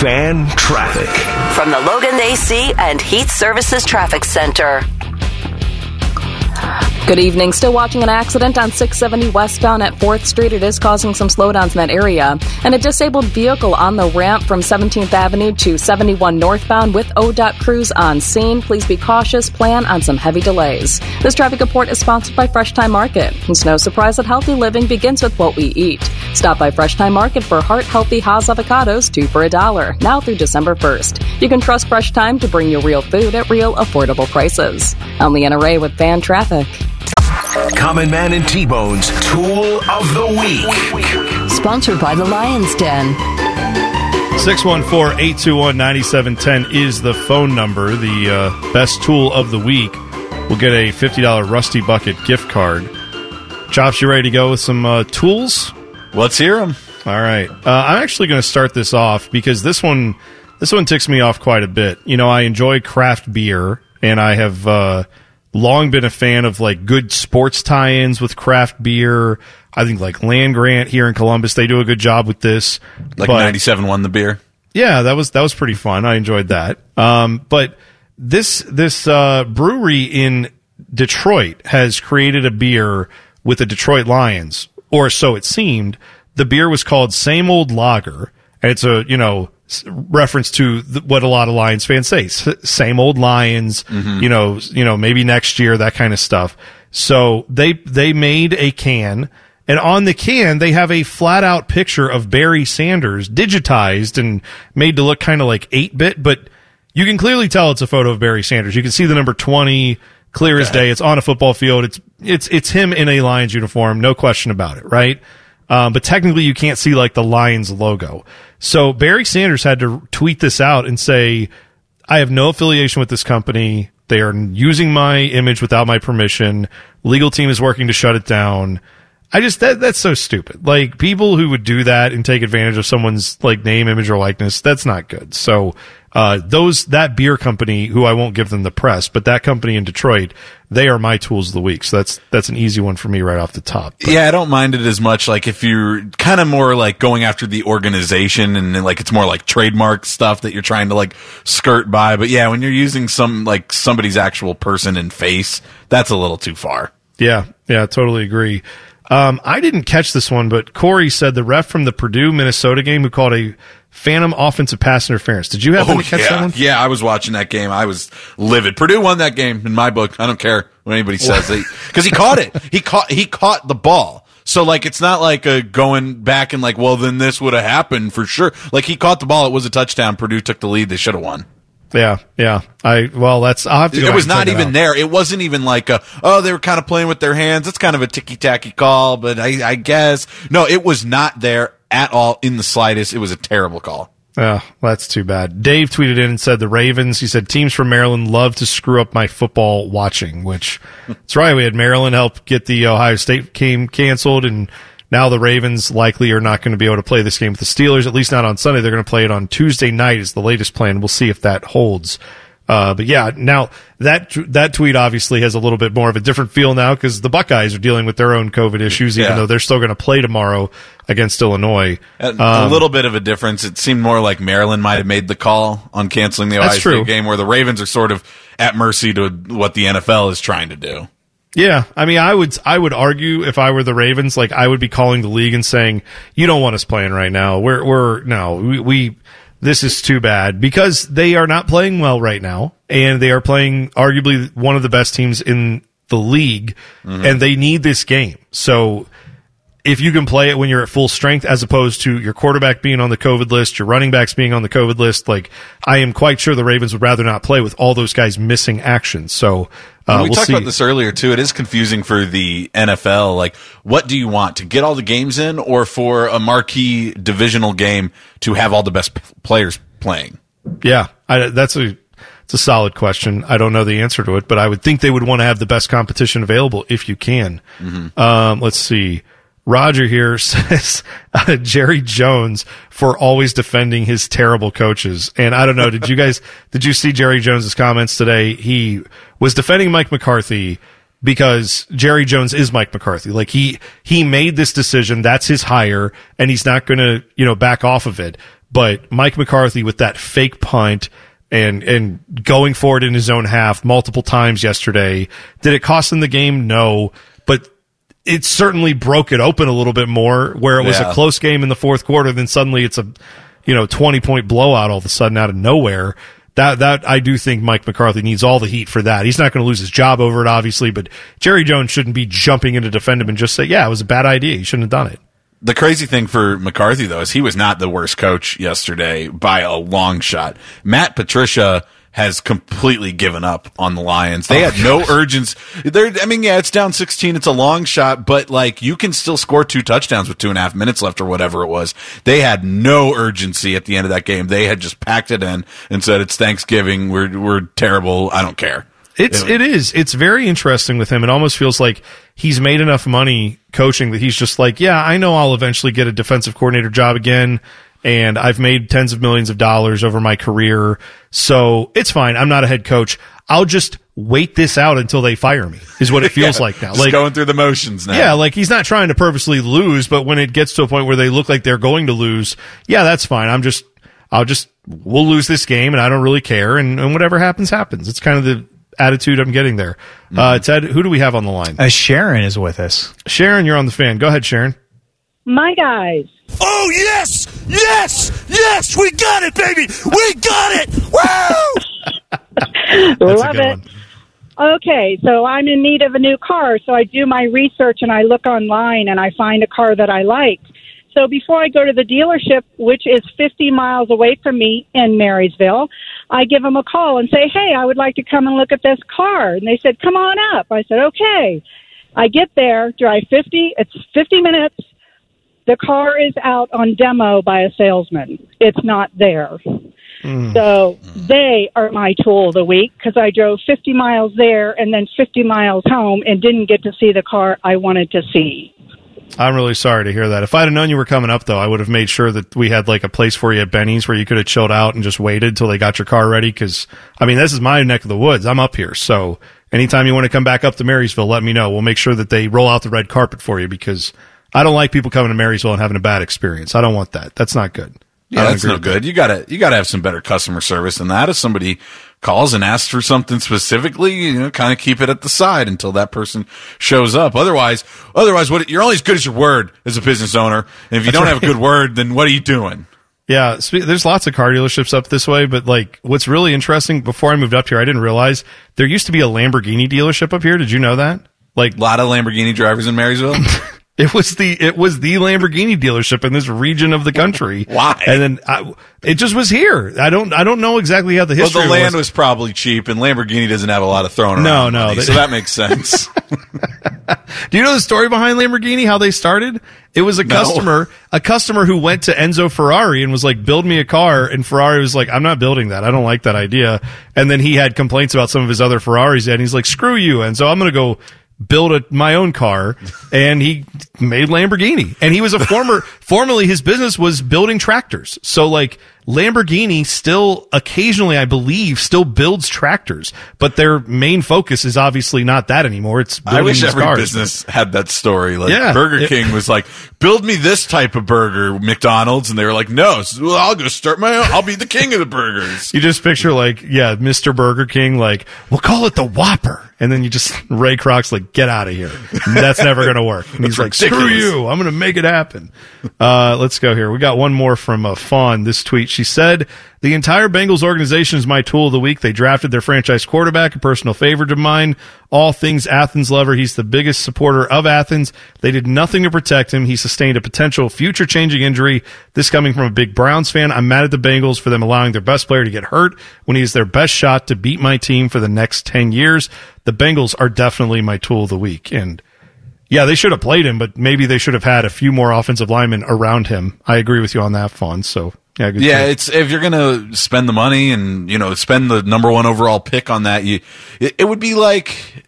Fan traffic. From the Logan AC and Heat Services Traffic Center. Good evening. Still watching an accident on 670 westbound at 4th Street. It is causing some slowdowns in that area. And a disabled vehicle on the ramp from 17th Avenue to 71 northbound with ODOT crews on scene. Please be cautious. Plan on some heavy delays. This traffic report is sponsored by Fresh Thyme Market. It's no surprise that healthy living begins with what we eat. Stop by Fresh Thyme Market for heart healthy Hass avocados, two for a dollar, now through December 1st. You can trust Fresh Thyme to bring you real food at real affordable prices. I'm Leanna Ray with Fan Traffic. Common Man and T-Bone's Tool of the Week. Sponsored by the Lion's Den. 614-821-9710 is the phone number. The uh, best tool of the week will get a $50 Rusty Bucket gift card. Chops, you ready to go with some uh, tools? Let's hear them. All right. Uh, I'm actually going to start this off because this one, this one ticks me off quite a bit. You know, I enjoy craft beer, and I have uh, long been a fan of like good sports tie-ins with craft beer. I think like Land Grant here in Columbus, they do a good job with this. Like 97 won the beer. yeah, that was that was pretty fun. I enjoyed that. Um, but this this uh, brewery in Detroit has created a beer with the Detroit Lions, or so it seemed. The beer was called Same Old Lager, and it's a you know reference to th- what a lot of Lions fans say: S- same old Lions. Mm-hmm. You know, you know, maybe next year that kind of stuff. So they they made a can. And on the can, they have a flat out picture of Barry Sanders digitized and made to look kind of like 8 bit, but you can clearly tell it's a photo of Barry Sanders. You can see the number 20 clear as day. It's on a football field. It's, it's, it's him in a Lions uniform. No question about it, right? Um, but technically you can't see like the Lions logo. So Barry Sanders had to tweet this out and say, I have no affiliation with this company. They are using my image without my permission. Legal team is working to shut it down. I just that that's so stupid. Like people who would do that and take advantage of someone's like name, image, or likeness, that's not good. So uh, those that beer company, who I won't give them the press, but that company in Detroit, they are my tools of the week. So that's that's an easy one for me right off the top. Yeah, I don't mind it as much. Like if you're kind of more like going after the organization and then, like it's more like trademark stuff that you're trying to like skirt by. But yeah, when you're using some like somebody's actual person and face, that's a little too far. Yeah, yeah, totally agree. Um, I didn't catch this one, but Corey said the ref from the Purdue Minnesota game who called a phantom offensive pass interference. Did you happen Oh to catch yeah, that one? yeah. I was watching that game. I was livid. Purdue won that game in my book. I don't care what anybody says because he caught it. He caught he caught the ball. So like it's not like a going back and like well then this would have happened for sure. Like he caught the ball. It was a touchdown. Purdue took the lead. They should have won. Yeah, yeah. I well, that's I'll have to. Go It was not it even there. It wasn't even like a, oh, they were kind of playing with their hands. It's kind of a ticky tacky call, but I, I guess no, it was not there at all in the slightest. It was a terrible call. Oh, that's too bad. Dave tweeted in and said the Ravens. He said teams from Maryland love to screw up my football watching, which that's right. We had Maryland help get the Ohio State game canceled, and now the Ravens likely are not going to be able to play this game with the Steelers. At least not on Sunday. They're going to play it on Tuesday night. Is the latest plan. We'll see if that holds. Uh, but yeah, now that that tweet obviously has a little bit more of a different feel now because the Buckeyes are dealing with their own COVID issues, even Yeah. though they're still going to play tomorrow against Illinois. A, a Um, little bit of a difference. It seemed more like Maryland might have made the call on canceling the Ohio State game, where the Ravens are sort of at mercy to what the NFL is trying to do. Yeah, I mean, I would I would argue if I were the Ravens, like I would be calling the league and saying, "You don't want us playing right now. We're we're no, we, we this is too bad because they are not playing well right now, and they are playing arguably one of the best teams in the league, mm-hmm. and they need this game. So if you can play it when you're at full strength as opposed to your quarterback being on the COVID list, your running backs being on the COVID list, like I am quite sure the Ravens would rather not play with all those guys missing action. So uh, we we'll talked see. about this earlier too. It is confusing for the NFL. Like, what do you want to get all the games in, or for a marquee divisional game to have all the best players playing? Yeah, I, that's a it's a solid question. I don't know the answer to it, but I would think they would want to have the best competition available if you can. Um, let's see. Roger here says uh, Jerry Jones for always defending his terrible coaches. And I don't know, did you guys did you see Jerry Jones's comments today? He was defending Mike McCarthy because Jerry Jones is Mike McCarthy. Like he he made this decision, that's his hire, and he's not going to, you know, back off of it. But Mike McCarthy with that fake punt and and going for it in his own half multiple times yesterday, did it cost him the game? No, it certainly broke it open a little bit more where it was Yeah. a close game in the fourth quarter then suddenly it's a you know 20 point blowout all of a sudden out of nowhere that that I do think Mike McCarthy needs all the heat for that. He's not going to lose his job over it obviously, but Jerry Jones shouldn't be jumping in to defend him and just say, "Yeah, it was a bad idea. He shouldn't have done it." The crazy thing for McCarthy though is he was not the worst coach yesterday by a long shot. Matt Patricia has completely given up on the Lions. They Oh, had no urgency. They're, I mean, yeah, it's down 16. It's a long shot, but like you can still score two touchdowns with two and a half minutes left or whatever it was. They had no urgency at the end of that game. They had just packed it in and said, it's Thanksgiving. We're, we're terrible. I don't care. It's it is. It's very interesting with him. It almost feels like he's made enough money coaching that he's just like, yeah, I know I'll eventually get a defensive coordinator job again, and I've made tens of millions of dollars over my career, so it's fine. I'm not a head coach. I'll just wait this out until they fire me. Is what it feels Yeah, like now. Just Like going through the motions now. yeah, like he's not trying to purposely lose, but when it gets to a point where they look like they're going to lose, yeah, that's fine. I'm just, I'll just, we'll lose this game and I don't really care. And, and whatever happens, happens. It's kind of the attitude I'm getting there. Uh, Ted, who do we have on the line? Uh, Sharon is with us. Sharon, you're on the fan. Go ahead, Sharon. My guys. Oh yes, yes, yes! We got it, baby. We got it. Woo! That's Love it. one. Okay, so I'm in need of a new car, so I do my research and I look online and I find a car that I like. So before I go to the dealership, which is 50 miles away from me in Marysville, I give them a call and say, "Hey, I would like to come and look at this car." And they said, "Come on up." I said, "Okay." I get there, drive 50, it's 50 minutes. The car is out on demo by a salesman. It's not there. Hmm. So they are my tool of the week because I drove 50 miles there and then 50 miles home and didn't get to see the car I wanted to see. I'm really sorry to hear that. If I'd have known you were coming up, though, I would have made sure that we had like a place for you at Benny's where you could have chilled out and just waited till they got your car ready. Because I mean, this is my neck of the woods. I'm up here, so anytime you want to come back up to Marysville, let me know. We'll make sure that they roll out the red carpet for you because I don't like people coming to Marysville and having a bad experience. I don't want that. That's not good. Yeah, that's no with that. good. You gotta you gotta have some better customer service than that. If somebody calls and asks for something specifically, you know, kind of keep it at the side until that person shows up. Otherwise, otherwise, what you're only as good as your word as a business owner. And if you That's don't have a good word, then what are you doing? Yeah, there's lots of car dealerships up this way, but like what's really interesting, before I moved up here, I didn't realize there used to be a Lamborghini dealership up here. Did you know that? Like A lot of Lamborghini drivers in Marysville. It was the it was the Lamborghini dealership in this region of the country. Why? And then I, it just was here. I don't I don't know exactly how the history. Well, the land was. was probably cheap, and Lamborghini doesn't have a lot of thrown around. No, no, money, so that makes sense. Do you know the story behind Lamborghini? How they started? It was a No. customer, a customer who went to Enzo Ferrari and was like, "Build me a car," and Ferrari was like, "I'm not building that. I don't like that idea." And then he had complaints about some of his other Ferraris, and he's like, "Screw you!" Enzo. I'm going to go build a, my own car, and he made Lamborghini. And he was a former, formerly his business was building tractors. So like Lamborghini still occasionally, I believe, still builds tractors, but their main focus is obviously not that anymore. It's I wish every cars. business had that story. Like Yeah. Burger It- King was like, "Build me this type of burger, McDonald's," and they were like, "No, well, I'll go start my own. I'll be the king of the burgers." You just picture like, yeah, Mr. Burger King, like, we'll call it the Whopper. And then you just, Ray Kroc's like, get out of here. That's never going to work. And he's like, screw you. I'm going to make it happen. Uh, let's go here. We got one more from uh, Fawn, this tweet. She said, the entire Bengals organization is my tool of the week. They drafted their franchise quarterback, a personal favorite of mine. All things Athens lover. He's the biggest supporter of Athens. They did nothing to protect him. He sustained a potential future changing injury. This coming from a big Browns fan. I'm mad at the Bengals for them allowing their best player to get hurt when he is their best shot to beat my team for the next 10 years. The Bengals are definitely my tool of the week. And yeah, they should have played him, but maybe they should have had a few more offensive linemen around him. I agree with you on that, Fawn. So yeah, Yeah, it's if you're gonna spend the money and you know spend the number one overall pick on that, you it, it would be like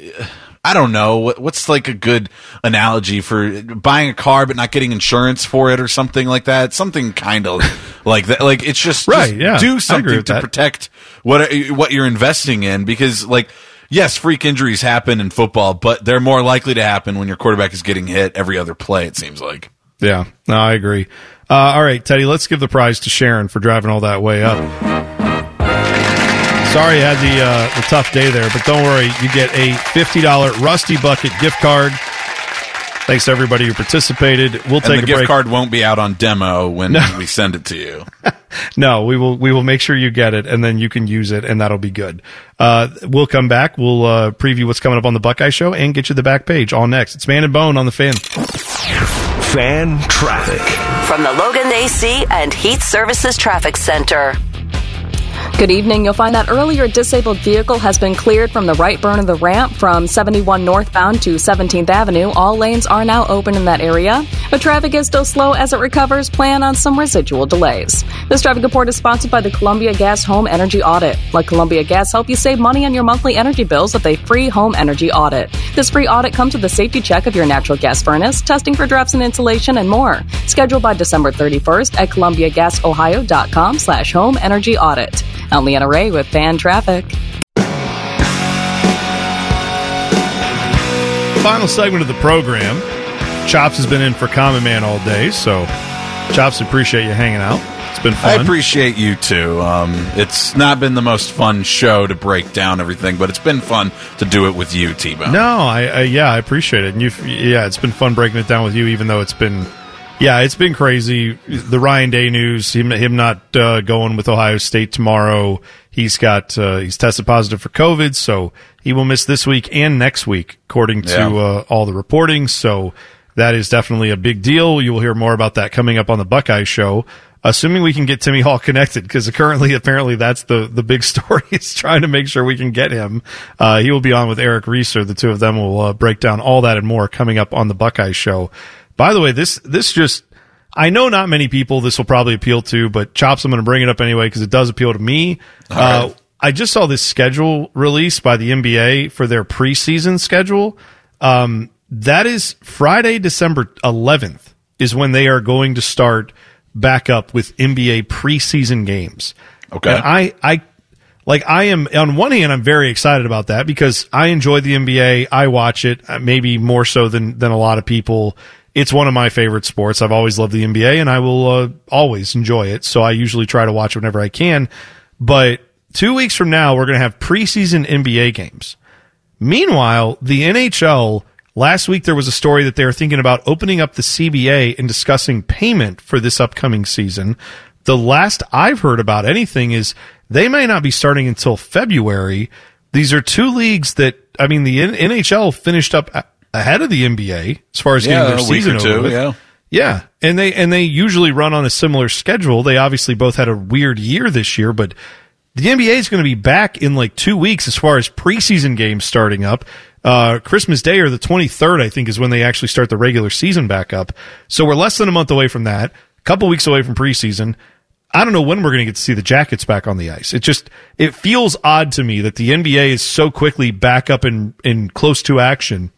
I don't know what, what's like a good analogy for buying a car but not getting insurance for it or something like that. Something kind of like that. Like it's just Right, just yeah. Do something to that. protect what what you're investing in because like. Yes, freak injuries happen in football, but they're more likely to happen when your quarterback is getting hit every other play. It seems like. Yeah, no, I agree. Uh, all right, Teddy, let's give the prize to Sharon for driving all that way up. Sorry you had the uh, the tough day there, but don't worry, you get a fifty dollar Rusty Bucket gift card. Thanks to everybody who participated. We'll And take the a gift break. card won't be out on demo when No. we send it to you. No, we will we will make sure you get it, and then you can use it, and that'll be good. Uh, we'll come back. We'll uh, preview what's coming up on the Buckeye Show and get you the back page. All next. It's Man and Bone on the Fan. Fan traffic. From the Logan AC and Heat Services Traffic Center. Good evening. You'll find that earlier disabled vehicle has been cleared from the right burn of the ramp from 71 northbound to 17th Avenue. All lanes are now open in that area, but traffic is still slow as it recovers. Plan on some residual delays. This traffic report is sponsored by the Columbia Gas Home Energy Audit. Let Columbia Gas help you save money on your monthly energy bills with a free home energy audit. This free audit comes with a safety check of your natural gas furnace, testing for drafts and insulation, and more. Scheduled by December 31st at columbiagasohio.com slash home energy audit. I'm Leanna Ray with Fan Traffic. Final segment of the program. Chops has been in for Common Man all day, so Chops appreciate you hanging out. It's been fun. I appreciate you too. Um, it's not been the most fun show to break down everything, but it's been fun to do it with you, T-Bone. No, I, I yeah, I appreciate it. And you, yeah, it's been fun breaking it down with you, even though it's been, yeah, it's been crazy. The Ryan Day news, him, him not uh, going with Ohio State tomorrow. He's got, uh, he's tested positive for COVID, so he will miss this week and next week, according to Yeah. uh, all the reporting. So that is definitely a big deal. You will hear more about that coming up on the Buckeye Show. Assuming we can get Timmy Hall connected, because currently, apparently, that's the the big story is trying to make sure we can get him. Uh, he will be on with Eric Reeser. The two of them will uh, break down all that and more coming up on the Buckeye Show. By the way, this this just I know not many people this will probably appeal to, but Chops, I'm going to bring it up anyway because it does appeal to me. Uh, I just saw this schedule released by the NBA for their preseason schedule. Um, that is Friday, December 11th is when they are going to start back up with NBA preseason games. Okay. And I, I, like I am on one hand, I'm very excited about that because I enjoy the NBA. I watch it uh, maybe more so than, than a lot of people. It's one of my favorite sports. I've always loved the NBA and I will uh, always enjoy it. So I usually try to watch whenever I can. But two weeks from now, we're going to have preseason NBA games. Meanwhile, the NHL last week there was a story that they were thinking about opening up the CBA and discussing payment for this upcoming season. The last I've heard about anything is they may not be starting until February. These are two leagues that I mean the NHL finished up ahead of the NBA as far as Yeah, getting their a week season over two, yeah. Yeah, and they and they usually run on a similar schedule. They obviously both had a weird year this year, but the NBA is going to be back in like two weeks as far as preseason games starting up. Uh, Christmas Day or the 23rd, I think, is when they actually start the regular season back up. So we're less than a month away from that, a couple weeks away from preseason. I don't know when we're going to get to see the Jackets back on the ice. It just it feels odd to me that the NBA is so quickly back up in in close to action,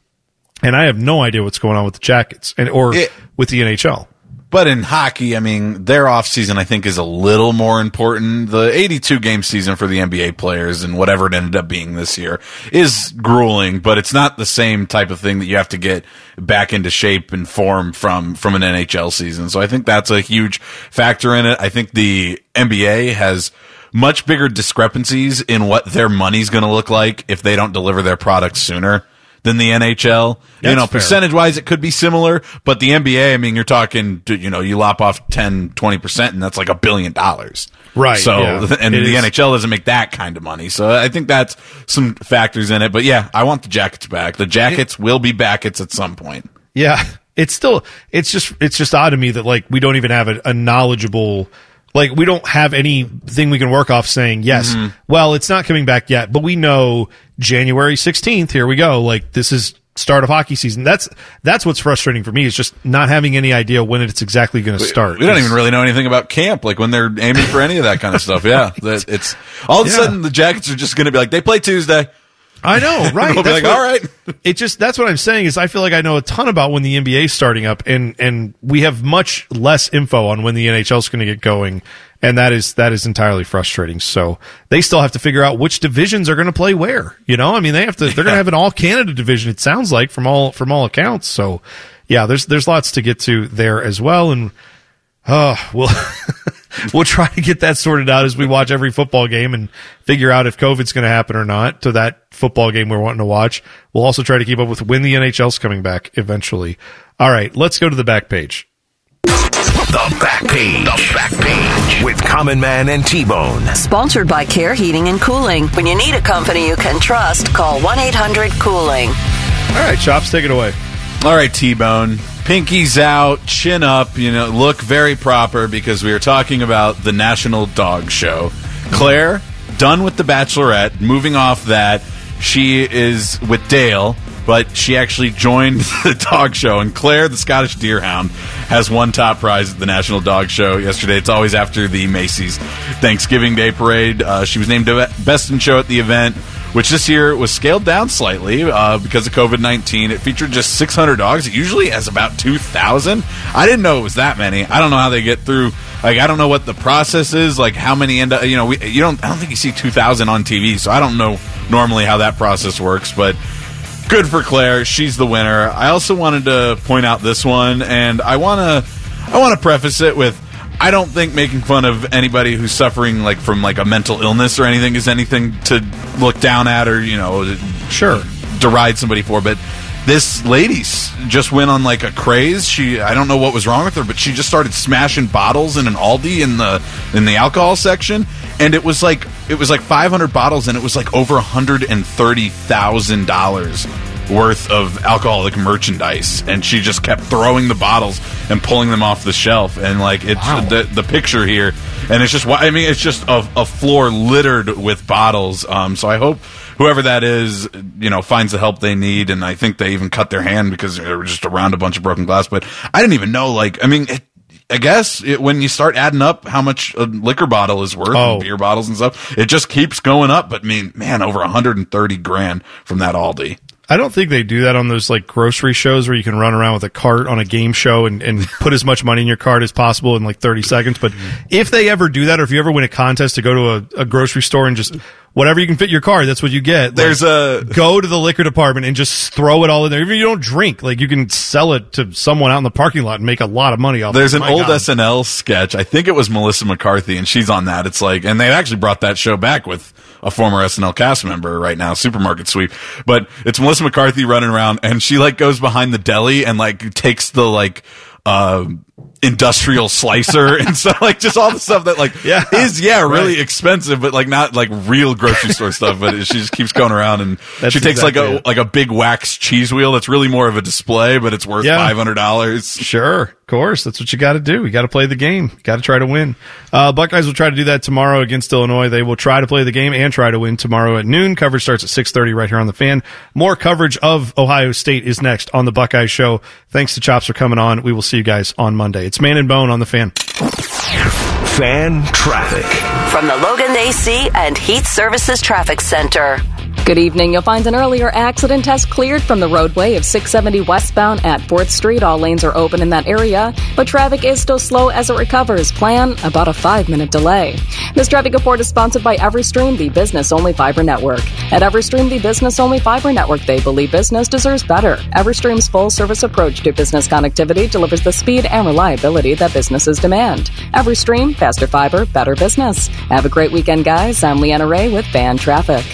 and I have no idea what's going on with the Jackets and or It- with the NHL. But in hockey, I mean, their off season I think is a little more important. The 82 game season for the NBA players and whatever it ended up being this year is grueling, but it's not the same type of thing that you have to get back into shape and form from from an NHL season. So I think that's a huge factor in it. I think the NBA has much bigger discrepancies in what their money's going to look like if they don't deliver their product sooner than the NHL. you know, percentage wise, it could be similar, but the NBA, I mean, you're talking, you know, you lop off 10, 20%, and that's like a billion dollars. Right, So, yeah. and It the is- NHL doesn't make that kind of money. So I think that's some factors in it. But yeah, I want the Jackets back. The Jackets will be back. It's at some point. Yeah, it's still it's just it's just odd to me that like we don't even have a, a knowledgeable like we don't have anything we can work off saying yes. Mm-hmm. Well, it's not coming back yet, but we know January sixteenth. Here we go. Like this is start of hockey season. That's that's what's frustrating for me is just not having any idea when it's exactly going to start. We don't even really know anything about camp, like when they're aiming for any of that kind of stuff. Yeah. It's all of a Yeah. sudden the Jackets are just going to be like, they play Tuesday. I know, right? They'll be That's like, what- all right. It just that's what I'm saying is I feel like I know a ton about when the NBA is starting up, and and we have much less info on when the NHL is going to get going, and that is that is entirely frustrating. So they still have to figure out which divisions are going to play where. You know, I mean, they have to. They're going to have an all Canada division. It sounds like from all from all accounts. So yeah, there's there's lots to get to there as well, and uh, we'll we'll try to get that sorted out as we watch every football game and figure out if COVID's going to happen or not to that football game we're wanting to watch. We'll also try to keep up with when the NHL's coming back eventually. All right, let's go to the back page. The back page. The back page with Common Man and T Bone. Sponsored by Care Heating and Cooling. When you need a company you can trust, call 1 800 Cooling. All right, Chops, take it away. All right, T Bone. Pinkies out, chin up, you know, look very proper because we are talking about the National Dog Show. Claire, done with The Bachelorette, moving off that. She is with Dale, but she actually joined the dog show. And Claire, the Scottish Deerhound, has won top prize at the National Dog Show yesterday. It's always after the Macy's Thanksgiving Day Parade. Uh, she was named Best in Show at the event which this year was scaled down slightly uh, because of COVID 19. It featured just 600 dogs. It usually has about 2,000. I didn't know it was that many. I don't know how they get through. Like, I don't know what the process is. Like, how many end up, you know, we, you don't, I don't think you see 2,000 on TV, so I don't know normally how that process works, but good for Claire. She's the winner. I also wanted to point out this one, and I want to, I want to preface it with, I don't think making fun of anybody who's suffering like from like a mental illness or anything is anything to look down at or you know sure deride somebody for. But this lady just went on like a craze. She I don't know what was wrong with her, but she just started smashing bottles in an Aldi in the in the alcohol section, and it was like it was like 500 bottles, and it was like over 130 thousand dollars worth of alcoholic merchandise. And she just kept throwing the bottles and pulling them off the shelf. And like it's the, the picture here. And it's just i mean it's just a, a floor littered with bottles. Um, so i hope whoever that is you know finds the help they need. And i think they even cut their hand because they were just around a bunch of broken glass. But i didn't even know like i mean it, I guess it, when you start adding up how much a liquor bottle is worth, Oh. beer bottles and stuff, it just keeps going up. But I mean, man, over 130 grand from that Aldi. I don't think they do that on those like grocery shows where you can run around with a cart on a game show and, and put as much money in your cart as possible in like 30 seconds. But if they ever do that, or if you ever win a contest to go to a, a grocery store and just whatever you can fit your car, that's what you get. There's a go to the liquor department and just throw it all in there. Even if you don't drink, like you can sell it to someone out in the parking lot and make a lot of money off. There's it. There's an My old God. SNL sketch. I think it was Melissa McCarthy, and she's on that. It's like, and they actually brought that show back with a former SNL cast member right now, Supermarket Sweep. But it's Melissa McCarthy running around, and she like goes behind the deli and like takes the like. Uh, industrial slicer and stuff like just all the stuff that like Yeah. is yeah really Right. expensive but like not like real grocery store stuff but she just keeps going around and That's she takes like a it. like a big wax cheese wheel that's really more of a display but it's worth Yeah. five hundred dollars Sure, of course. That's what you got to do. You got to play the game. You got to try to win. Uh, Buckeyes will try to do that tomorrow against Illinois. They will try to play the game and try to win tomorrow at noon. Coverage starts at six thirty right here on the fan. More coverage of Ohio State is next on the Buckeye Show. Thanks to Chops for coming on. We will see you guys on Monday. It's Man and Bone on the fan. Fan traffic. From the Logan AC and Heat Services Traffic Center. Good evening. You'll find an earlier accident has cleared from the roadway of 670 westbound at 4th Street. All lanes are open in that area, but traffic is still slow as it recovers. Plan about a five minute delay. This traffic report is sponsored by Everstream, the business only fiber network. At Everstream, the business only fiber network, they believe business deserves better. Everstream's full service approach to business connectivity delivers the speed and reliability that businesses demand. Everstream, faster fiber, better business. Have a great weekend, guys. I'm Leanna Ray with Fan Traffic.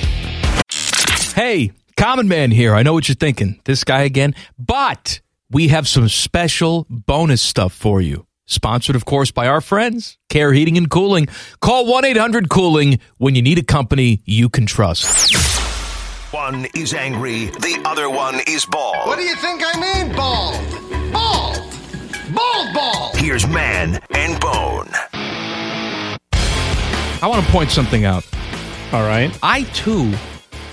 Hey, Common Man here. I know what you're thinking. This guy again. But we have some special bonus stuff for you. Sponsored, of course, by our friends, Care Heating and Cooling. Call 1 800 Cooling when you need a company you can trust. One is angry, the other one is bald. What do you think I mean, bald? Bald! Bald bald! Here's Man and Bone. I want to point something out. All right. I too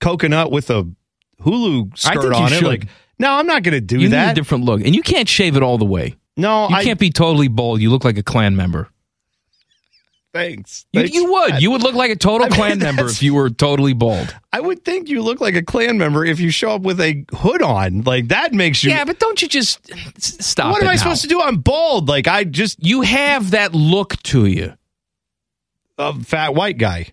coconut with a hula skirt on it. should. Like, no, I'm not going to do you that. need a different look. And you can't shave it all the way. No, You I can't be totally bald. You look like a Klan member. Thanks. You, Thanks. you would. You would look like a total I mean, Klan member if you were totally bald. I would think you look like a Klan member if you show up with a hood on. Like that makes you. Yeah, but don't you just stop what am I now. supposed to do? I'm bald. Like I just You have that look to you. a fat white guy